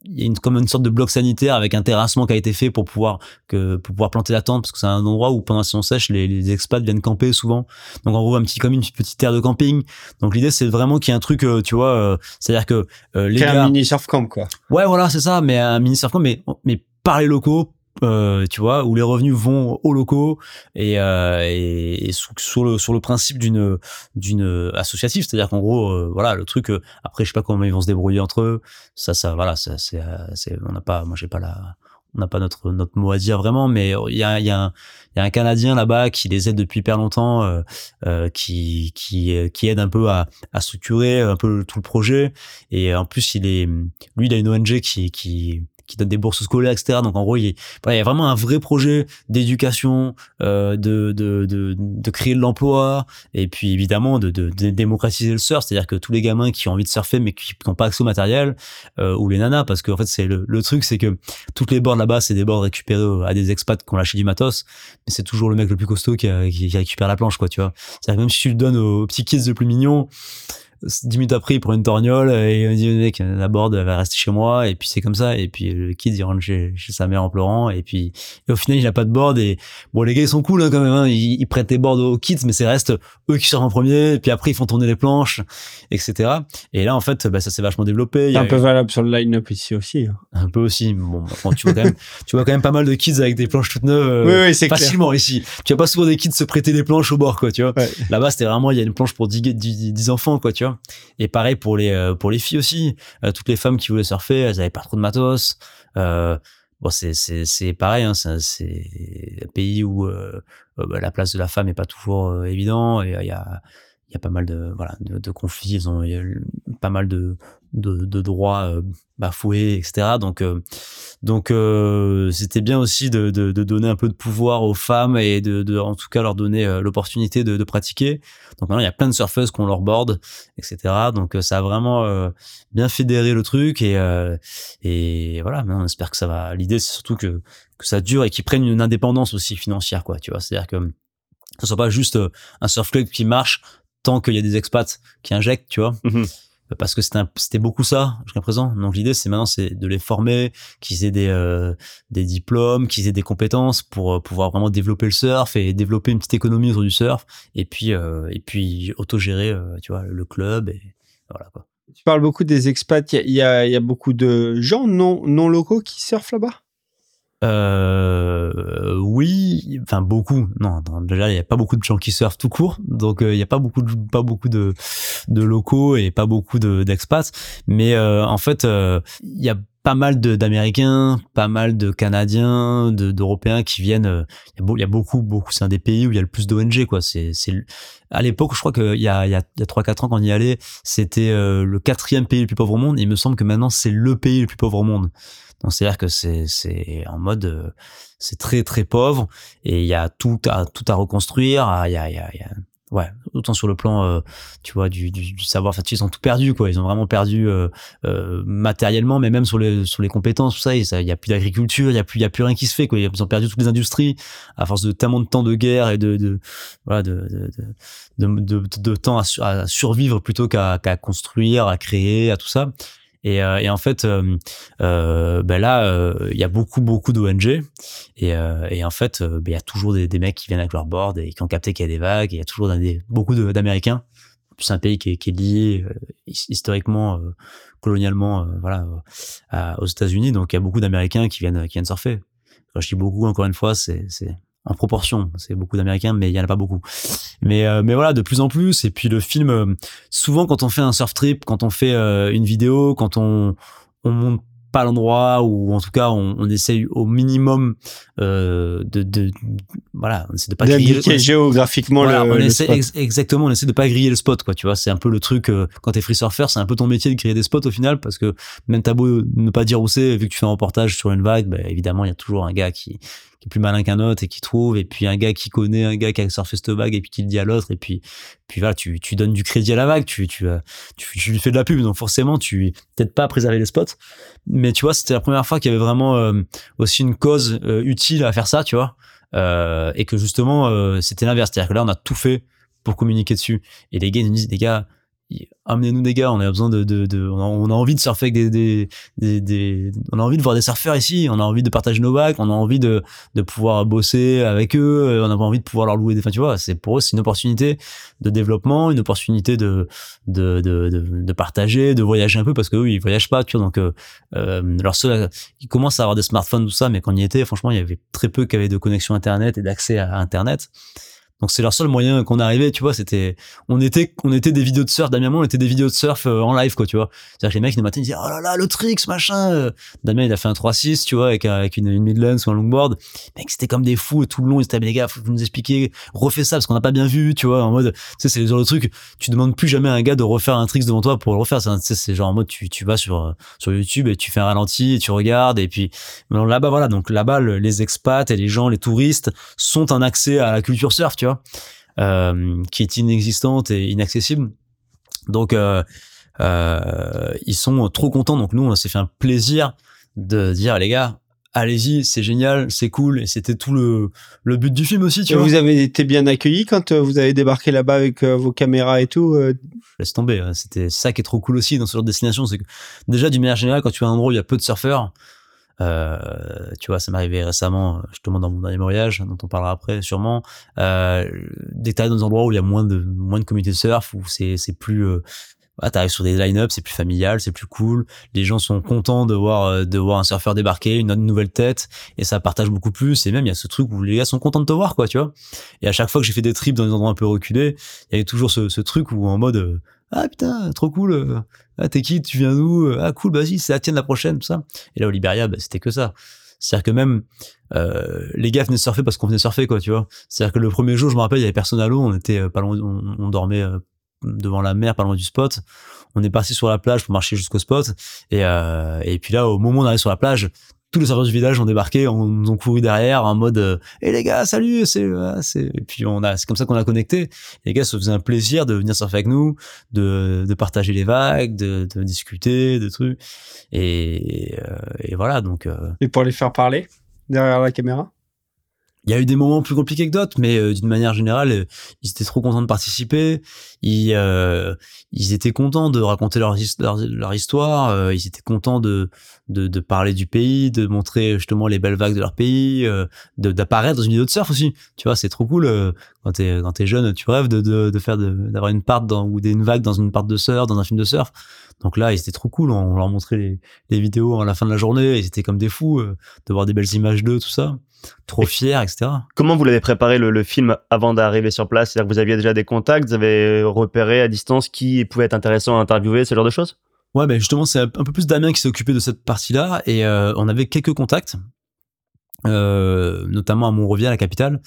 Il y a une, comme une sorte de bloc sanitaire avec un terrassement qui a été fait pour pouvoir que pour pouvoir planter la tente parce que c'est un endroit où pendant la saison sèche les, les expats viennent camper souvent donc en gros un petit comme une petite terre de camping donc l'idée c'est vraiment qu'il y ait un truc euh, tu vois euh, c'est à dire que euh, les C'est un gars mini surf camp, quoi. ouais voilà c'est ça mais un mini surf camp mais mais par les locaux euh, tu vois où les revenus vont aux locaux et, euh, et, et sur le sur le principe d'une d'une associative. C'est-à-dire qu'en gros euh, voilà le truc euh, après je sais pas comment ils vont se débrouiller entre eux. Ça ça voilà ça c'est euh, c'est on n'a pas moi j'ai pas la on n'a pas notre notre mot à dire vraiment mais il y a il y a un y a un canadien là-bas qui les aide depuis hyper longtemps euh, euh, qui qui qui aide un peu à à structurer un peu tout le projet. Et en plus il est lui il a une ONG qui qui qui donnent des bourses scolaires, etc. Donc en gros, il y, a, vraiment un vrai projet d'éducation, euh, de, de, de, de, créer de l'emploi, et puis évidemment de, de, de démocratiser le surf, c'est-à-dire que tous les gamins qui ont envie de surfer mais qui n'ont pas accès au matériel, euh, ou les nanas, parce qu'en en fait c'est le, le, truc, c'est que toutes les bords là-bas, c'est des bords récupérés à des expats qui ont lâché du matos, mais c'est toujours le mec le plus costaud qui, qui, récupère la planche, quoi, tu vois. C'est-à-dire que même si tu le donnes aux petits kids le plus mignon, 10 minutes après, il prend une torgnole et il dit, mec, la board va rester chez moi. Et puis, c'est comme ça. Et puis, le kid, il rentre chez, sa mère en pleurant. Et puis, au final, il n'a pas de board. Et bon, les gars, ils sont cool, hein, quand même. Hein. Ils, prêtent les boards aux kids, mais c'est reste eux qui sortent en premier. Et puis après, ils font tourner les planches, etc. Et là, en fait, bah, ça s'est vachement développé. Un peu valable sur le line-up ici aussi. Hein. Un peu aussi. Bah, bon, tu vois quand même, tu vois quand même pas mal de kids avec des planches toutes neuves. Euh, oui, oui, facilement clair. ici. Tu as pas souvent des kids se prêter des planches au bord, quoi, tu vois. Là-bas, c'était vraiment, il y a une planche pour 10, 10 enfants, quoi, tu vois. Et pareil pour les, euh, pour les filles aussi. Euh, toutes les femmes qui voulaient surfer, elles avaient pas trop de matos. Euh, bon, c'est, c'est, c'est pareil, hein, c'est, un pays où euh, euh, bah, la place de la femme est pas toujours évident et il y a, il y a pas mal de, voilà, de, conflits, ils ont, y a pas mal de, de, de droits euh, bafoués, etc. Donc, euh, donc euh, c'était bien aussi de, de, de donner un peu de pouvoir aux femmes et de, de en tout cas leur donner euh, l'opportunité de, pratiquer. Donc maintenant il y a plein de surfeuses qui ont leur board, etc. Donc euh, ça a vraiment euh, bien fédéré le truc et et voilà. Maintenant on espère que ça va. L'idée c'est surtout que que ça dure et qu'ils prennent une indépendance aussi financière quoi. Tu vois, c'est-à-dire que ce soit pas juste un surf club qui marche tant qu'il y a des expats qui injectent, tu vois Mhm. Parce que c'était beaucoup ça jusqu'à présent. Donc l'idée c'est maintenant c'est de les former, qu'ils aient des euh, des diplômes, qu'ils aient des compétences pour euh, pouvoir vraiment développer le surf et développer une petite économie autour du surf et puis euh, et puis autogérer euh, tu vois le club et voilà quoi. Tu parles beaucoup des expats. Il y a, y y a beaucoup de gens non, non locaux qui surfent là-bas? Euh, oui, enfin beaucoup. Non, attends, déjà il y a pas beaucoup de gens qui surfent tout court, donc euh, il y a pas beaucoup de pas beaucoup de de locaux et pas beaucoup de d'expats. Mais euh, en fait, euh, il y a pas mal d'Américains, pas mal de Canadiens, de- d'Européens qui viennent. euh, Il y, a beaucoup, beaucoup. C'est un des pays où il y a le plus d'ONG, quoi. C'est, à l'époque, je crois qu'il y a, il y a, il y a 3-4 ans quand on y allait, c'était euh, le quatrième pays le plus pauvre au monde. Il me semble que maintenant c'est le pays le plus pauvre au monde. Donc c'est à dire que c'est, c'est en mode, euh, c'est très très pauvre et il y a tout à tout à reconstruire. Il y a, il y a, il y a ouais, autant sur le plan, euh, tu vois, du, savoir. Enfin, ils ont tout perdu, quoi. Ils ont vraiment perdu euh, euh, matériellement, mais même sur les sur les compétences, tout ça. Il ça- il y a plus d'agriculture, il y a plus y a plus rien qui se fait, quoi. Ils ont perdu toutes les industries à force de tellement de temps de guerre et de, voilà de de, de, de, temps à, su- à survivre plutôt qu'à qu'à construire, à créer, à tout ça. Et, euh, et en fait, ben là, il y a beaucoup, beaucoup d'ONG. Et, et en fait, ben, il y a toujours des, des mecs qui viennent avec leur board et qui ont capté qu'il y a des vagues. Il y a toujours des, beaucoup d'Américains. C'est un pays qui est, qui est lié his- historiquement, euh, colonialement, voilà, aux États-Unis. Donc il y a beaucoup d'Américains qui viennent, qui viennent surfer. Quand je dis beaucoup, encore une fois, c'est en proportion. C'est beaucoup d'Américains, mais il y en a pas beaucoup. Mais euh, mais voilà, de plus en plus. Et puis le film, euh, souvent quand on fait un surf trip, quand on fait euh, une vidéo, quand on on monte pas l'endroit ou en tout cas on, on essaye au minimum euh, de, de voilà on essaie de pas griller géographiquement voilà, le, on le essaie spot. ex- exactement on essaie de pas griller le spot quoi tu vois c'est un peu le truc quand t'es free surfer c'est un peu ton métier de griller des spots au final parce que même t'as beau ne pas dire où c'est vu que tu fais un reportage sur une vague bah, évidemment il y a toujours un gars qui qui est plus malin qu'un autre et qui trouve et puis un gars qui connaît un gars qui a surfé cette vague et puis qui le dit à l'autre et puis puis voilà tu tu donnes du crédit à la vague tu tu euh, tu, lui fais de la pub donc forcément tu peut-être pas à préserver les spots. Mais tu vois c'était la première fois qu'il y avait vraiment euh, aussi une cause euh, utile à faire ça tu vois. Et que justement c'était l'inverse. C'est-à-dire que là on a tout fait pour communiquer dessus. Et les gars ils nous disent les gars amenez-nous des gars on a besoin de, de, de on, a, envie de surfer avec des, des, on a envie de voir des surfeurs ici on a envie de partager nos vagues on a envie de, de pouvoir bosser avec eux euh, on a envie de pouvoir leur louer des enfin tu vois c'est pour eux c'est une opportunité de développement une opportunité de de, de, de, de partager de voyager un peu parce que eux ils voyagent pas tu vois donc euh, euh, leur seul ils commencent à avoir des smartphones tout ça mais quand on y était franchement il y avait très peu qui avaient de connexion internet et d'accès à internet donc c'est leur seul moyen qu'on arrivait, tu vois, c'était on était on était des vidéos de surf Damien moi, on était des vidéos de surf euh, en live quoi, tu vois. C'est-à-dire que les mecs le matin ils disaient "Oh là là, le tricks machin." euh. Damien il a fait un 3-6, tu vois, avec un- avec une, une ou un longboard. Mec, c'était comme des fous tout le long, ils étaient "Mais les gars, faut vous nous expliquer, refais ça parce qu'on n'a pas bien vu, tu vois, en mode tu sais c'est le genre de truc, tu demandes plus jamais à un gars de refaire un tricks devant toi pour le refaire, c'est genre en mode tu tu vas sur euh, sur YouTube et tu fais un ralenti et tu regardes et puis là-bas voilà, donc là-bas le- les expats et les gens, les touristes sont un accès à la culture surf, tu vois euh, qui est inexistante et inaccessible. Donc, euh, euh, ils sont trop contents. Donc, nous, on s'est fait un plaisir de dire, les gars, allez-y, c'est génial, c'est cool. Et c'était tout le, le but du film aussi, tu Et vois. vous avez été bien accueillis quand vous avez débarqué là-bas avec euh, vos caméras et tout. euh, Laisse tomber. C'était ça qui est trop cool aussi dans ce genre de destination. C'est que, déjà, d'une manière générale, quand tu vas à un endroit où il y a peu de surfeurs, euh, tu vois, ça m'est arrivé récemment, justement dans mon dernier voyage, dont on parlera après sûrement. Euh, des endroits où il y a moins de moins de communauté de surf, où c'est c'est plus euh, ah, t'arrives sur des line-up, c'est plus familial, c'est plus cool. Les gens sont contents de voir euh, de voir un surfeur débarquer, une nouvelle tête, et ça partage beaucoup plus. Et même il y a ce truc où les gars sont contents de te voir, quoi, tu vois. Et à chaque fois que j'ai fait des trips dans des endroits un peu reculés, il y avait toujours ce, ce truc où en mode euh, ah putain trop cool, euh, ah t'es qui, tu viens d'où, ah cool, bah vas-y c'est la tienne la prochaine, tout ça. Et là au Liberia, bah, c'était que ça. C'est-à-dire que même euh, les gars venaient surfer parce qu'on venait surfer, quoi, tu vois. C'est-à-dire que le premier jour, je me rappelle, il y avait personne à l'eau, on était euh, pas loin, on, on dormait euh, devant la mer, pas loin du spot. On est parti sur la plage pour marcher jusqu'au spot. Et, euh, et puis là, au moment où on arrive sur la plage, tous les serveurs du village ont débarqué, on nous ont couru derrière en mode euh, "Eh les gars, salut, c'est euh, c'est et puis on a c'est comme ça qu'on a connecté. Les gars se faisaient un plaisir de venir surfer avec nous, de, de partager les vagues, de, de discuter, de trucs. Et, euh, et voilà, donc euh, Et pour les faire parler derrière la caméra. Il y a eu des moments plus compliqués que d'autres, mais euh, d'une manière générale, euh, ils étaient trop contents de participer. Ils, euh, ils étaient contents de raconter leur, his- leur, leur histoire. euh, ils étaient contents de, de, de parler du pays, de montrer justement les belles vagues de leur pays, euh, d'apparaître dans une vidéo de surf aussi. Tu vois, c'est trop cool. quand t'es quand t'es jeune, tu rêves de, de, de faire d'avoir une part dans, ou des une vague dans une part de surf, dans un film de surf. Donc là, ils étaient trop cool. On leur montrait les, les vidéos à la fin de la journée. Ils étaient comme des fous de voir des belles images d'eux, tout ça. Trop fiers, etc. Comment vous l'avez préparé le, le film avant d'arriver sur place? C'est-à-dire que vous aviez déjà des contacts, vous avez repéré à distance qui pouvait être intéressant à interviewer, ce genre de choses? Ouais, ben justement, c'est un peu plus Damien qui s'est occupé de cette partie-là et euh, on avait quelques contacts, euh, notamment à Monrovia, la capitale,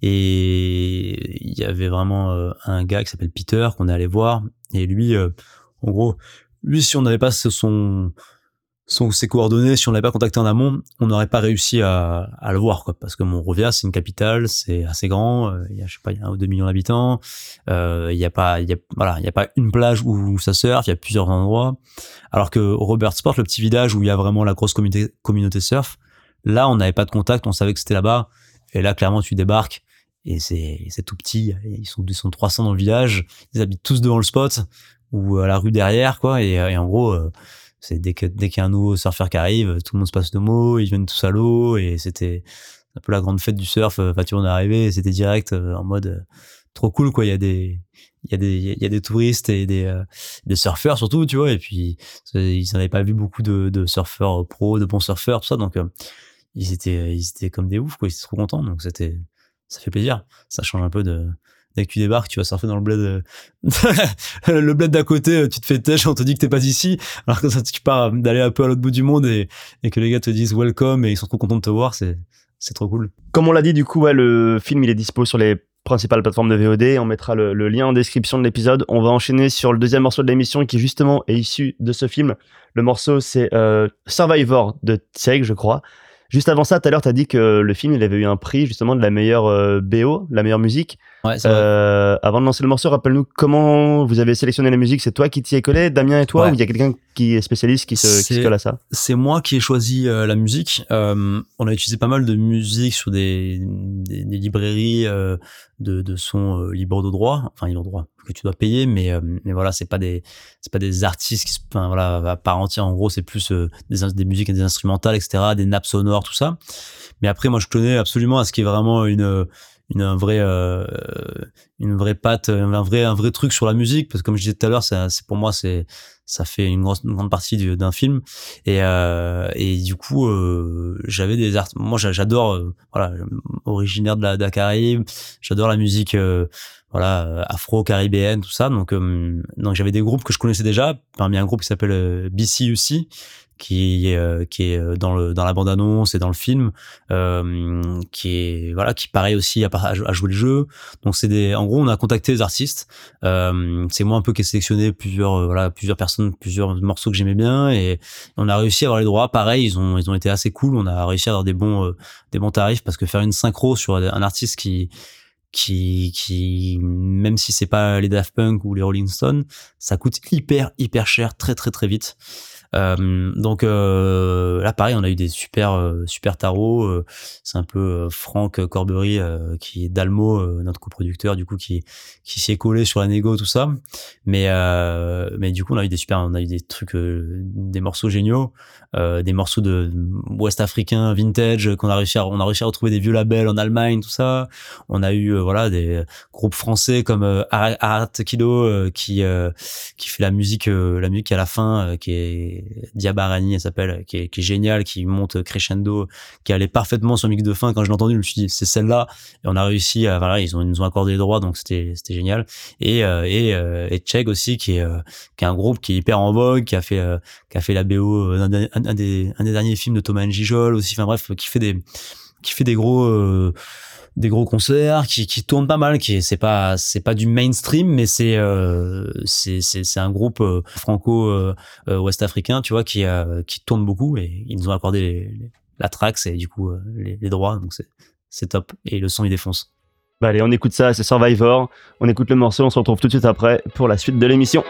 et il y avait vraiment euh, un gars qui s'appelle Peter qu'on est allé voir. Et lui, euh, en gros, lui, si on n'avait pas son, son ses coordonnées, si on l'avait pas contacté en amont, on n'aurait pas réussi à, à le voir, quoi, parce que Monrovia, c'est une capitale, c'est assez grand, euh, il y a, je sais pas, il y a un ou deux millions d'habitants, euh, il y a pas, il y a, voilà, il y a pas une plage où ça surfe, il y a plusieurs endroits. Alors que Robert Sport, le petit village où il y a vraiment la grosse communauté, communauté surf, là, on n'avait pas de contact, on savait que c'était là-bas. Et là, clairement, tu débarques et c'est, c'est tout petit. Ils sont, ils sont 300 dans le village. Ils habitent tous devant le spot ou à la rue derrière, quoi. Et, et en gros, euh, c'est dès que, dès qu'il y a un nouveau surfeur qui arrive, tout le monde se passe de mots, ils viennent tous à l'eau et c'était un peu la grande fête du surf. Enfin, tu vois, on est arrivé, et c'était direct euh, en mode euh, trop cool, quoi. Il y a des, il y a des, il y a des touristes et des, euh, des surfeurs surtout, tu vois. Et puis, ils n'avaient pas vu beaucoup de, de surfeurs pros, de bons surfeurs, tout ça. Donc, euh, ils étaient, ils étaient comme des oufs, quoi. Ils étaient trop contents. Donc, c'était, ça fait plaisir. Ça change un peu de, dès que tu débarques, tu vas surfer dans le bled, euh, le bled d'à côté, euh, tu te fais têche, on te dit que t'es pas ici, alors que ça, tu pars d'aller un peu à l'autre bout du monde et, que les gars te disent welcome et ils sont trop contents de te voir, c'est, c'est trop cool. Comme on l'a dit, du coup, le film il est dispo sur les principales plateformes de VOD. On mettra le, lien en description de l'épisode. On va enchaîner sur le deuxième morceau de l'émission qui justement est issu de ce film. Le morceau c'est euh, Survivor de Tchèque, je crois. Juste avant ça, tout à l'heure, tu as dit que le film il avait eu un prix justement de la meilleure euh, BO, la meilleure musique. Ouais. Euh, avant de lancer le morceau, rappelle-nous comment vous avez sélectionné la musique. C'est toi qui t'y es collé, Damien et toi, Ouais. ou il y a quelqu'un qui est spécialiste qui se, qui se colle à ça? c'est moi qui ai choisi euh, la musique. Euh, on a utilisé pas mal de musique sur des, des, des librairies euh, de, de sons libres de droit, enfin libres de droit que tu dois payer, mais euh, mais voilà, c'est pas des c'est pas des artistes qui enfin, voilà à part entière. En gros, c'est plus euh, des des musiques et des instrumentales, etc., des nappes sonores, tout ça. Mais après, moi, je tenais absolument à ce qui est vraiment une une un vrai euh, une vraie patte un vrai un vrai truc sur la musique parce que comme je disais tout à l'heure c'est pour moi c'est ça fait une, grosse, une grande partie du- d'un film et euh, et du coup euh, j'avais des art moi j'a- j'adore euh, voilà originaire de la, de la Caraïbe j'adore la musique euh, voilà euh, afro caribéenne tout ça. Donc euh, donc j'avais des groupes que je connaissais déjà. Parmi un groupe qui s'appelle euh, BCUC qui est euh, qui est dans le dans la bande annonce et dans le film euh, qui est voilà qui pareil aussi à, jouer le jeu. Donc c'est des en gros on a contacté les artistes. Euh, c'est moi un peu qui ai sélectionné plusieurs voilà plusieurs personnes plusieurs morceaux que j'aimais bien. Et on a réussi à avoir les droits. Pareil ils ont ils ont été assez cool. On a réussi à avoir des bons des bons tarifs parce que faire une synchro sur un artiste qui qui qui même si c'est pas les Daft Punk ou les Rolling Stones ça coûte hyper hyper cher très très très vite donc euh, là pareil on a eu des super euh, super tarots euh, c'est un peu euh, Franck Corbery euh, qui est d'Almo euh, notre coproducteur du coup qui qui s'y est collé sur la négo tout ça. Mais euh, mais du coup on a eu des super on a eu des trucs euh, des morceaux géniaux euh, des morceaux de ouest africain vintage qu'on a réussi à on a réussi à retrouver des vieux labels en Allemagne tout ça. On a eu euh, voilà des groupes français comme euh, Arat Kido euh, qui euh, qui fait la musique euh, la musique à la fin euh, qui est Diabarani elle s'appelle qui est, qui est géniale qui monte crescendo qui allait parfaitement sur le mix de fin. Quand je l'ai entendu je me suis dit c'est celle-là. Et on a réussi à voilà ils nous ont accordé les droits donc c'était c'était génial. Et euh, et euh, et Cheg aussi qui est euh, qui est un groupe qui est hyper en vogue qui a fait euh, qui a fait la BO des- un, des un des derniers films de Thomas Njijol aussi. Enfin bref qui fait des qui fait des gros euh, des gros concerts qui qui tournent pas mal qui est- c'est pas c'est pas du mainstream mais c'est euh, c'est c'est un groupe euh, franco euh, ouest africain tu vois qui qui tourne beaucoup et ils nous ont accordé la trax et du coup les, les droits donc c'est c'est top et le son il défonce Bah allez, on écoute ça, c'est Survivor. On écoute le morceau, on se retrouve tout de suite après pour la suite de l'émission.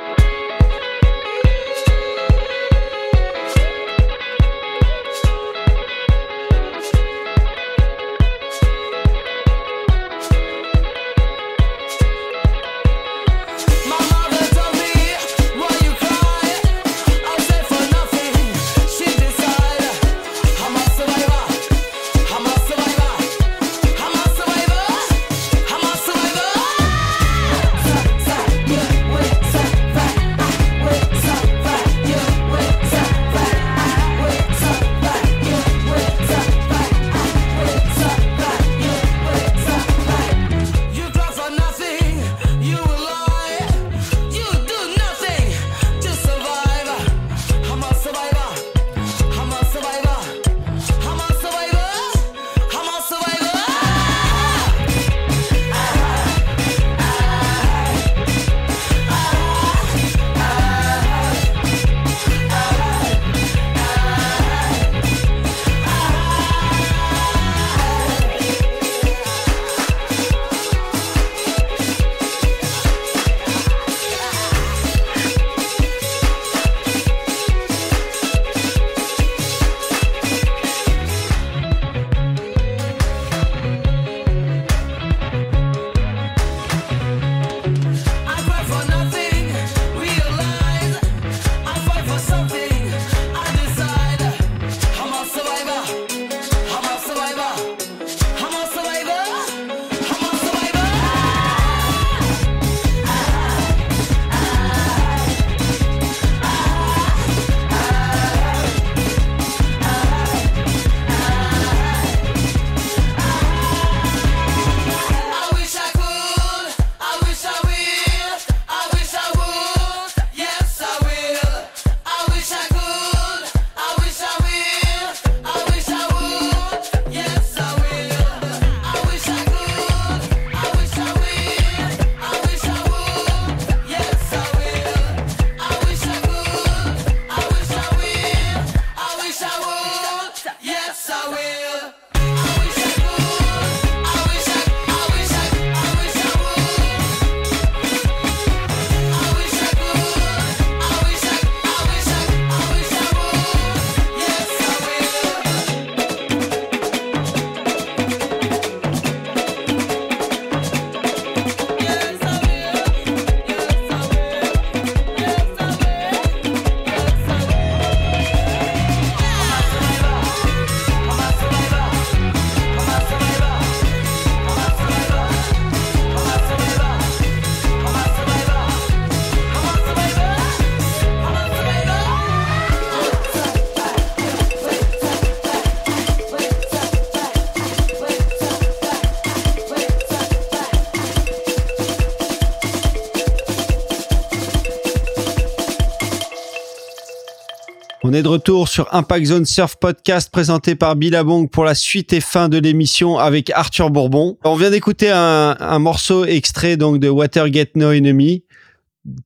De retour sur Impact Zone Surf Podcast présenté par Billabong pour la suite et fin de l'émission avec Arthur Bourbon. On vient d'écouter un, un morceau extrait donc de Watergate No Enemy,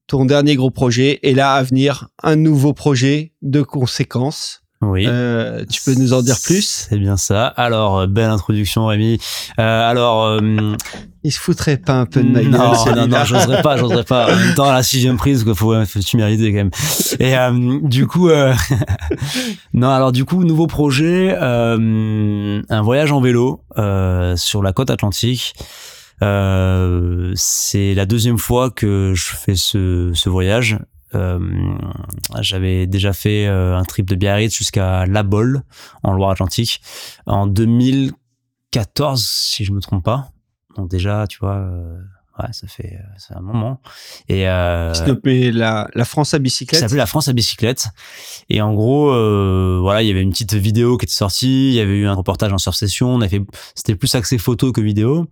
ton dernier gros projet. Et là, à venir, un nouveau projet de conséquences. Oui. Euh, tu peux nous en dire plus? C'est bien ça. Alors, euh, belle introduction, Rémi. Euh, alors, euh, Il se foutrait pas un peu de ma gueule non, non, non, j'oserais pas, j'oserais pas. En même temps, à la sixième prise, quoi, faut, faut tu méritais quand même. Et euh, du coup, euh, non, alors du coup, nouveau projet, euh, un voyage en vélo euh, sur la côte atlantique. Euh, c'est la deuxième fois que je fais ce, ce voyage. Euh, J'avais déjà fait euh, un trip de Biarritz jusqu'à La Bolle en Loire-Atlantique en 2014, si je me trompe pas. Donc déjà, tu vois, euh, ouais, ça fait c'est un moment. Et euh, la, la France à bicyclette? s'appelait La France à bicyclette. Et en gros, euh, voilà, il y avait une petite vidéo qui était sortie, il y avait eu un reportage en surf session, on a fait, c'était plus axé photo que vidéo.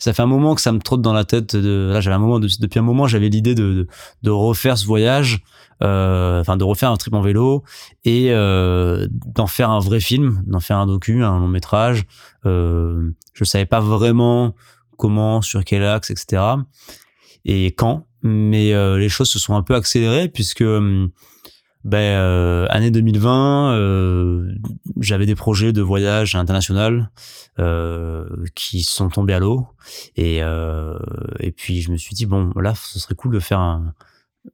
Ça fait un moment que ça me trotte dans la tête. De, là, j'avais un moment de- depuis un moment, j'avais l'idée de, de de refaire ce voyage, euh, enfin de refaire un trip en vélo et euh, d'en faire un vrai film, d'en faire un docu, un long métrage. Euh, je savais pas vraiment comment, sur quel axe, etc. Et quand, mais euh, les choses se sont un peu accélérées puisque hum, ben, euh, année 2020, euh, j'avais des projets de voyage international euh, qui sont tombés à l'eau. Et euh, et puis je me suis dit bon là ce serait cool de faire un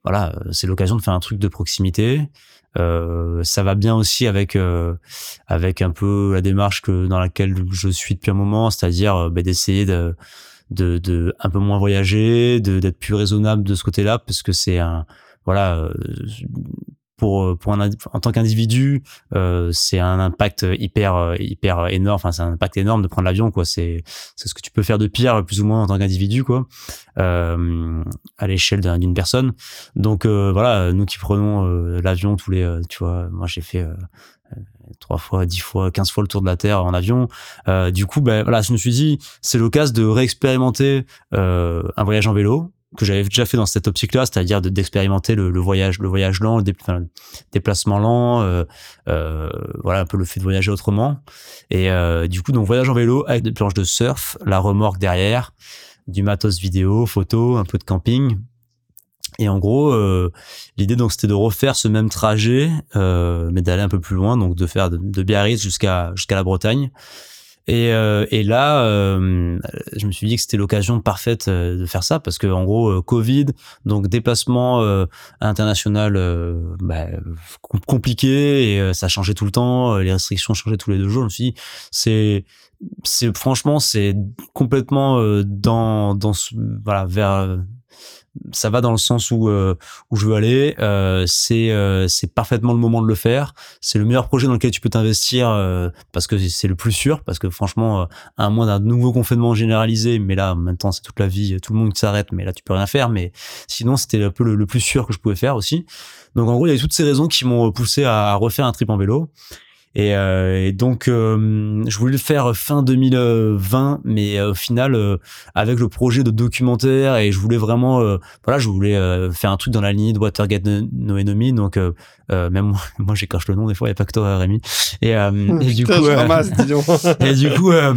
voilà c'est l'occasion de faire un truc de proximité. Euh, ça va bien aussi avec euh, avec un peu la démarche que dans laquelle je suis depuis un moment c'est-à-dire ben, d'essayer de de, de un peu moins voyager, de d'être plus raisonnable de ce côté-là parce que c'est un voilà pour pour un en tant qu'individu euh, c'est un impact hyper euh, hyper énorme enfin c'est un impact énorme de prendre l'avion quoi. C'est c'est ce que tu peux faire de pire plus ou moins en tant qu'individu quoi euh, à l'échelle d'un- d'une personne. Donc euh, voilà nous qui prenons euh, l'avion tous les euh, tu vois moi j'ai fait euh, euh, trois fois, dix fois, quinze fois le tour de la Terre en avion. Euh, du coup, ben voilà, je me suis dit, c'est l'occasion de réexpérimenter euh, un voyage en vélo que j'avais déjà fait dans cette optique-là, c'est-à-dire de- d'expérimenter le, voyage, le voyage lent, le déplacement lent, euh, euh, voilà un peu le fait de voyager autrement. Et euh, du coup, donc voyage en vélo avec des planches de surf, la remorque derrière, du matos vidéo, photo, un peu de camping. Et en gros, euh, l'idée donc c'était de refaire ce même trajet, euh, mais d'aller un peu plus loin, donc de faire de, de Biarritz jusqu'à jusqu'à la Bretagne. Et, euh, et là, euh, je me suis dit que c'était l'occasion parfaite euh, de faire ça parce que en gros, euh, Covid, donc déplacement euh, international bah, com- compliqué et ça changeait tout le temps, les restrictions changeaient tous les deux jours. Je me suis dit, c'est c'est franchement c'est complètement dans dans ce- voilà vers ça va dans le sens où euh, où je veux aller. Euh, c'est euh, c'est parfaitement le moment de le faire. C'est le meilleur projet dans lequel tu peux t'investir euh, parce que c'est le plus sûr parce que franchement euh, à moins d'un nouveau confinement généralisé mais là maintenant c'est toute la vie tout le monde s'arrête mais là tu peux rien faire. Mais sinon c'était un peu le, le plus sûr que je pouvais faire aussi. Donc en gros il y a toutes ces raisons qui m'ont poussé à refaire un trip en vélo et, euh, et donc, euh, je voulais le faire fin 2020, mais euh, au final, euh, avec le projet de documentaire, et je voulais vraiment, euh, voilà, je voulais euh, faire un truc dans la lignée de Watergate No- Enemy, donc même moi, moi j'écorche le nom des fois, il n'y a pas que toi, Rémi. Et, euh, et du coup, ramasse, et du coup, euh,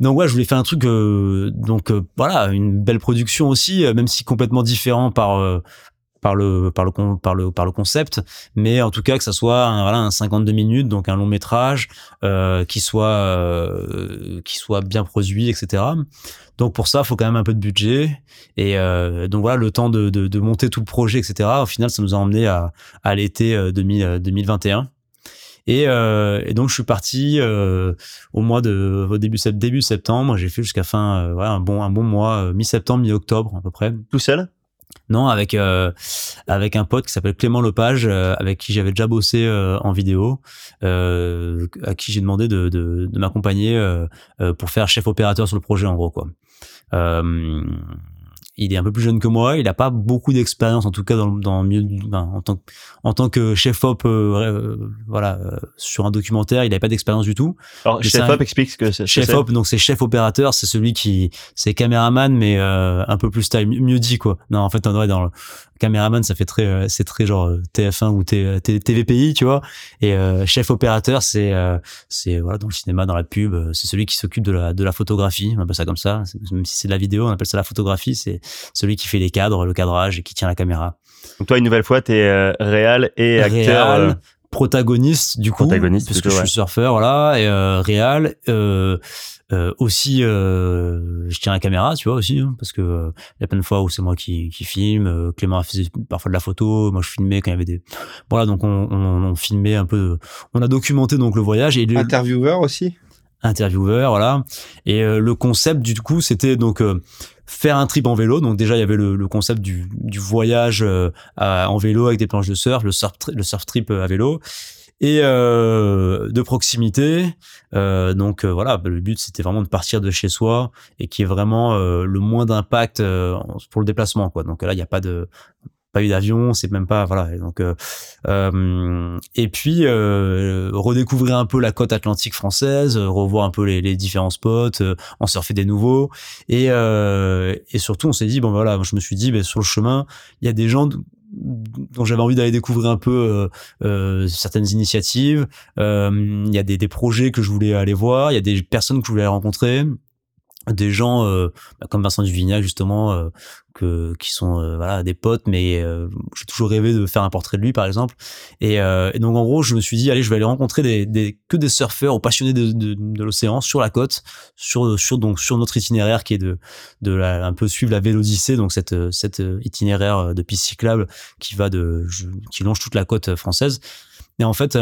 donc ouais, je voulais faire un truc, euh, donc euh, voilà, une belle production aussi, euh, même si complètement différent par euh, par le par le par le par le concept, mais en tout cas que ça soit un, voilà un 52 minutes, donc un long métrage euh, qui soit euh, qui soit bien produit, etc. Donc pour ça, faut quand même un peu de budget et euh, donc voilà le temps de, de de monter tout le projet, etc. Au final, ça nous a emmené à à l'été euh, 2000, euh, 2021. Et, euh, et donc je suis parti euh, au mois de au début début septembre. J'ai fait jusqu'à fin euh, voilà un bon un bon mois euh, mi-septembre mi-octobre à peu près. Tout seul? Non, avec euh, avec un pote qui s'appelle Clément Lepage, euh, avec qui j'avais déjà bossé euh, en vidéo, à qui j'ai demandé de, de, de m'accompagner pour faire chef opérateur sur le projet en gros quoi. Il est un peu plus jeune que moi. Il a pas beaucoup d'expérience, en tout cas dans, dans le milieu du- ben, en tant que- en tant que chef op, euh, euh, voilà, euh, sur un documentaire, il n'avait pas d'expérience du tout. Alors, Mais Chef un- Hop explique ce que c'est. Chef op, donc c'est chef opérateur, c'est celui qui, c'est caméraman, mais euh, un peu plus style, mieux- dit quoi. Non, en fait, en vrai, dans le caméraman, ça fait très, euh, c'est très genre euh, TF1 ou T- T- TVPI, tu vois. Et euh, chef opérateur, c'est, euh, c'est voilà, dans le cinéma, dans la pub, c'est celui qui s'occupe de la, de la photographie, on appelle ça comme ça. Même si c'est de la vidéo, on appelle ça la photographie. C'est celui qui fait les cadres, le cadrage et qui tient la caméra. Donc, toi, une nouvelle fois, t'es euh, réal et acteur. Réal, euh, protagoniste du coup Protagoniste, parce que je ouais. suis surfeur voilà et euh, réal euh, euh, aussi euh, je tiens la caméra tu vois aussi hein, parce que euh, il y a plein de fois où c'est moi qui, qui filme euh, Clément faisait parfois de la photo moi je filmais quand il y avait des voilà donc on, on, on filmait un peu on a documenté donc le voyage et le, Intervieweur aussi? intervieweur, voilà. Et euh, le concept du coup, c'était donc euh, faire un trip en vélo. Donc déjà, il y avait le, le concept du, du voyage euh, en vélo avec des planches de surf, le surf, le surf trip euh, à vélo. Et euh, de proximité, Euh, donc euh, voilà, le but c'était vraiment de partir de chez soi et qui est vraiment euh, le moins d'impact pour le déplacement quoi. Donc là il n'y a pas de pas eu d'avion, c'est même pas voilà. Donc euh, euh, et puis euh, redécouvrir un peu la côte atlantique française, euh, revoir un peu les, les différents spots, en surfer des nouveaux et et surtout on s'est dit bon voilà, je me suis dit ben, sur le chemin il y a des gens dont j'avais envie d'aller découvrir un peu euh, certaines initiatives. Il y a des, des projets que je voulais aller voir. Il y a des personnes que je voulais rencontrer des gens euh, bah, comme Vincent Duvignac justement euh, qui sont euh, des potes mais euh, j'ai toujours rêvé de faire un portrait de lui par exemple et, euh, et donc en gros je me suis dit allez je vais aller rencontrer que des surfeurs ou passionnés de, l'océan sur la côte sur donc sur notre itinéraire qui est de de la, un peu suivre la Vélodyssée donc cette cette itinéraire de piste cyclable qui va qui longe toute la côte française et en fait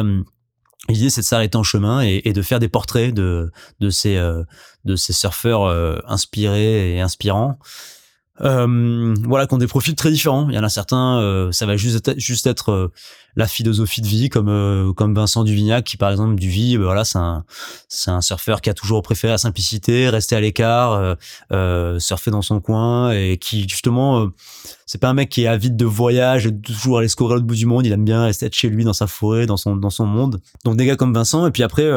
L'idée, c'est de s'arrêter en chemin et, de faire des portraits de, de ces, de ces surfeurs inspirés et inspirants. Euh, voilà, qui ont des profils très différents. Il y en a certains, euh, ça va juste être, juste être euh, la philosophie de vie, comme euh, comme Vincent Duvignac, qui par exemple Duvy, ben voilà, c'est un c'est un surfeur qui a toujours préféré la simplicité, rester à l'écart, euh, euh, surfer dans son coin et qui justement, euh, c'est pas un mec qui est avide de voyage, et de toujours aller scorer à l'autre bout du monde. Il aime bien rester chez lui, dans sa forêt, dans son dans son monde. Donc des gars comme Vincent et puis après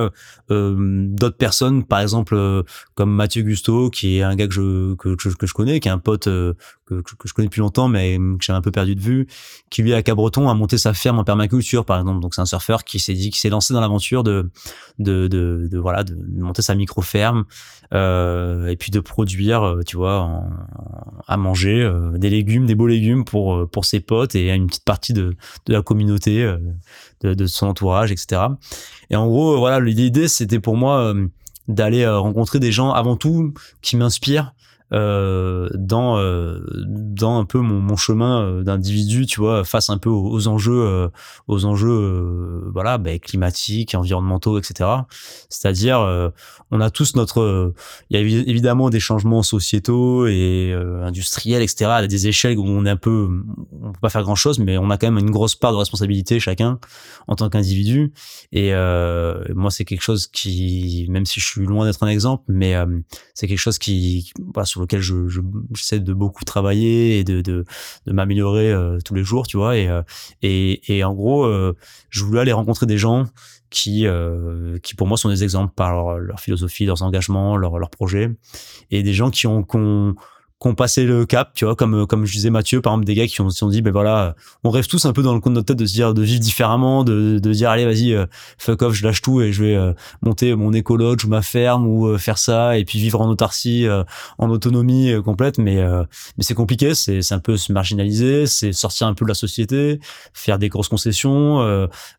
d'autres personnes, par exemple comme Mathieu Gusto, qui est un gars que je que, que, je- connais, qui est un pote que, que je connais depuis longtemps, mais que j'ai un peu perdu de vue, qui lui à Cabreton a monté sa ferme en permaculture, par exemple. Donc c'est un surfeur qui s'est dit, qui s'est lancé dans l'aventure de, de, de, voilà, de monter sa micro ferme euh, et puis de produire, euh, tu vois, à manger euh, des légumes, des beaux légumes pour pour ses potes et une petite partie de de la communauté, de, de son entourage, etc. Et en gros, voilà, l'idée c'était pour moi d'aller rencontrer des gens avant tout qui m'inspirent euh, dans euh, dans un peu mon, mon chemin euh, d'individu tu vois face un peu aux, enjeux euh, aux enjeux euh, voilà ben, climatiques environnementaux etc c'est-à-dire euh, on a tous notre il y a évi- évidemment des changements sociétaux et industriels etc à des échelles où on est un peu on peut pas faire grand chose mais on a quand même une grosse part de responsabilité chacun en tant qu'individu. Et moi c'est quelque chose qui même si je suis loin d'être un exemple mais c'est quelque chose qui voilà, lequel je je- j'essaie de beaucoup travailler et de de, de m'améliorer euh, tous les jours tu vois et euh, et et en gros euh, je voulais aller rencontrer des gens qui euh, qui pour moi sont des exemples par leur, leur philosophie leurs engagements leurs leurs projets et des gens qui ont qu'on qu'on passé le cap, tu vois, comme comme je disais Mathieu, par exemple, des gars qui ont, se sont dit, ben voilà, on rêve tous un peu dans le coin de notre tête de se dire, de vivre différemment, de, de dire, allez, vas-y, euh, fuck off, je lâche tout et je vais euh, monter mon écologe ou ma ferme ou euh, faire ça et puis vivre en autarcie, en autonomie complète. Mais mais c'est compliqué, c'est c'est un peu se marginaliser, c'est sortir un peu de la société, faire des grosses concessions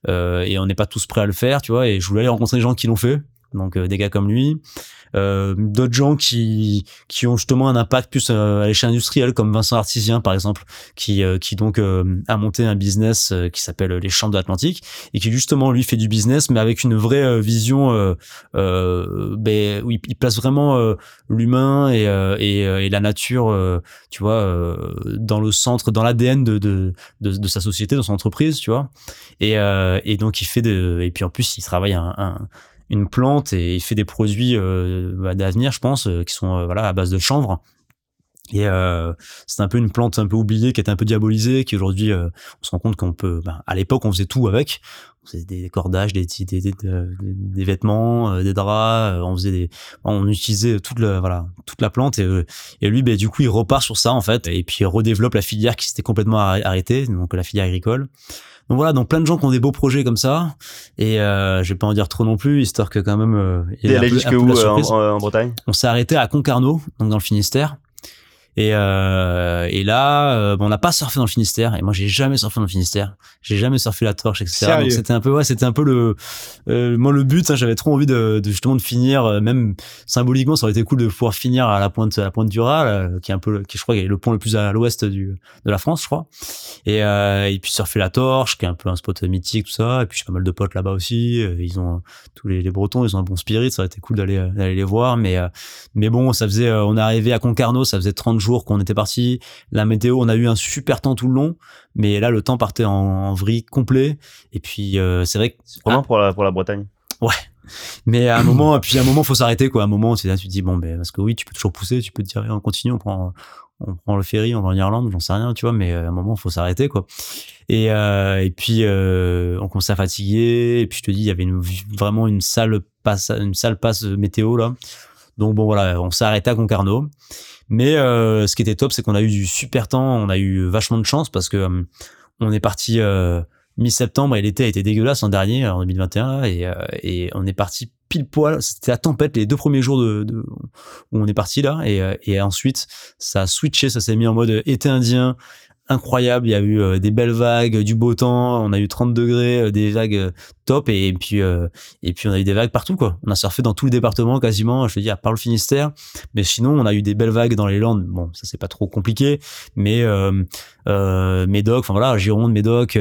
et on n'est pas tous prêts à le faire, tu vois. Et je voulais aller rencontrer des gens qui l'ont fait, donc euh, des gars comme lui. Euh, d'autres gens qui qui ont justement un impact plus euh, à l'échelle industrielle comme Vincent Artisien par exemple qui qui donc a monté un business qui s'appelle les Champs de l'Atlantique et qui justement lui fait du business mais avec une vraie vision ben, où il, place vraiment l'humain et, et, et la nature tu vois dans le centre dans l'ADN de, de, de sa société dans son entreprise tu vois et et donc il fait de et puis en plus il travaille un, un une plante et il fait des produits euh, bah, d'avenir, je pense, euh, qui sont euh, voilà à base de chanvre. Et c'est un peu une plante un peu oubliée, qui était un peu diabolisée, qui aujourd'hui, on se rend compte qu'on peut. ben, à l'époque, on faisait tout avec. On faisait des cordages, des, des, vêtements, des draps. on faisait des, on utilisait toute la, voilà, toute la plante. Et, et lui, ben, du coup, il repart sur ça en fait, et puis il redéveloppe la filière qui s'était complètement arr- arrêtée, donc la filière agricole. Donc voilà, donc plein de gens qui ont des beaux projets comme ça. Et euh, je vais pas en dire trop non plus, histoire que quand même. Euh, il y ait un peu- jusque un peu de où la euh, en, en Bretagne? On s'est arrêté à Concarneau, donc dans le Finistère. Et, euh, et là, euh, bon, on n'a pas surfé dans le Finistère. Et moi, j'ai jamais surfé dans le Finistère. J'ai jamais surfé la torche, etc. Sérieux Donc c'était un peu, ouais, c'était un peu le, euh, moi le but. hein, J'avais trop envie de, de justement de finir, euh, même symboliquement, ça aurait été cool de pouvoir finir à la pointe, à la pointe du Raz, qui est un peu, le- qui je crois, est le pont le plus à l'ouest du de la France, je crois. Et, euh, et puis surfer la torche, qui est un peu un spot mythique, tout ça. Et puis j'ai pas mal de potes là-bas aussi. Euh, Ils ont tous les, les Bretons, ils ont un bon spirit. Ça aurait été cool d'aller d'aller les voir, mais euh, mais bon, ça faisait, on est arrivé à Concarneau, ça faisait 30 jours qu'on était parti. La météo, on a eu un super temps tout le long, mais là, le temps partait en, en vrille complet. Et puis, euh, c'est vrai que, Vraiment pour la, pour la Bretagne. mais à un moment, puis à un moment, faut s'arrêter, quoi. À un moment, c'est là, tu te dis, bon, ben, parce que oui, tu peux toujours pousser, tu peux te dire, on continue, on prend, on prend le ferry, on va en Irlande, j'en sais rien, tu vois, mais euh, à un moment, faut s'arrêter, quoi. Et, euh, et puis, euh, on commençait à fatiguer, et puis je te dis, il y avait une, vraiment une sale passe, une sale passe météo, là. Donc bon, voilà, on arrêté à Concarneau. Mais euh, ce qui était top, c'est qu'on a eu du super temps, on a eu vachement de chance parce que euh, on est parti euh, mi-septembre et l'été a été dégueulasse en dernier, en 2021, là, et, euh, et on est parti pile poil. C'était la tempête les deux premiers jours de, où on est parti là, et, et ensuite ça a switché, ça s'est mis en mode été indien. Incroyable, il y a eu euh, des belles vagues, du beau temps, on a eu 30 degrés, euh, des vagues euh, top. Et, puis euh, et puis on a eu des vagues partout quoi. On a surfé dans tout le département quasiment, je te dis à le Finistère, mais sinon on a eu des belles vagues dans les Landes. Bon, ça c'est pas trop compliqué, mais euh, euh, Médoc, enfin voilà, Gironde, Médoc,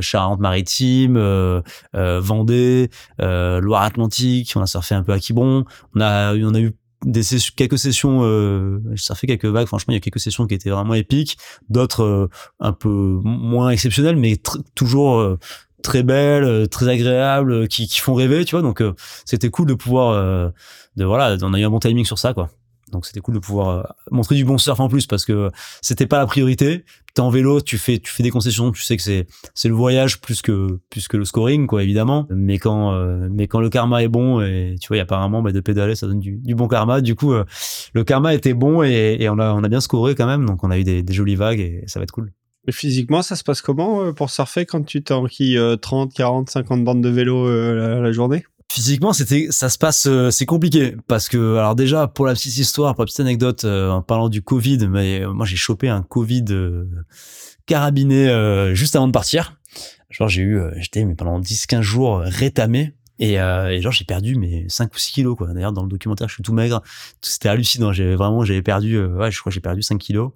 Charente-Maritime, Vendée, Loire-Atlantique, on a surfé un peu à Quiberon, on a on a eu des sessions- quelques sessions euh, j'ai surfé quelques vagues franchement il y a quelques sessions qui étaient vraiment épiques. D'autres euh, un peu moins exceptionnelles mais toujours euh, très belles euh, très agréables euh, qui, qui font rêver tu vois. Donc euh, c'était cool de pouvoir de voilà on a eu un bon timing sur ça quoi donc c'était cool de pouvoir euh, montrer du bon surf en plus parce que c'était pas la priorité. T'es en vélo tu fais tu fais des concessions tu sais que c'est c'est le voyage plus que plus que le scoring quoi évidemment. Mais quand euh, mais quand le karma est bon et tu vois apparemment bah, de pédaler ça donne du, bon karma. Du coup euh, le karma était bon et, on a on a bien scoré quand même. Donc on a eu des, des jolies vagues et ça va être cool. Et physiquement, ça se passe comment pour surfer quand tu t'enquilles euh, 30, 40, 50 bandes de vélo la journée? Physiquement, c'était, ça se passe, euh, c'est compliqué parce que, alors déjà pour la petite histoire, pour la petite anecdote, euh, en parlant du Covid, mais euh, moi j'ai chopé un Covid euh, carabiné euh, juste avant de partir. Genre j'ai eu, j'étais mais pendant 10-15 jours rétamé. Et, euh, et genre j'ai perdu mes 5 ou 6 kilos quoi. D'ailleurs dans le documentaire je suis tout maigre. C'était hallucinant. J'ai vraiment j'avais perdu, ouais je crois j'ai perdu 5 kilos.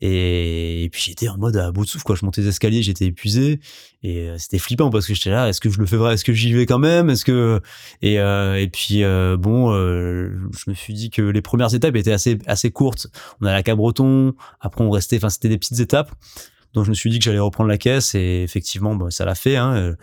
Et, puis j'étais en mode à bout de souffle quoi. Je montais les escaliers, j'étais épuisé et euh, c'était flippant parce que j'étais là. Est-ce que je le fais vrai? Est-ce que j'y vais quand même? Est-ce que et euh, et puis euh, bon, euh, je me suis dit que les premières étapes étaient assez assez courtes. On allait à Cabreton, après on restait, enfin c'était des petites étapes. Donc je me suis dit que j'allais reprendre la caisse et effectivement, bon, ça l'a fait. Hein, euh,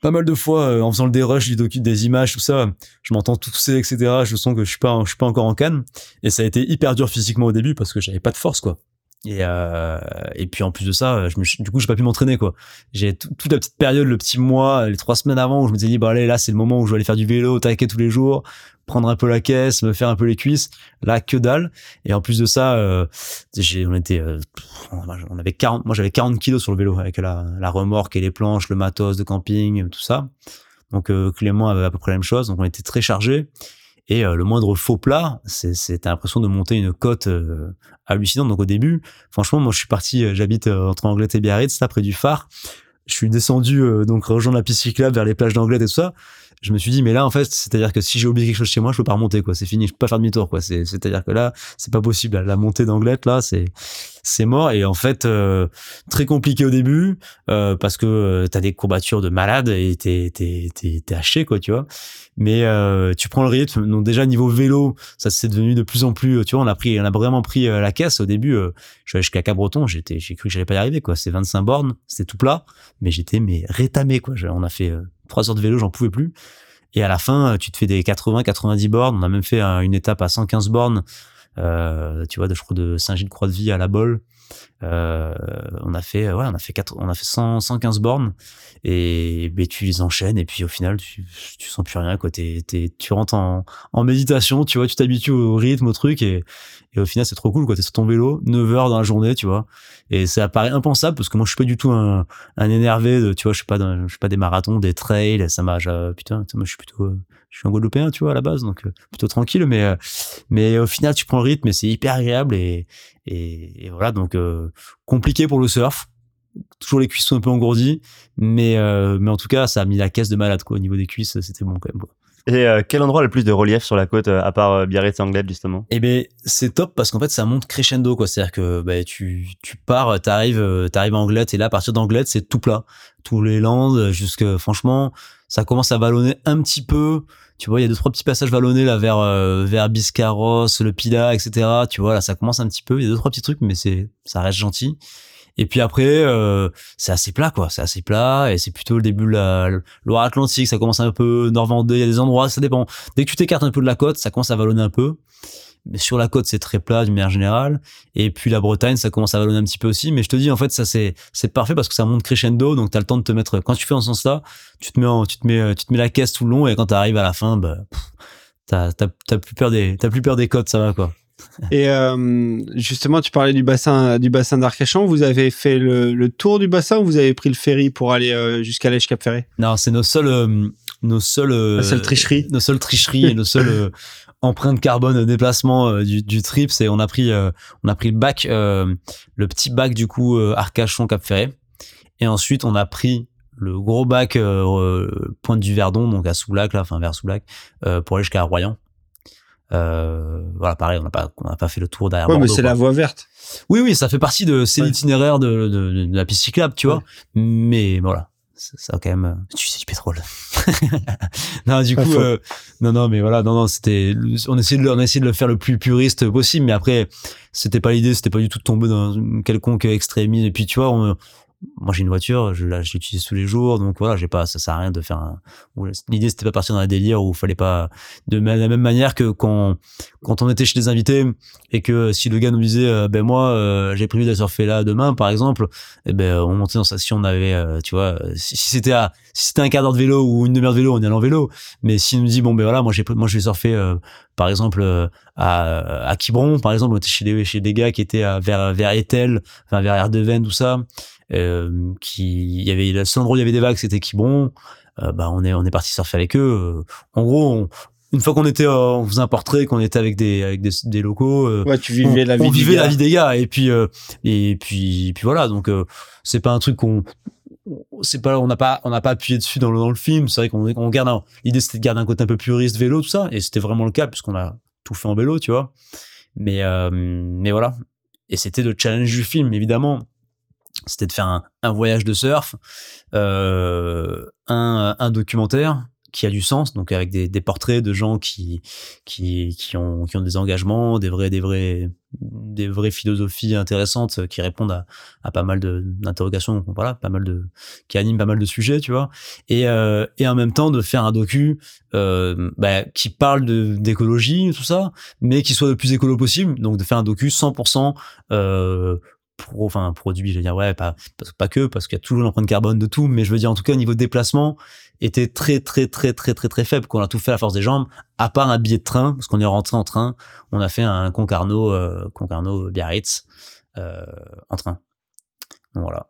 pas mal de fois euh, en faisant le dérush du docu des images tout ça je m'entends tousser etc je sens que je suis pas je suis pas encore en canne et ça a été hyper dur physiquement au début parce que j'avais pas de force quoi et euh, et puis en plus de ça je me, suis- du coup j'ai pas pu m'entraîner quoi. J'ai tout- toute la petite période le petit mois les trois semaines avant où je me disais dit bah allez là c'est le moment où je vais aller faire du vélo taquer tous les jours prendre un peu la caisse me faire un peu les cuisses. Là que dalle. Et en plus de ça euh, on était euh, on avait 40 moi j'avais 40 kilos sur le vélo avec la, la remorque et les planches le matos de camping tout ça. Donc euh, Clément avait à peu près la même chose. Donc on était très chargés et euh, le moindre faux plat c'est t'as l'impression de monter une côte euh, hallucinante. Donc au début franchement moi je suis parti euh, j'habite entre Anglette et Biarritz là près du phare. Je suis descendu donc rejoindre la piste cyclable vers les plages d'Anglette et tout ça je me suis dit mais là en fait c'est à dire que si j'ai oublié quelque chose chez moi je peux pas remonter quoi. C'est fini je peux pas faire demi tour quoi. C'est c'est à dire que là c'est pas possible. La montée d'Anglette là c'est c'est mort. Et en fait euh, très compliqué au début euh, parce que euh, t'as des courbatures de malade et t'es t'es t'es t'es haché quoi tu vois. Mais euh, tu prends le rythme donc déjà niveau vélo ça c'est devenu de plus en plus tu vois on a pris on a vraiment pris euh, la caisse. Au début euh, je suis jusqu'à Cabreton j'étais j'ai cru que j'allais pas y arriver quoi. C'est 25 bornes c'était tout plat mais j'étais mais rétamé quoi. Je- on a fait euh, trois heures de vélo j'en pouvais plus et à la fin euh, tu te fais des 80 90 bornes on a même fait euh, une étape à 115 bornes euh, tu vois, de, je crois de Saint-Gilles-Croix-de-Vie à La Bolle. Euh, on a fait, ouais, on a fait quatre, on a fait 100, 115 bornes et ben, tu les enchaînes et puis au final tu, tu sens plus rien quoi. T'es, t'es- tu rentres en, en méditation, tu vois, tu t'habitues au rythme, au truc et, et au final c'est trop cool quoi. T'es sur ton vélo, 9 heures dans la journée, tu vois. Et ça paraît impensable parce que moi je suis pas du tout un, un énervé tu vois, je suis pas, dans- je suis pas des marathons, des trails, ça m'a, putain, sais, moi je suis plutôt, euh, je suis un Guadeloupéen, tu vois, à la base, donc euh, plutôt tranquille, mais euh, mais au final tu prends le rythme et c'est hyper agréable et et, et voilà donc euh, compliqué pour le surf. Toujours les cuisses sont un peu engourdies, mais euh, mais en tout cas ça a mis la caisse de malade quoi au niveau des cuisses, c'était bon quand même. quoi. Et euh, quel endroit a le plus de relief sur la côte, euh, à part euh, Biarritz et Anglette, justement? Eh ben c'est top parce qu'en fait ça monte crescendo quoi, c'est-à-dire que bah, tu tu pars, t'arrives euh, t'arrives à Anglette et là à partir d'Anglette c'est tout plat, tous les landes jusque franchement ça commence à vallonner un petit peu. Tu vois, il y a deux trois petits passages vallonnés là vers euh, vers Biscarros, le Pila, etc. Tu vois là ça commence un petit peu, il y a deux trois petits trucs mais c'est ça reste gentil. Et puis après, euh, c'est assez plat, quoi. C'est assez plat et c'est plutôt le début de la Loire-Atlantique. Ça commence un peu Nord-Vendée. Il y a des endroits, ça dépend. Dès que tu t'écartes un peu de la côte, ça commence à vallonner un peu. Mais sur la côte, c'est très plat d'une manière générale. Et puis la Bretagne, ça commence à vallonner un petit peu aussi. Mais je te dis, en fait, ça c'est c'est parfait parce que ça monte crescendo. Donc t'as le temps de te mettre. Quand tu fais en ce sens-là, tu te mets en- tu te mets tu te mets la caisse tout le long et quand t'arrives à la fin, bah t'as t'as plus peur des t'as plus peur des côtes, ça va quoi. Et euh, justement, tu parlais du bassin, du bassin d'Arcachon. Vous avez fait le, le tour du bassin ou vous avez pris le ferry pour aller euh, jusqu'à l'Èche Cap Ferré Non, c'est nos seuls, euh, nos seuls, euh, La seule tricherie. nos seules tricheries et nos seules empreintes carbone de déplacement du, du trip. C'est on a pris, on a pris le bac, le petit bac du coup Arcachon Cap Ferré, et ensuite on a pris le gros bac Pointe du Verdon, donc à Soulac là, enfin vers Soulac, pour aller jusqu'à Royan. Euh, voilà, pareil, on n'a pas, on n'a pas fait le tour derrière. Ouais, mais c'est la voie verte. Oui, oui, ça fait partie de c'est Ouais. l'itinéraire de, de, de la piste cyclable, tu vois. Mais voilà, ça, ça quand même. Tu sais du pétrole. non, du Pas coup, euh, non, non, mais voilà, non, non, c'était, on essayait de, le- on a essayé de le faire le plus puriste possible, mais après, c'était pas l'idée, c'était pas du tout de tomber dans une quelconque extrémisme. Et puis, tu vois, on- moi j'ai une voiture, je l'utilise tous les jours, donc voilà, j'ai pas, ça sert à rien de faire un. L'idée c'était pas partir dans un délire où il fallait pas. De la même manière que quand quand on était chez des invités et que si le gars nous disait, euh, ben moi euh, j'ai prévu d'aller surfer là demain par exemple, eh ben on montait dans sa si on avait, euh, tu vois, si, c'était à si c'était un quart d'heure de vélo ou une demi-heure de vélo, on y allait en vélo. Mais s'il nous dit bon ben voilà, moi j'ai moi je vais surfer par exemple à à Quiberon par exemple, on était chez des chez des gars qui étaient à, vers vers Etel, enfin vers Erdeven tout ça euh, qui il y avait le seul endroit où il y avait des vagues c'était Quiberon. Euh, bah on est on est parti surfer avec eux. En gros on- une fois qu'on était euh, on faisait un portrait qu'on était avec des avec des, des locaux euh, Ouais, tu vivais on, la vie. on vivait gars. la vie des gars. Et puis euh, et puis puis voilà. Donc euh, c'est pas un truc qu'on c'est pas on n'a pas on n'a pas appuyé dessus dans le, dans le film. C'est vrai qu'on on garde un- l'idée c'était de garder un côté un peu puriste vélo tout ça. Et c'était vraiment le cas puisqu'on a tout fait en vélo tu vois. Mais euh, mais voilà. Et c'était le challenge du film évidemment c'était de faire un, un voyage de surf euh, un, un documentaire qui a du sens donc avec des, des portraits de gens qui qui qui ont qui ont des engagements des vrais des vrais des vraies philosophies intéressantes qui répondent à, à pas mal d'interrogations voilà pas mal de qui animent pas mal de sujets tu vois. Et euh, et en même temps de faire un docu euh, bah, qui parle d'écologie tout ça mais qui soit le plus écolo possible donc de faire un docu 100% euh, pro, enfin produit, je veux dire ouais, pas pas, que parce qu'il y a toujours l'empreinte carbone de tout, mais je veux dire en tout cas au niveau de déplacement était très très très très très très faible. Qu'on a tout fait à la force des jambes, à part un billet de train parce qu'on est rentré en train, on a fait un Concarneau euh, Concarneau Biarritz euh, en train. Donc voilà.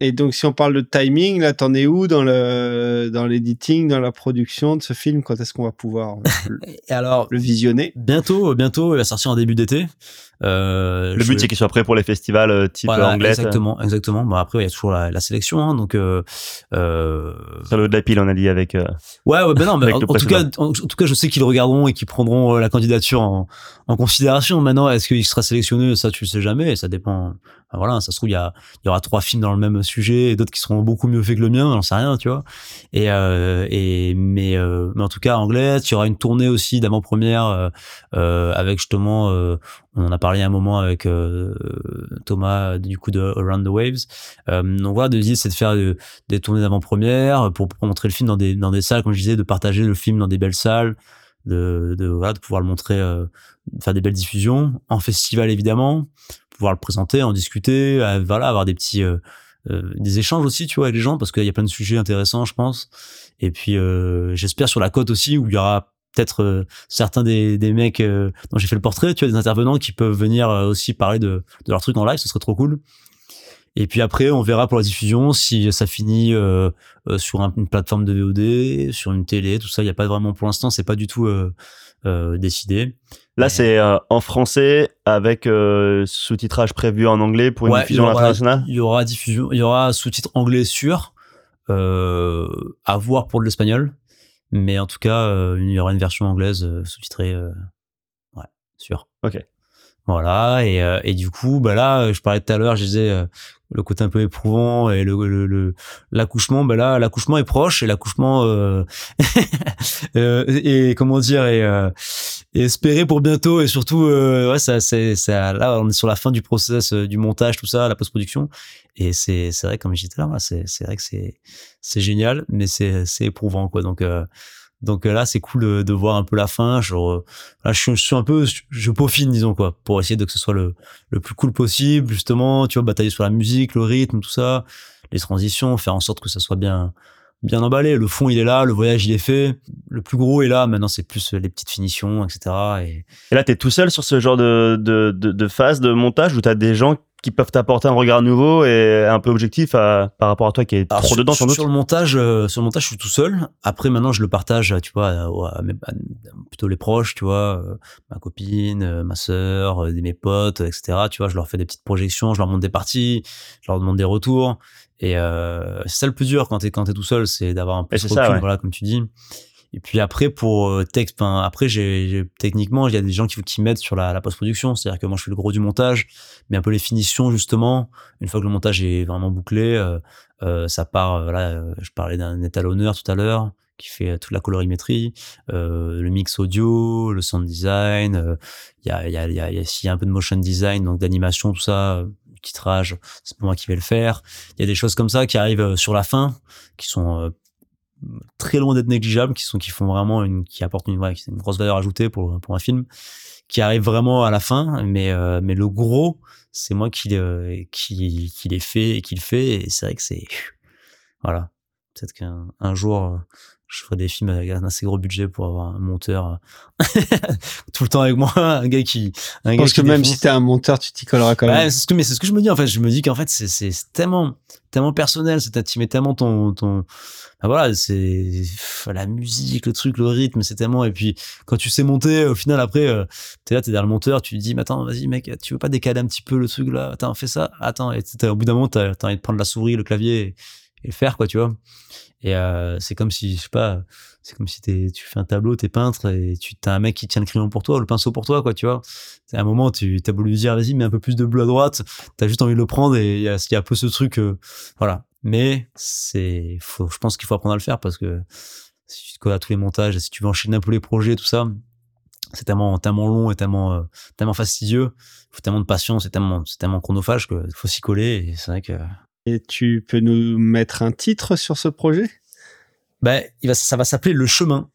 Et donc, si on parle de timing, là, t'en es où dans le dans l'editing, dans la production de ce film? Quand est-ce qu'on va pouvoir le, Et alors le visionner? bientôt bientôt il va sortir en début d'été. Euh, Le je- but, c'est qu'il soit prêt pour les festivals euh, type voilà, Anglette. exactement, exactement. Bon après il y a toujours la, la sélection, hein, donc euh, euh, Sur le de la pile, on a dit avec. euh, Ouais, ouais, ben non, mais en, tout cas, en, en tout cas, je sais qu'ils le regarderont et qu'ils prendront la candidature en, considération. Maintenant, est-ce qu'il sera sélectionné? Ça, tu le sais jamais. Et ça dépend. Enfin, voilà, ça se trouve, il y, a, il y aura trois films dans le même sujet et d'autres qui seront beaucoup mieux faits que le mien. J'en sais rien, tu vois. Et, euh, et mais, euh, mais en tout cas, anglais. Il y aura une tournée aussi d'avant-première avec justement. On en a parlé un moment avec euh, Thomas du coup de Around the Waves. Euh, donc voilà, l'idée c'est de faire euh, des tournées d'avant-première pour, montrer le film dans des dans des salles, comme je disais, de partager le film dans des belles salles, de, de, voilà, de pouvoir le montrer, euh, faire des belles diffusions en festival évidemment, pouvoir le présenter, en discuter, voilà, avoir des petits euh, euh, des échanges aussi, tu vois, avec les gens parce qu'il y a plein de sujets intéressants, je pense. Et puis j'espère sur la côte aussi où il y aura peut-être euh, certains des, des mecs euh, dont j'ai fait le portrait, tu vois, des intervenants qui peuvent venir euh, aussi parler de, de leur truc en live, ce serait trop cool. Et puis après, on verra pour la diffusion si ça finit euh, euh, sur un- une plateforme de VOD, sur une télé, tout ça. Il y a pas vraiment pour l'instant, c'est pas du tout euh, décidé. Là, Mais- c'est en français avec sous-titrage prévu en anglais pour une Ouais, diffusion internationale. Il y aura diffusion, il y aura sous-titres anglais sûr, à voir pour l'espagnol, mais en tout cas, euh, il y aura une version anglaise euh, sous-titrée, euh, ouais, sûr. Ok. Voilà, et, euh, et du coup, bah là, je parlais tout à l'heure, je disais euh, le côté un peu éprouvant et le le- le- l'accouchement, bah là, l'accouchement est proche et l'accouchement euh, euh, et comment dire et, euh, et espéré pour bientôt et surtout euh, ouais ça c'est ça là on est sur la fin du process euh, du montage tout ça la post-production. Et c'est c'est vrai comme j'étais là moi, c'est c'est vrai que c'est c'est génial mais c'est c'est éprouvant quoi. Donc euh, donc euh, là c'est cool de, voir un peu la fin. Je re- là je suis, je un peu je peaufine disons quoi pour essayer de que ce soit le le plus cool possible justement tu vois batailler sur la musique le rythme tout ça les transitions faire en sorte que ça soit bien bien emballé. Le fond il est là le voyage il est fait. Le plus gros est là maintenant c'est plus les petites finitions etc et Et là, t'es tout seul sur ce genre de, de, de, de phase de montage où t'as des gens qui peuvent t'apporter un regard nouveau et un peu objectif à, par rapport à toi qui est Alors, trop sur, dedans doute. sur le montage euh, sur le montage je suis tout seul après maintenant je le partage tu vois à, à mes- à- plutôt les proches tu vois euh, ma copine euh, ma sœur euh, mes potes etc tu vois je leur fais des petites projections je leur montre des parties je leur demande des retours et euh, c'est ça le plus dur quand t'es quand t'es tout seul c'est d'avoir un peu de recul ouais. voilà comme tu dis et puis après pour euh, texte enfin, après j'ai techniquement il y a des gens qui qui m'aident sur la, la post-production. C'est-à-dire que moi je fais le gros du montage mais un peu les finitions justement. Une fois que le montage est vraiment bouclé euh, euh, ça part euh, là euh, je parlais d'un étalonneur tout à l'heure qui fait toute la colorimétrie euh, le mix audio le sound design il y a y a y a, y a s'il y a un peu de motion design donc d'animation tout ça titrage c'est moi qui vais le faire. Il y a des choses comme ça qui arrivent sur la fin qui sont très loin d'être négligeables qui sont qui font vraiment une qui apportent une, ouais, une grosse valeur ajoutée pour pour un film qui arrive vraiment à la fin. Mais euh, mais le gros c'est moi qui le- qui qui les fait et qui le fait et c'est vrai que c'est voilà. Peut-être qu'un un jour euh, je ferai des films avec un assez gros budget pour avoir un monteur euh, tout le temps avec moi un gars qui un Je gars pense qui que même si t'es un monteur, tu t'y colleras quand Ouais, même. c'est ce que, mais c'est ce que je me dis en fait. Je me dis qu'en fait c'est tellement tellement personnel. C'est tu mets tellement ton ton. ben voilà, c'est la musique, le truc, le rythme, c'est tellement. Et puis quand tu sais monter, au final après, euh, t'es là, t'es derrière le monteur, tu te dis, mais attends, vas-y mec, tu veux pas décaler un petit peu le truc là? Attends, fais ça. Attends, et au bout d'un moment, t'as envie de prendre la souris, le clavier et, et le faire quoi, tu vois. Et euh, c'est comme si je sais pas. C'est comme si t'es, tu fais un tableau, t'es peintre et tu as un mec qui tient le crayon pour toi, le pinceau pour toi, quoi, tu vois. C'est un moment, tu as voulu lui dire, vas-y, mets un peu plus de bleu à droite. T'as juste envie de le prendre et il y y a un peu ce truc, euh, voilà. Mais c'est, faut, je pense qu'il faut apprendre à le faire parce que si tu te colles à tous les montages, et si tu veux enchaîner un peu les projets, tout ça, c'est tellement, tellement long et tellement, euh, tellement fastidieux. Il faut tellement de patience, c'est tellement, c'est tellement chronophage qu'il faut s'y coller et c'est vrai que, Et tu peux nous mettre un titre sur ce projet? Ben, ça va s'appeler le chemin.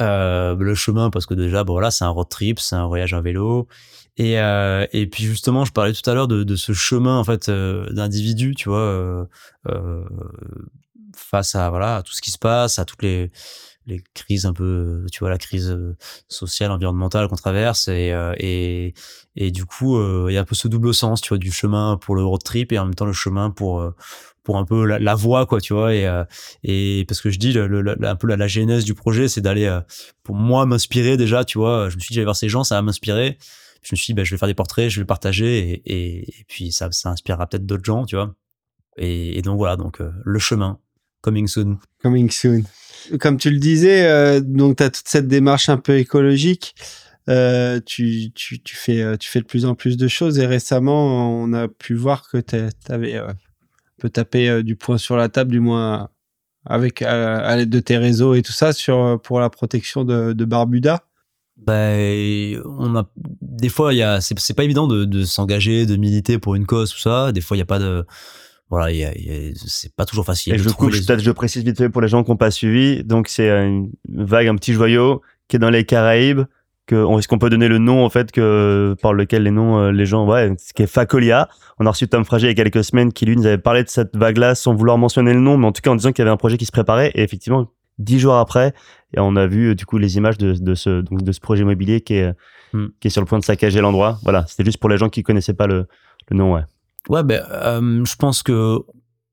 Euh, le chemin parce que déjà, bon c'est un road trip, c'est un voyage en vélo. Et, euh, puis justement, je parlais tout à l'heure de, ce chemin en fait euh, d'individu, tu vois, face à voilà à tout ce qui se passe, à toutes les les crises un peu, tu vois, la crise euh, sociale, environnementale qu'on traverse et euh, et et du coup, euh, il y a un peu ce double sens, tu vois, du chemin pour le road trip et en même temps le chemin pour pour un peu la, la voie quoi tu vois et et parce que je dis le, le- un peu la, la genèse du projet c'est d'aller pour moi m'inspirer déjà tu vois je me suis dit j'allais voir ces gens ça va m'inspirer je me suis dit bah, je vais faire des portraits je vais partager et, et, puis ça ça inspirera peut-être d'autres gens tu vois et, et donc voilà donc le chemin coming soon Coming soon. Comme tu le disais, euh, donc tu as toute cette démarche un peu écologique. Euh, euh, tu fais de plus en plus de choses et récemment, on a pu voir que tu avais euh, un peu tapé euh, du poing sur la table, du moins avec à l'aide de tes réseaux et tout ça, pour la protection de, Barbuda. ben des fois il c'est pas évident de, de s'engager de militer pour une cause tout ça des fois il y a pas de voilà il y a, y a- c'est pas toujours facile Et je coupe, les- peut-être je précise vite fait pour les gens qui n'ont pas suivi. Donc c'est une vague, un petit joyau qui est dans les Caraïbes. Que, est-ce qu'on peut donner le nom en fait que par lequel les noms euh, les gens ouais ce qui est Facolia on a reçu Tom Frager il y a quelques semaines qui lui nous avait parlé de cette vague là sans vouloir mentionner le nom mais en tout cas en disant qu'il y avait un projet qui se préparait et effectivement dix jours après et on a vu euh, du coup les images de, de ce donc de ce projet immobilier qui est Hmm. qui est sur le point de saccager l'endroit voilà c'était juste pour les gens qui connaissaient pas le, le nom ouais Ouais, ben, euh, je pense que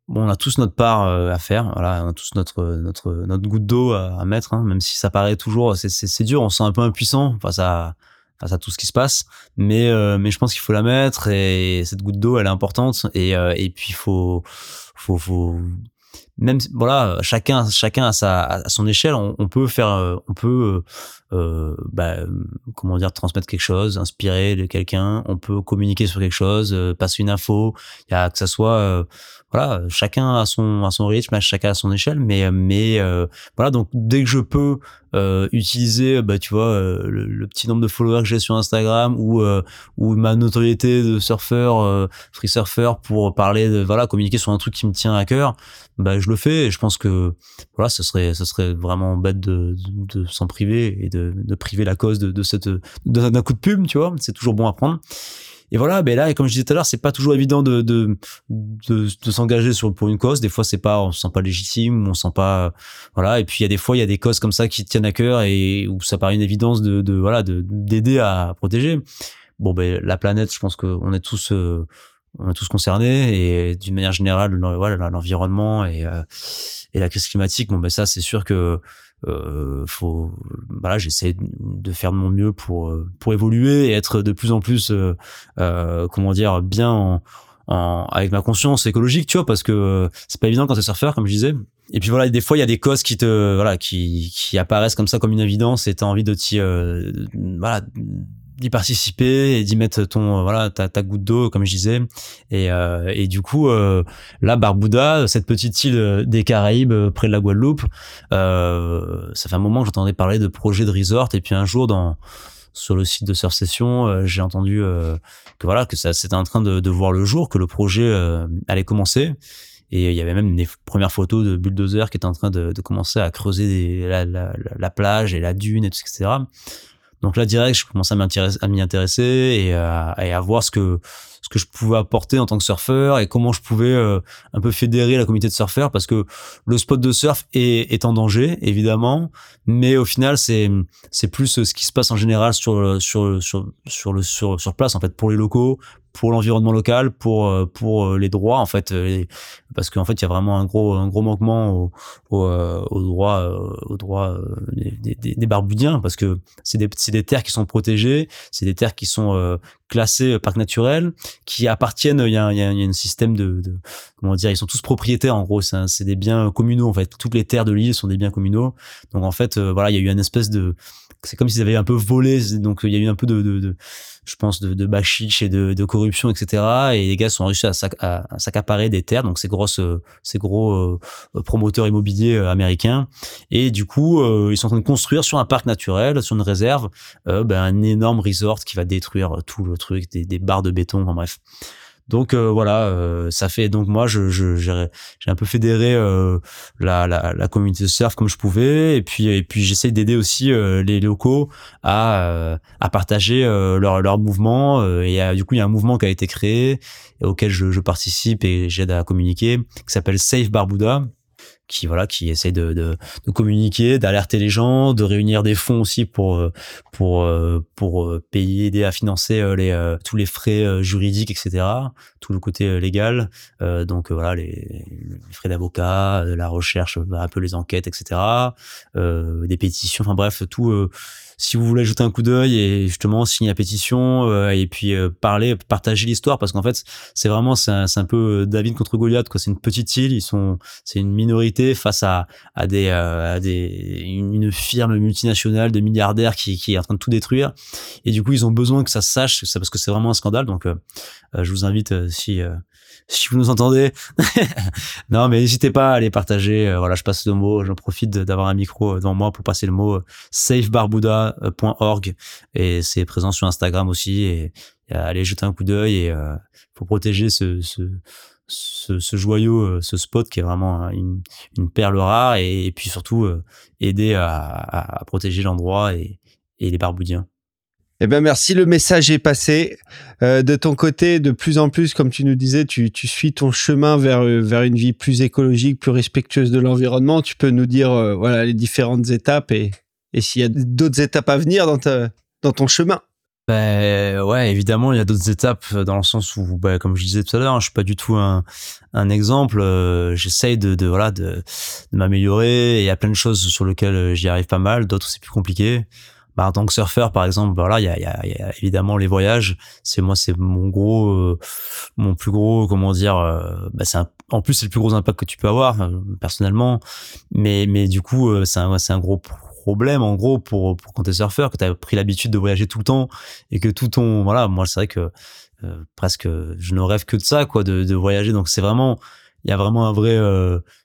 bon, on a tous notre part euh, à faire. Voilà, on a tous notre notre notre goutte d'eau à, mettre, hein, même si ça paraît toujours, c'est dur. On se sent un peu impuissant face à face à tout ce qui se passe, mais euh, mais je pense qu'il faut la mettre et cette goutte d'eau, elle est importante. Et euh, et puis faut faut faut même voilà chacun chacun à sa à son échelle on, on peut faire euh, on peut euh, bah, comment dire transmettre quelque chose inspirer de quelqu'un. On peut communiquer sur quelque chose euh, passer une info. Que ça soit euh, voilà chacun à son à son rythme chacun à son échelle mais mais euh, voilà donc dès que je peux euh, utiliser bah tu vois euh, le, le petit nombre de followers que j'ai sur Instagram ou euh, ou ma notoriété de surfeur euh, free surfer pour parler de voilà communiquer sur un truc qui me tient à cœur bah je le fais et je pense que voilà ce serait ce serait vraiment bête de, de, de s'en priver et de, de priver la cause de, de cette d'un coup de pub tu vois c'est toujours bon à prendre et voilà ben là comme je disais tout à l'heure c'est pas toujours évident de de de, de s'engager sur pour une cause. Des fois c'est pas on se sent pas légitime on se sent pas voilà. Et puis il y a des fois il y a des causes comme ça qui tiennent à cœur et où ça paraît une évidence de, de voilà de d'aider à protéger. Bon ben la planète je pense qu'on est tous euh, on est tous concernés et d'une manière générale le- voilà l'environnement et euh, et la crise climatique bon ben ça c'est sûr que euh, faut voilà j'essaie de faire de mon mieux pour euh, pour évoluer et être de plus en plus euh, euh, comment dire bien en, en- avec ma conscience écologique tu vois parce que euh, c'est pas évident quand t'es surfeur comme je disais. Et puis voilà des fois il y a des causes qui te voilà qui qui apparaissent comme ça comme une évidence et t'as envie de t'y voilà d'y participer et d'y mettre ton euh, voilà ta, ta goutte d'eau comme je disais. Et euh, et du coup euh, là Barbuda cette petite île euh, des Caraïbes euh, près de la Guadeloupe euh, ça fait un moment que j'entendais parler de projets de resort. Et puis un jour dans sur le site de Surf Session j'ai entendu que voilà que ça c'était en train de, de voir le jour que le projet allait commencer. Et il y avait même des premières photos de bulldozers qui étaient en train de, de commencer à creuser des- la, la- la plage et la dune et tout, etc. Donc là, direct, je commençais à m'y intéresser et à, et à voir ce que je pouvais apporter en tant que surfeur et comment je pouvais euh, un peu fédérer la communauté de surfeurs parce que le spot de surf est, en danger évidemment mais au final c'est plus ce qui se passe en général sur sur sur sur place en fait pour les locaux pour l'environnement local pour euh, pour euh, les droits en fait euh, parce qu'en fait il y a vraiment un gros un gros manquement au au, aux droits aux droits des, des, des barbudiens parce que c'est des c'est des terres qui sont protégées c'est des terres qui sont classées parc naturel qui appartiennent il y a, il y a, un système de, de comment dire ils sont tous propriétaires en gros c'est des biens communaux en fait. Toutes les terres de l'île sont des biens communaux. Donc en fait voilà il y a eu une espèce de c'est comme s'ils avaient un peu volé donc il y a eu un peu de, de, de je pense de, de bachiche et de, de corruption etc et les gars sont réussi à, sac- à, à s'accaparer des terres donc ces grosses euh, ces gros euh, promoteurs immobiliers euh, américains. Et du coup ils sont en train de construire sur un parc naturel sur une réserve ben, un énorme resort qui va détruire tout le truc des, des barres de béton enfin bref donc euh, voilà euh, ça fait donc moi je j'ai un peu fédéré euh, la, la la communauté de surf comme je pouvais. Et puis et puis j'essaie d'aider aussi euh, les locaux à euh, à partager euh, leur leur mouvement. Et euh, du coup il y a un mouvement qui a été créé et auquel je, je participe et j'aide à communiquer qui s'appelle Safe Barbuda qui voilà qui essaie de, de, de communiquer d'alerter les gens de réunir des fonds aussi pour euh, pour euh, pour euh, payer aider à financer les tous les frais juridiques etc tout le côté légal. Donc voilà les, les frais d'avocat la recherche un peu les enquêtes etc des pétitions enfin bref tout si vous voulez jeter un coup d'œil et justement signer la pétition euh, et puis euh, parler partager l'histoire parce qu'en fait c'est vraiment c'est un, peu euh, David contre Goliath quoi. C'est une petite île ils sont c'est une minorité face à à des euh, à des une, firme multinationale de milliardaires qui qui est en train de tout détruire. Et du coup ils ont besoin que ça se sache parce que c'est vraiment un scandale. Donc euh, euh, je vous invite si si vous nous entendez. Non mais n'hésitez pas à aller partager. Euh, voilà je passe le mot j'en profite d'avoir un micro euh, devant moi pour passer le mot euh, safebarbuda.org et c'est présent sur Instagram aussi. Et, allez jeter un coup d'œil et protéger ce, joyau, ce spot qui est vraiment une, perle rare et, puis surtout aider à protéger l'endroit et, et les barboudiens. Eh ben merci, le message est passé. Euh, de ton côté, de plus en plus, comme tu nous disais, tu, tu suis ton chemin vers, euh, vers une vie plus écologique, plus respectueuse de l'environnement. Tu peux nous dire euh, voilà les différentes étapes et, et s'il y a d'autres étapes à venir dans, ta, dans ton chemin. Ben ouais, évidemment, il y a d'autres étapes dans le sens où, ben, comme je disais tout à l'heure, je suis pas du tout un, un exemple. euh, J'essaye de, de voilà de, de m'améliorer. Il y a plein de choses sur lesquelles j'y arrive pas mal. D'autres c'est plus compliqué. Bah, en tant que surfeur, par exemple, voilà, il y a, y, a, y a évidemment les voyages. C'est moi, c'est mon gros, euh, mon plus gros, comment dire. euh, bah, c'est en plus c'est le plus gros impact que tu peux avoir euh, personnellement. Mais mais du coup, euh, c'est un, c'est un gros problème en gros pour pour quand t'es surfeur, que t'as pris l'habitude de voyager tout le temps et que tout ton voilà moi c'est vrai que euh, presque je ne rêve que de ça quoi de, de voyager donc c'est vraiment il y a vraiment un vrai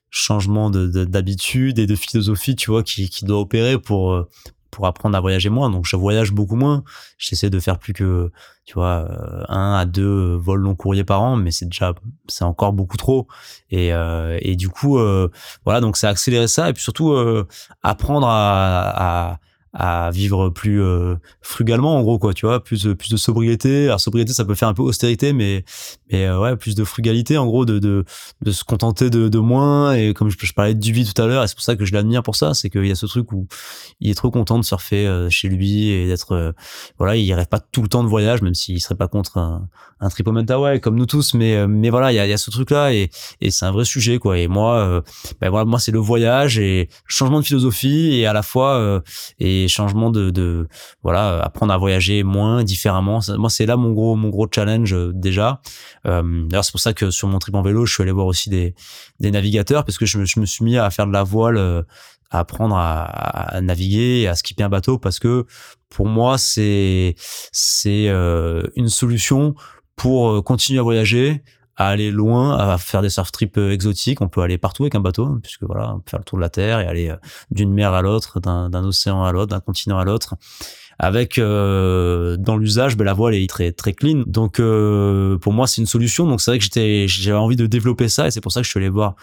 changement de de- d'habitude et de philosophie tu vois qui qui doit opérer pour pour apprendre à voyager moins. Donc je voyage beaucoup moins. J'essaie de faire plus que tu vois euh, un à deux vols long courriers par an mais c'est déjà c'est encore beaucoup trop. Et euh, du coup euh, voilà donc c'est accélérer ça. Et puis surtout euh, apprendre à à vivre plus euh, frugalement en gros quoi tu vois plus de, plus de sobriété. Alors sobriété ça peut faire un peu austérité mais mais euh, ouais plus de frugalité en gros de de, de se contenter de, de moins. Et comme je, parlais du vie tout à l'heure et c'est pour ça que je l'admire pour ça c'est qu'il y a ce truc où il est trop content de surfer euh, chez lui et d'être euh, voilà il rêve pas tout le temps de voyage même s'il serait pas contre un, un trip au Mentawai comme nous tous. Mais euh, mais voilà il y a, y a ce truc là et et c'est un vrai sujet quoi. Et moi euh, ben voilà moi c'est le voyage et changement de philosophie et à la fois euh, et changement de, voilà apprendre à voyager moins différemment. Moi c'est là mon gros mon gros challenge euh, déjà. Euh, d'ailleurs c'est pour ça que sur mon trip en vélo je suis allé voir aussi des des navigateurs parce que je me, je me suis mis à faire de la voile euh, à apprendre à, naviguer à skipper un bateau parce que pour moi c'est c'est une solution pour continuer à voyager aller loin, à faire des surf trips euh, exotiques. On peut aller partout avec un bateau, hein, puisque voilà, on peut faire le tour de la Terre et aller euh, d'une mer à l'autre, d'un océan à l'autre, d'un continent à l'autre. Avec euh, dans l'usage, ben, la voile est très très clean. Donc euh, pour moi, c'est une solution. Donc c'est vrai que j'étais j'avais envie de développer ça et c'est pour ça que je suis allé voir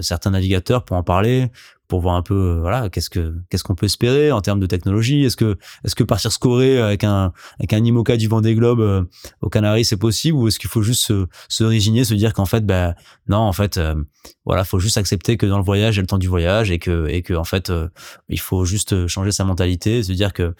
certains navigateurs pour en parler, pour voir un peu euh, voilà qu'est-ce que qu'est-ce qu'on peut espérer en termes de technologie. Est-ce que est-ce que partir scorer avec un avec un IMOCA du Vendée Globe euh, aux Canaries c'est possible? Ou est-ce qu'il faut juste se, se résigner, se dire qu'en fait ben non en fait euh, voilà faut juste accepter que dans le voyage il y a le temps du voyage et que et que en fait euh, il faut juste changer sa mentalité, se dire que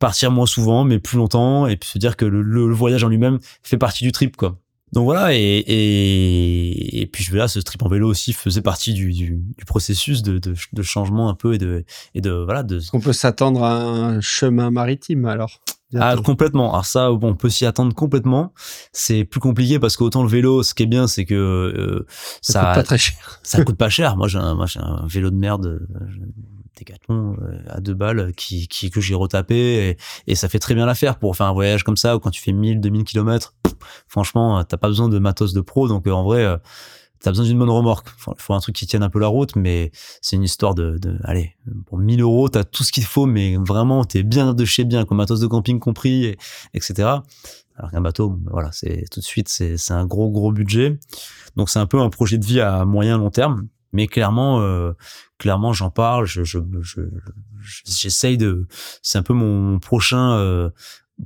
partir moins souvent mais plus longtemps et puis se dire que le, le- le voyage en lui-même fait partie du trip quoi. Donc voilà et et, et puis je là ce trip en vélo aussi faisait partie du, du, du processus de, de, de changement un peu et de et de voilà de Est-ce qu'on peut s'attendre à un chemin maritime alors ah, complètement. Alors ça, bon, on peut s'y attendre complètement. C'est plus compliqué parce qu'autant le vélo, ce qui est bien, c'est que euh, Ça ça, coûte pas très cher. ça coûte pas cher. Moi, j'ai un, moi, j'ai un vélo de merde, euh, Décathlon euh, à deux balles qui, qui que j'ai retapé et, et ça fait très bien l'affaire pour faire un voyage comme ça ou quand tu fais 1000, 2000 kilomètres. Franchement, euh, t'as pas besoin de matos de pro, donc euh, en vrai, euh, t'as besoin d'une bonne remorque. Faut, faut un truc qui tienne un peu la route, mais c'est une histoire de, allez, pour 1000 euros, t'as tout ce qu'il faut, mais vraiment, t'es bien de chez bien, comme matos de camping compris, et, etc. Alors qu'un bateau, voilà, c'est tout de suite, c'est un gros gros budget. Donc c'est un peu un projet de vie à moyen long terme. Mais clairement, clairement, j'en parle. Je, je, je, je- j'essaye de. C'est un peu mon, prochain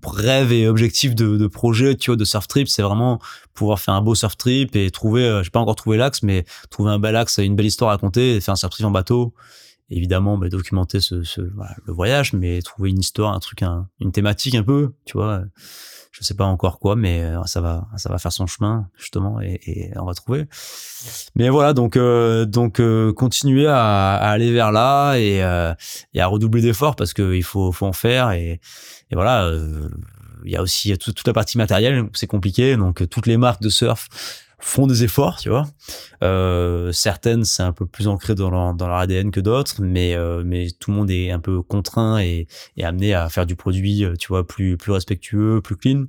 rêve et objectif de, de projet, tu vois, de surf trip. C'est vraiment pouvoir faire un beau surf trip et trouver. Euh, j'ai pas encore trouvé l'axe, mais trouver un bel axe, une belle histoire à raconter, faire un surf trip en bateau. Évidemment, bah, documenter ce, ce voilà, le voyage, mais trouver une histoire, un truc, un, une thématique un peu, tu vois. Je sais pas encore quoi, mais euh, ça va, ça va faire son chemin justement et, et on va trouver. Mais voilà, donc euh, donc euh, continuer à, à aller vers là et, euh, et à redoubler d'efforts parce que il faut faut en faire et, et voilà. euh, Il y a aussi toute, la partie matérielle, c'est compliqué. Donc euh, toutes les marques de surf font des efforts, tu vois. Euh, certaines c'est un peu plus ancré dans leur, dans leur ADN que d'autres, mais euh, mais tout le monde est un peu contraint et, et amené à faire du produit, euh, tu vois, plus plus respectueux, plus clean.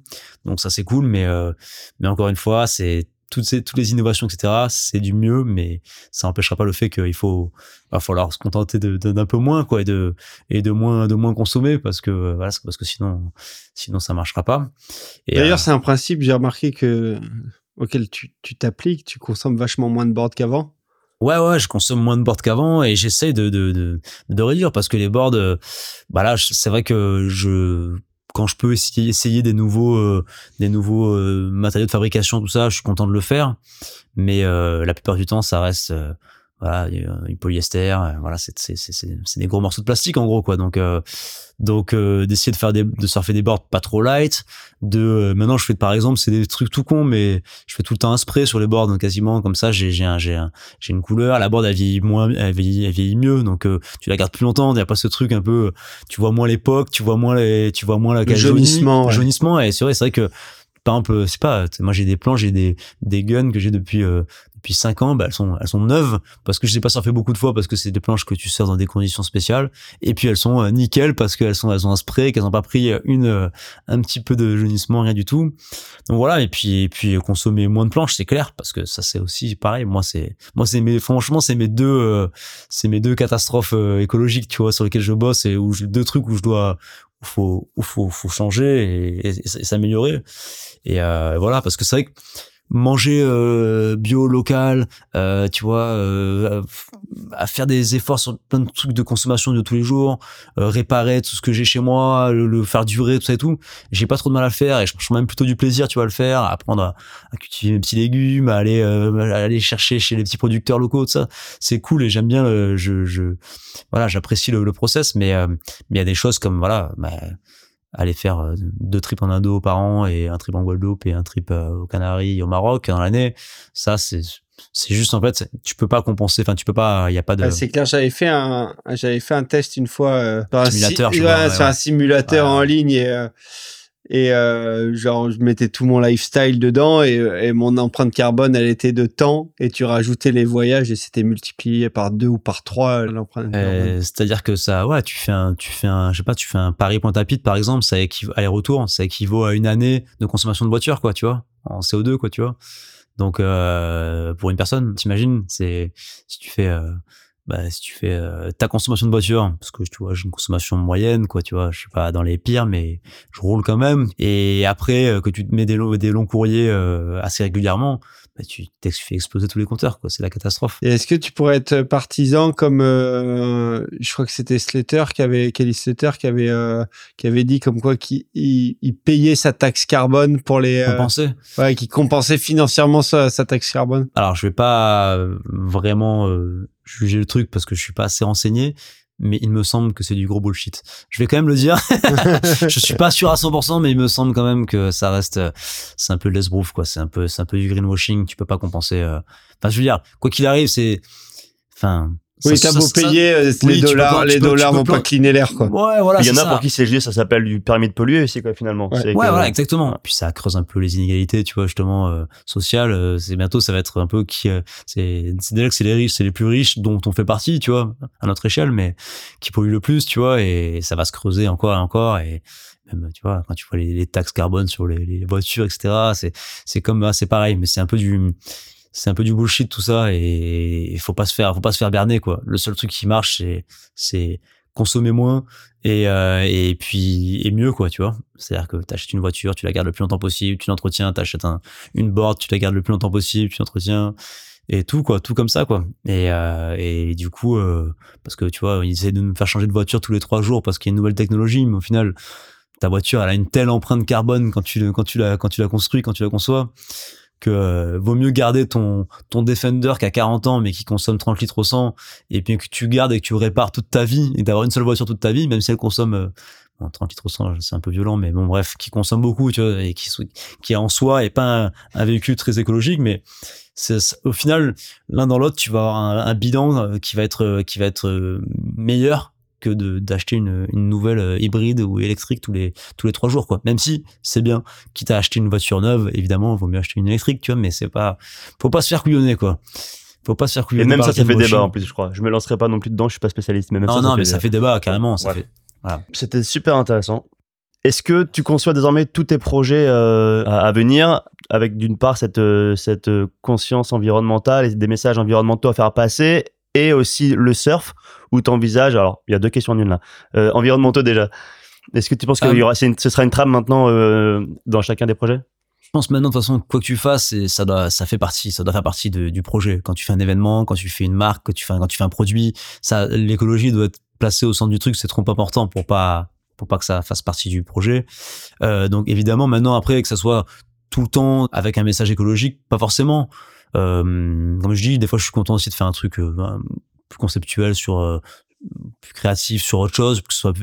Donc ça c'est cool, mais euh, mais encore une fois, c'est toutes ces toutes les innovations, etc. C'est du mieux, mais ça n'empêchera pas le fait qu'il faut va falloir se contenter d'un peu moins, quoi, et de et de moins de moins consommer parce que voilà, parce que sinon sinon ça marchera pas. D'ailleurs, euh, c'est un principe, j'ai remarqué que auquel tu t'appliques, tu consommes vachement moins de board qu'avant. Ouais, ouais, je consomme moins de boards qu'avant et j'essaye de, de, de, de réduire parce que les boards, euh, bah là, c'est vrai que je, quand je peux essayer, des nouveaux, euh, des nouveaux euh, matériaux de fabrication, tout ça, je suis content de le faire. Mais euh, la plupart du temps, ça reste, voilà, du polyester, euh, voilà, c'est, c'est, c'est, c'est c'est des gros morceaux de plastique en gros, quoi. Donc, euh, donc euh, d'essayer de faire des, de surfer des boards pas trop light. De, euh, maintenant, je fais par exemple, c'est des trucs tout cons, mais je fais tout le temps un spray sur les boards, donc quasiment comme ça, j'ai, j'ai un, j'ai un, j'ai une couleur, la board elle vieillit moins, elle vieillit, elle vieillit mieux, donc euh, tu la gardes plus longtemps. Il y a pas ce truc un peu, tu vois moins l'époque, tu vois moins les, tu vois moins la Le jaunissement, ouais. jaunissement. Et c'est vrai, c'est vrai que par exemple, c'est pas, moi j'ai des plans, j'ai des des guns que j'ai depuis euh, depuis cinq ans, bah, elles sont elles sont neuves parce que je sais pas surfer beaucoup de fois parce que c'est des planches que tu sers dans des conditions spéciales. Et puis elles sont euh, nickel parce qu'elles sont elles ont un spray qu'elles ont pas pris une euh, un petit peu de jaunissement rien du tout. Donc voilà et puis et puis euh, consommer moins de planches c'est clair parce que ça c'est aussi pareil. Moi c'est moi c'est mes franchement c'est mes deux euh, c'est mes deux catastrophes euh, écologiques tu vois sur lesquelles je bosse et où j'ai deux trucs où je dois où faut où faut faut changer et, et- et s'améliorer. Et euh, voilà parce que c'est vrai que manger euh, bio local euh, tu vois euh, à faire des efforts sur plein de trucs de consommation de tous les jours euh, réparer tout ce que j'ai chez moi le, faire durer tout ça et tout. J'ai pas trop de mal à le faire et je prends même plutôt du plaisir tu vois à le faire à apprendre à, à cultiver mes petits légumes à aller euh, à aller chercher chez les petits producteurs locaux tout ça. C'est cool et j'aime bien le, je, je voilà j'apprécie le, le process mais euh, mais il y a des choses comme voilà bah, aller faire euh, deux trips en Indo par an et un trip en Guadeloupe et un trip euh, aux Canaries et au Maroc dans l'année. Ça c'est c'est juste en fait tu peux pas compenser. Enfin tu peux pas il y a pas de Ah, c'est clair, j'avais fait un, j'avais fait un test une fois euh, sur, un, Simulateur, si- ouais, sur un simulateur en ligne et, euh, et euh, genre je mettais tout mon lifestyle dedans et, et mon empreinte carbone elle était de temps et tu rajoutais les voyages et c'était multiplié par deux ou par trois l'empreinte carbone. Euh, C'est-à-dire que ça, ouais, tu fais un, tu fais un, je sais pas, tu fais un Paris Pointe-à-Pitre par exemple, ça équivaut aller-retour, ça équivaut à une année de consommation de voiture, quoi, tu vois, en CO2, quoi, tu vois. Donc euh, pour une personne, t'imagines, c'est si tu fais, bah, si tu fais euh, ta consommation de voiture, parce que tu vois, j'ai une consommation moyenne, quoi, tu vois, je suis pas dans les pires, mais je roule quand même. Et après euh, que tu te mets des des longs courriers euh, assez régulièrement, bah, tu fais exploser tous les compteurs, quoi, c'est la catastrophe. Et est-ce que tu pourrais être partisan comme euh, je crois que c'était Slater qui avait Kelly Slater qui avait euh, qui avait dit comme quoi qu'il il, il payait sa taxe carbone pour les euh, Compenser. ouais, qui compensait financièrement sa, sa taxe carbone. Alors, je vais pas euh, vraiment euh, juger le truc parce que je suis pas assez renseigné, mais il me semble que c'est du gros bullshit. Je vais quand même le dire. je suis pas sûr à 100%, mais il me semble quand même que ça reste, euh, c'est un peu l'esbrouf, quoi. C'est un peu, c'est un peu du greenwashing. Tu peux pas compenser. euh. Enfin, je veux dire, quoi qu'il arrive, c'est, enfin. Oui, ça- t'as beau ça- payer, euh, oui, les dollars, pas- les peux- dollars vont pas cleaner l'air, quoi. Ouais, voilà. Il y en a ça. pour qui CSG, ça s'appelle du permis de polluer aussi, quoi, finalement. Ouais. C'est Ouais, que- voilà, exactement. Puis ça creuse un peu les inégalités, tu vois, justement, euh, sociales. Euh, c'est bientôt, ça va être un peu qui, euh, c'est, c'est déjà que c'est les riches, c'est les plus riches dont on fait partie, tu vois, à notre échelle, mais qui polluent le plus, tu vois, et ça va se creuser encore et encore. Et même, tu vois, quand tu vois les, les taxes carbone sur les, les voitures, etc., c'est, c'est comme, ah, c'est pareil, mais c'est un peu du, c'est un peu du bullshit tout ça et faut pas se faire, faut pas se faire berner, quoi. Le seul truc qui marche, c'est, c'est consommer moins et euh, et puis et mieux quoi tu vois c'est à dire que tu achètes une voiture tu la gardes le plus longtemps possible tu l'entretiens tu achètes un, une board tu la gardes le plus longtemps possible tu l'entretiens et tout quoi tout comme ça quoi et euh, et du coup euh, parce que tu vois ils essaient de nous faire changer de voiture tous les trois jours parce qu'il y a une nouvelle technologie mais au final ta voiture elle a une telle empreinte carbone quand tu quand tu la quand tu la construis quand tu la conçois que euh, vaut mieux garder ton ton Defender qui a 40 ans mais qui consomme 30 litres au 100 et puis que tu gardes et que tu répares toute ta vie et d'avoir une seule voiture toute ta vie même si elle consomme euh, bon, 30 litres au 100 c'est un peu violent mais bon bref qui consomme beaucoup tu vois et qui qui en soi est pas un, véhicule très écologique mais c'est au final l'un dans l'autre tu vas avoir un, un euh, qui va être euh, qui va être meilleur que de d'acheter une, une nouvelle euh, hybride ou électrique tous les tous les trois jours quoi même si c'est bien quitte à acheter une voiture neuve évidemment il vaut mieux acheter une électrique tu vois mais c'est pas faut pas se faire couillonner quoi faut pas se faire Et couillonner même par ça, ça fait débat en plus, je crois. Je me lancerai pas non plus dedans, je suis pas spécialiste, mais même non ça, non ça mais fait ça fait débat carrément ça Ouais. fait C'était super intéressant. Est-ce que tu conçois désormais tous tes projets euh, à, venir avec d'une part cette, euh, cette conscience environnementale et des messages environnementaux à faire passer et aussi le surf où tu envisages, alors il y a deux questions en une là, Euh, environnementaux déjà. Est-ce que tu penses que Ah. y aura, c'est une- ce sera une trame maintenant euh, dans chacun des projets? Pense maintenant de toute façon quoi que tu fasses, et ça doit, ça fait partie, ça doit faire partie de- du projet. Quand tu fais un événement, quand tu fais une marque, quand tu fais, un- quand tu fais un produit, ça, l'écologie doit être placée au centre du truc. C'est trop important pour pas, pour pas que ça fasse partie du projet. Euh, donc évidemment maintenant après que ça soit tout le temps avec un message écologique, pas forcément. Euh, comme je dis, des fois je suis content aussi de faire un truc euh, ben, plus conceptuel sur euh, plus créatif sur autre chose, que ce soit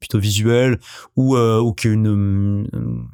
plutôt visuel ou euh, ou qu'une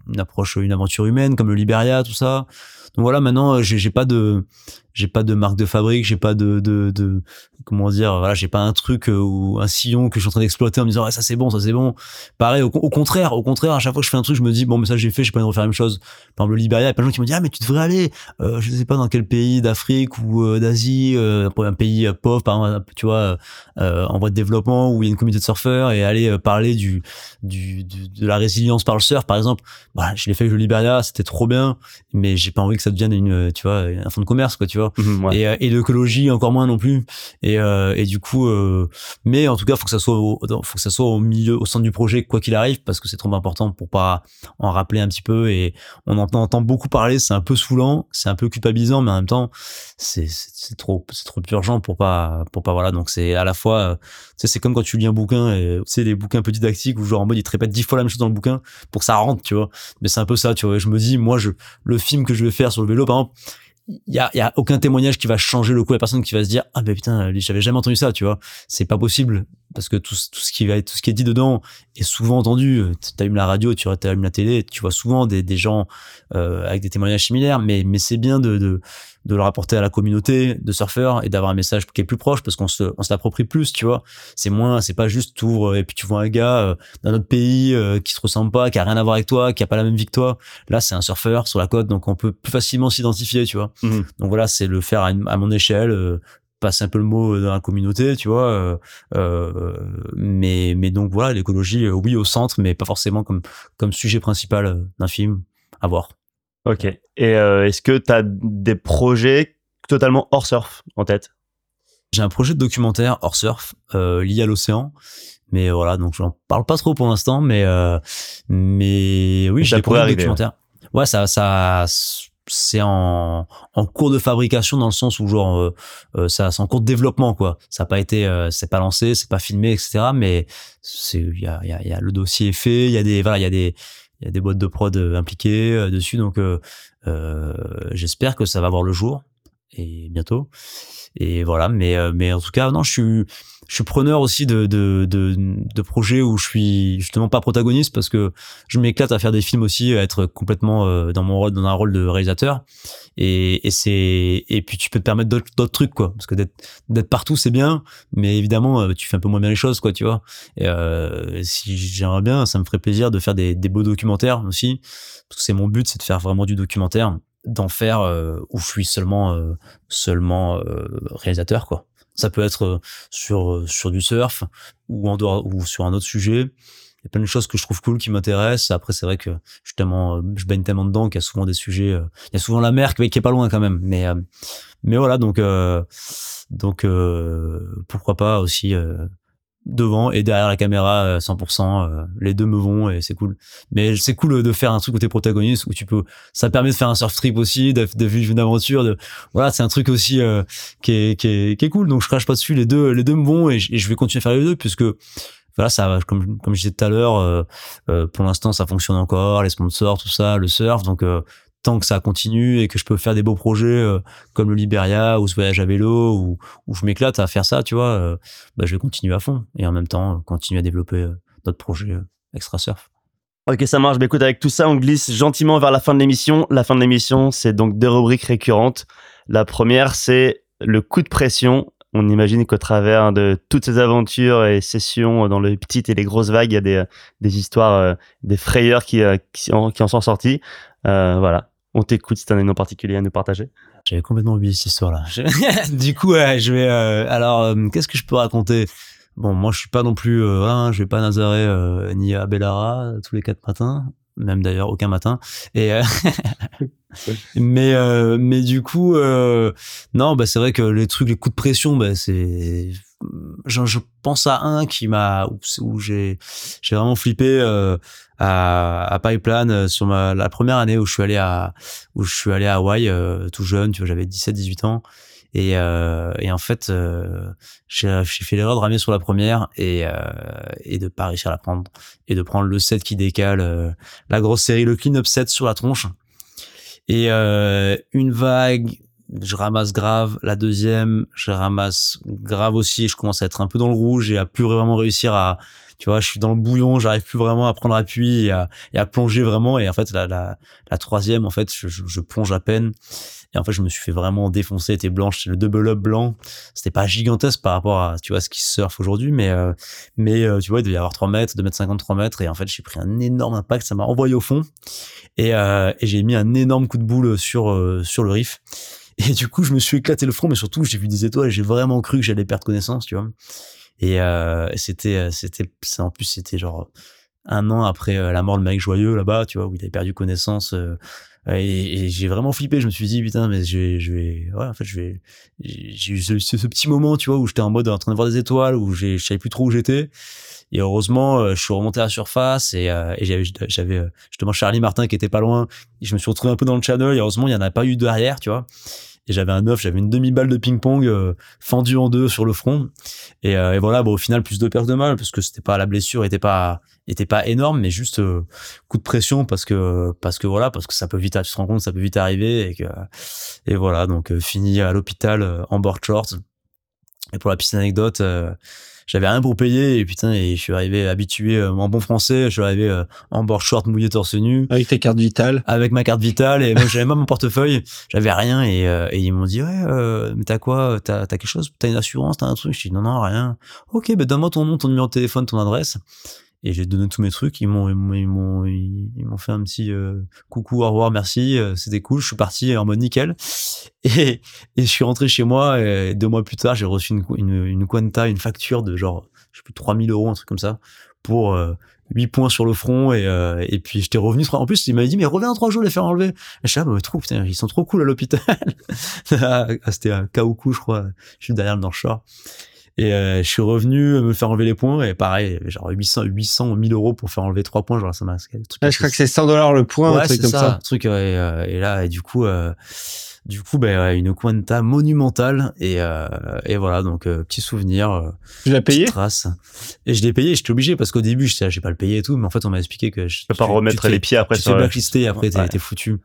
une approche, une aventure humaine comme le Liberia, tout ça. Donc voilà, maintenant euh, j'ai pas de j'ai pas de marque de fabrique, j'ai pas de, de, comment dire, voilà, j'ai pas un truc euh, ou un sillon que je suis en train d'exploiter en me disant ouais, ça c'est bon, ça c'est bon. Pareil, au, contraire, au contraire, à chaque fois que je fais un truc, je me dis bon, mais ça j'ai fait, j'ai pas envie de refaire la même chose. Par exemple, le Liberia, il y a plein de gens qui me disent ah mais tu devrais aller, euh, je sais pas dans quel pays d'Afrique ou euh, d'Asie, un pays pauvre, par exemple, tu vois, en voie de développement où il y a une communauté de surfeurs et aller parler du, du, de la résilience par le surf, par exemple. Voilà, je l'ai fait avec le Liberia, c'était trop bien, mais j'ai pas envie que ça devienne une, tu vois, un fonds de commerce, quoi, tu vois. Mhm, ouais. Et, euh, et l'écologie encore moins non plus. Et, euh, et du coup, euh, mais en tout cas, faut que ça soit, au, faut que ça soit au milieu, au centre du projet, quoi qu'il arrive, parce que c'est trop important pour pas en rappeler un petit peu. Et on en entend beaucoup parler, c'est un peu saoulant, c'est un peu culpabilisant, mais en même temps, c'est trop, c'est trop urgent pour pas, pour pas voilà. Donc c'est à la fois, c'est comme quand tu lis un bouquin, et sais, les bouquins un peu didactiques où genre en mode il te dix fois la même chose dans le bouquin pour que ça rentre, tu vois. Mais c'est un peu ça, tu vois. Et je me dis, moi, je, le film que je vais faire sur le vélo, par exemple, il y a, y a aucun témoignage qui va changer le coup. La personne qui va se dire, ah ben putain, j'avais jamais entendu ça, tu vois. C'est pas possible parce que tout, tout ce qui va tout ce qui est dit dedans est souvent entendu. Tu allumes la radio, tu allumes la télé, tu vois souvent des, des gens euh, avec des témoignages similaires, mais, mais c'est bien de, de, de le rapporter à la communauté de surfeurs et d'avoir un message qui est plus proche parce qu'on se, on se l'approprie plus, tu vois. C'est moins, c'est pas juste t'ouvres et puis tu vois un gars euh, d'un autre pays euh, qui se ressemble pas, qui a rien à voir avec toi, qui a pas la même vie que toi. Là, c'est un surfeur sur la côte, donc on peut plus facilement s'identifier, tu vois. Mhm. Donc voilà, c'est le faire à, une- à mon échelle, euh, passer un peu le mot dans la communauté, tu vois. euh, euh, mais mais donc voilà, l'écologie, oui au centre, mais pas forcément comme comme sujet principal d'un film. À voir. Ok. Et euh, est-ce que tu as des projets totalement hors surf en tête? J'ai un projet de documentaire hors surf euh, lié à l'océan. Mais voilà, donc j'en parle pas trop pour l'instant, mais euh, mais oui, j'ai des projets de documentaire. Ouais, ça ça c'est en en cours de fabrication dans le sens où genre euh, euh, ça c'est en cours de développement quoi. Ça a pas été euh, c'est pas lancé, c'est pas filmé etc. Mais c'est il y a il y a, il y a le dossier est fait, il y a des voilà il y a des il y a des boîtes de prod euh, impliquées euh, dessus. Donc euh, j'espère que ça va voir le jour et bientôt. Et voilà mais euh, mais en tout cas non je suis je suis preneur aussi de de de, de projets où je suis justement pas protagoniste parce que je m'éclate à faire des films aussi à être complètement euh, dans mon rôle dans un rôle de réalisateur. Et et c'est et puis tu peux te permettre d'autres trucs quoi parce que d'être d'être partout c'est bien mais évidemment euh, tu fais un peu moins bien les choses quoi tu vois. Et euh, si j'aimerais bien ça me ferait plaisir de faire des des beaux documentaires aussi parce que c'est mon but c'est de faire vraiment du documentaire d'en faire euh, où je suis seulement euh, seulement euh, réalisateur quoi. Ça peut être euh, sur euh, sur du surf ou en dehors ou sur un autre sujet. Il y a plein de choses que je trouve cool qui m'intéressent. Après c'est vrai que je tellement euh, je baigne tellement dedans qu'il y a souvent des sujets il y a souvent la mer qui qui est pas loin quand même. Mais mais voilà donc donc pourquoi pas aussi devant et derrière la caméra euh, 100% euh, les deux me vont et c'est cool. Mais c'est cool de faire un truc où t'es protagoniste où tu peux ça permet de faire un surf trip aussi de, vivre une aventure de voilà c'est un truc aussi euh, qui est, qui est qui est cool. Donc je crache pas dessus les deux les deux me vont et je, et je vais continuer à faire les deux puisque voilà ça comme comme je disais tout à l'heure euh, euh, pour l'instant ça fonctionne encore les sponsors tout ça le surf. Donc euh, tant que ça continue et que je peux faire des beaux projets euh, comme le Liberia ou ce voyage à vélo ou où je m'éclate à faire ça tu vois euh, bah, je vais continuer à fond et en même temps euh, continuer à développer euh, d'autres projets extra surf Ok, ça marche. Bah, écoute, avec tout ça, on glisse gentiment vers la fin de l'émission. La fin de l'émission, c'est donc deux rubriques récurrentes. La première, c'est le coup de pression. On imagine qu'au travers de toutes ces aventures et sessions dans les petites et les grosses vagues, il y a des, des histoires, des frayeurs qui, qui, en, sont sorties. Voilà. On t'écoute si tu as un événement particulier à nous partager. J'avais complètement oublié cette histoire-là. Je- du coup, ouais, je vais. euh, alors, euh, qu'est-ce que je peux raconter? Bon, moi, je suis pas non plus. Euh, hein, je vais pas à Nazaré euh, ni à Bellara tous les quatre matins, même d'ailleurs aucun matin. Et euh, mais euh, mais du coup, euh, non, bah c'est vrai que les trucs, les coups de pression, bah c'est je, je pense à un qui m'a où, où j'ai j'ai vraiment flippé euh, à, à Pipeline euh, sur ma la première année où je suis allé à où je suis allé à Hawaï euh, tout jeune, tu vois, j'avais 17 18 ans et euh, et en fait euh, j'ai fait l'erreur de ramer sur la première et euh, et de pas réussir à la prendre et de prendre le set qui décale la grosse série le clean up set sur la tronche et une vague je ramasse grave. La deuxième, je ramasse grave aussi. Je commence à être un peu dans le rouge et à plus vraiment réussir à, tu vois, je suis dans le bouillon. J'arrive plus vraiment à prendre appui et à, et à plonger vraiment. Et en fait, la, la, la troisième, en fait, je, je, je plonge à peine. Et en fait, je me suis fait vraiment défoncer. Était blanche. C'est le double up blanc. C'était pas gigantesque par rapport à, tu vois, ce qui se surfe aujourd'hui. Mais, euh, mais, euh, tu vois, il devait y avoir 3 mètres, 2 mètres 53 mètres. Et en fait, j'ai pris un énorme impact. Ça m'a envoyé au fond. Et, euh, et j'ai mis un énorme coup de boule sur, euh, sur le riff. Et du coup, je me suis éclaté le front, mais surtout, j'ai vu des étoiles et j'ai vraiment cru que j'allais perdre connaissance, tu vois. Et euh, c'était, c'était, c'est- en plus, c'était genre un an après euh, la mort de Mike Joyeux là-bas, tu vois, où il avait perdu connaissance. euh, et, et j'ai vraiment flippé. Je me suis dit, putain, mais je vais, je vais, ouais, en fait, je vais. J'ai eu ce, petit moment, tu vois, où j'étais en mode en train de voir des étoiles, où je savais plus trop où j'étais. Et heureusement, euh, je suis remonté à la surface et, euh, et j'avais, j'avais euh, justement Charlie Martin qui était pas loin. Je me suis retrouvé un peu dans le channel. Et heureusement, il y en a pas eu derrière, tu vois. Et j'avais un œuf, j'avais une demi-balle de ping-pong euh, fendue en deux sur le front. Et, euh, et voilà, bon, au final, plus de pertes de mal parce que c'était pas la blessure était pas était pas énorme, mais juste euh, coup de pression parce que parce que voilà, parce que ça peut vite, tu te rends compte, ça peut vite arriver et que et voilà, donc euh, fini à l'hôpital euh, en board shorts. Et pour la petite anecdote, euh, j'avais rien pour payer et putain, et je suis arrivé habitué euh, en bon français, je suis arrivé euh, en board short mouillé torse nu. Avec tes cartes vitales. avec ma carte vitale et moi j'avais même mon portefeuille j'avais rien et, euh, et ils m'ont dit ouais euh, mais t'as quoi t'as t'as quelque chose? T'as une assurance t'as un truc? Je dis non non rien. Ok ben donne-moi ton nom ton numéro de téléphone ton adresse et j'ai donné tous mes trucs. Ils m'ont ils m'ont ils m'ont fait un petit euh, coucou au revoir merci euh, c'était cool. Je suis parti en mode nickel. Et et je suis rentré chez moi et deux mois plus tard j'ai reçu une une une Quanta une facture de genre je sais plus 3000 euros un truc comme ça pour euh, 8 points sur le front. Et, euh, et puis j'étais revenu en plus il m'avait dit mais reviens dans trois jours les faire enlever. Et je suis ah bah trop putain ils sont trop cool à l'hôpital. Ah, c'était à Kaoukou je crois je suis derrière le North Shore et euh, je suis revenu me faire enlever les points et pareil genre 800 800 1000 euros pour faire enlever trois points genre ça m'a truc Ah, je crois que c'est 100 dollars le point, un ouais, truc c'est comme ça, ça. un truc euh, et, euh, et là et du coup euh, du coup ben ouais, une Quanta monumentale et euh, et voilà donc euh, petit souvenir euh, Tu l'as payé trace. Et je l'ai payé j'étais obligé parce qu'au début j'étais j'ai pas le payer et tout mais en fait on m'a expliqué que je peux pas remettre les pieds après tu te blacklister après t'es Ouais. t'es foutu.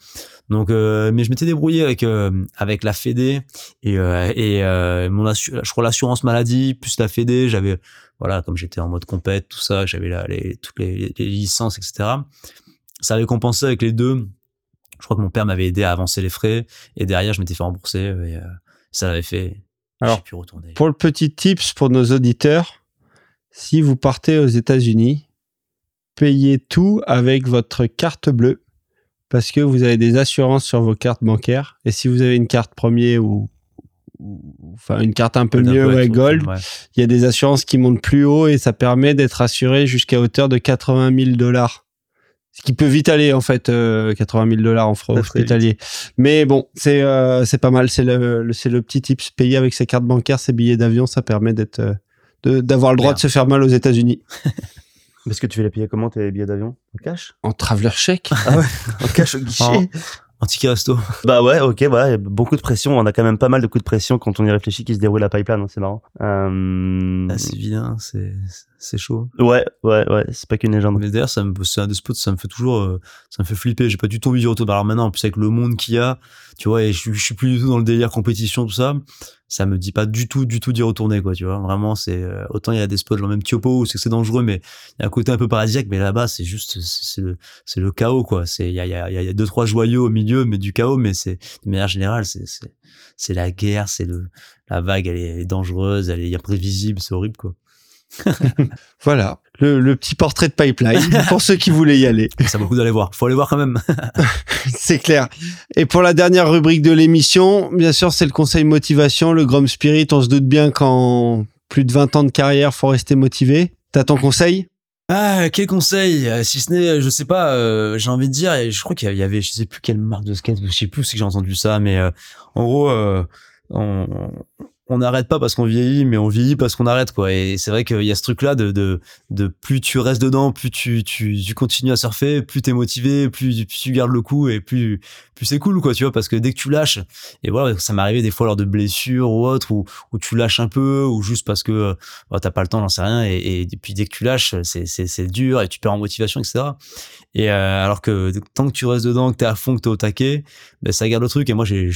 Donc euh, mais je m'étais débrouillé avec euh, avec la Fédé et euh, et mon je crois l'assurance maladie plus la Fédé j'avais voilà comme j'étais en mode compète tout ça j'avais là les toutes les, les licences etc ça avait compensé avec les deux je crois que mon père m'avait aidé à avancer les frais et derrière je m'étais fait rembourser et euh, ça l'avait fait Alors, pu retourner Pour le petit tips pour nos auditeurs, si vous partez aux États-Unis, payez tout avec votre carte bleue parce que vous avez des assurances sur vos cartes bancaires. Et si vous avez une carte premier ou, enfin une carte un peu D'un mieux, peu ouais, avec- gold, ouais. il y a des assurances qui montent plus haut et ça permet d'être assuré jusqu'à hauteur de 80 000 dollars. Ce qui peut vite aller en fait, euh, 80 000 dollars en frais hospitaliers. Mais bon, c'est euh, c'est pas mal. C'est le, le- c'est le petit tips. Payer avec ses cartes bancaires, ses billets d'avion, ça permet d'être euh, d'avoir le droit de se faire mal aux États-Unis. Est-ce que tu veux les payer comment tes billets d'avion? En cash? En traveler chèque. En cash au guichet En- en ticket resto Bah ouais, ok, ouais, il y a beaucoup de pression. On a quand même pas mal de coups de pression quand on y réfléchit qui se déroule à pipeline, hein, c'est marrant. Euh... Ah, c'est vilain c'est c'est chaud Ouais, ouais, ouais, c'est pas qu'une légende. Mais d'ailleurs, ça me, c'est un des spots, ça me fait toujours, euh, ça me fait flipper. J'ai pas du tout envie d'y retourner. Alors maintenant, en plus avec le monde qu'il y a, tu vois, et je, suis- je suis plus du tout dans le délire compétition, tout ça. Ça me dit pas du tout, du tout d'y retourner, quoi, tu vois. Vraiment, c'est, euh, autant il y a des spots, genre même Tiopo, où c'est que c'est dangereux, mais il y a un côté un peu paradisiaque, mais là-bas, c'est juste, c'est le, c'est le chaos, quoi. C'est, il y a, il y a, il y a deux, trois joyeux au milieu, mais du chaos, mais c'est, de manière générale, c'est, c'est, c'est la guerre, c'est le, la vague, elle est, elle est dangereuse, elle est imprévisible, c'est horrible, quoi. Voilà, le, le petit portrait de pipeline pour ceux qui voulaient y aller. Ça vaut le coup d'aller voir. Faut aller voir quand même. C'est clair. Et pour la dernière rubrique de l'émission, bien sûr, c'est le conseil motivation, le Grom Spirit. On se doute bien qu'en plus de 20 ans de carrière, faut rester motivé. T'as ton conseil? Ah, quel conseil? Euh, Si ce n'est, je sais pas, euh, j'ai envie de dire, et je crois qu'il y avait, je sais plus quelle marque de skate, je sais plus si j'ai entendu ça, mais euh, en gros, euh, on- on n'arrête pas parce qu'on vieillit, mais on vieillit parce qu'on arrête, quoi. Et c'est vrai qu'il y a ce truc-là de, plus tu restes dedans, plus tu, tu, continues à surfer, plus t'es motivé, plus, tu gardes le coup et plus, plus c'est cool, quoi, tu vois, parce que dès que tu lâches, et voilà, ça m'est arrivé des fois lors de blessures ou autre, où, où tu lâches un peu, ou juste parce que bah, t'as pas le temps, j'en sais rien, et, et puis dès que tu lâches, c'est, c'est, c'est dur et tu perds en motivation, etc. Et euh, alors que tant que tu restes dedans, que t'es à fond, que t'es au taquet, ben ça garde le truc. Et moi, j'ai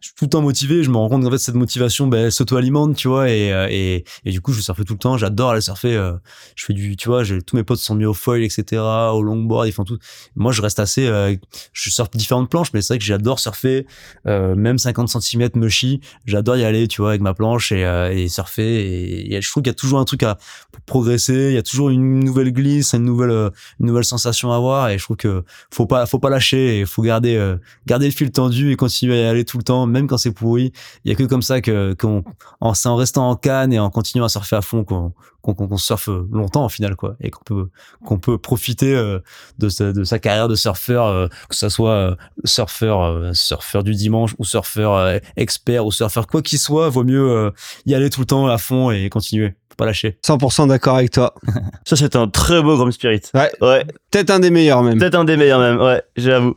je suis tout le temps motivé. Je me rends compte qu'en fait cette motivation, ben, s'auto-alimente, tu vois. Et, euh, et, et du coup, je surfe tout le temps. J'adore aller surfer. euh, je fais du, tu vois, tous mes potes sont mis au foil, etc., au longboard, ils font tout. Moi, je reste assez. euh, je surfe différentes planches, mais c'est vrai que j'adore surfer. euh, même 50 cm me chie. J'adore y aller, tu vois, avec ma planche et, euh, et surfer. Et, je trouve qu'il y a toujours un truc à pour progresser. Il y a toujours une nouvelle glisse, une nouvelle, euh, une nouvelle sensation à avoir. Et je trouve que faut pas, faut pas lâcher. Et faut garder, garder le fil tendu et continuer à y aller tout le temps, même quand c'est pourri. Il y a que comme ça que, qu'on, en, c'est en restant en canne et en continuant à surfer à fond qu'on, qu'on, qu'on, qu'on surfe longtemps au final, quoi. Et qu'on peut, qu'on peut profiter euh, de, sa, de sa carrière de surfeur, euh, que ça soit euh, surfeur, euh, surfeur du dimanche ou surfeur euh, expert ou surfeur quoi qu'il soit, vaut mieux euh, y aller tout le temps à fond et continuer. Faut pas lâcher. 100% d'accord avec toi. Ça, c'est un très beau Grom Spirit. Ouais. Ouais. Peut-être un des meilleurs même. Peut-être un des meilleurs même, ouais, j'avoue.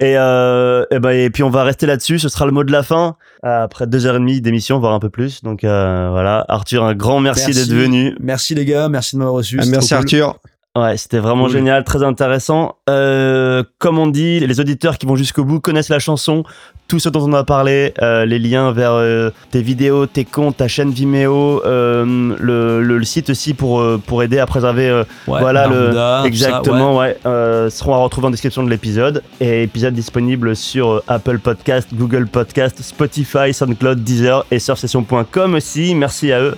Et, euh, et, ben, et puis on va rester là-dessus, ce sera le mot de la fin. Après deux heures et demie d'émission, voire un peu plus. Donc euh, voilà, Arthur, un grand merci, Merci. d'être venu. Merci les gars, merci de m'avoir reçu. Ah, merci cool. Ouais, c'était vraiment Cool. génial, très intéressant. Euh, comme on dit, les auditeurs qui vont jusqu'au bout connaissent la chanson, tout ce dont on a parlé, euh, les liens vers euh, tes vidéos, tes comptes, ta chaîne Vimeo, le, le, le site aussi pour, pour aider à préserver Ouais, voilà le exactement ça, ouais. ouais, seront à retrouver en description de l'épisode et épisode disponible sur Apple Podcast, Google Podcast, Spotify, SoundCloud, Deezer et surfsession.com aussi. Merci à eux.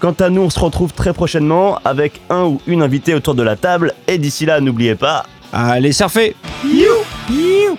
Quant à nous, on se retrouve très prochainement avec un ou une invitée autour de la table. Et d'ici là, n'oubliez pas Allez surfer. You, you.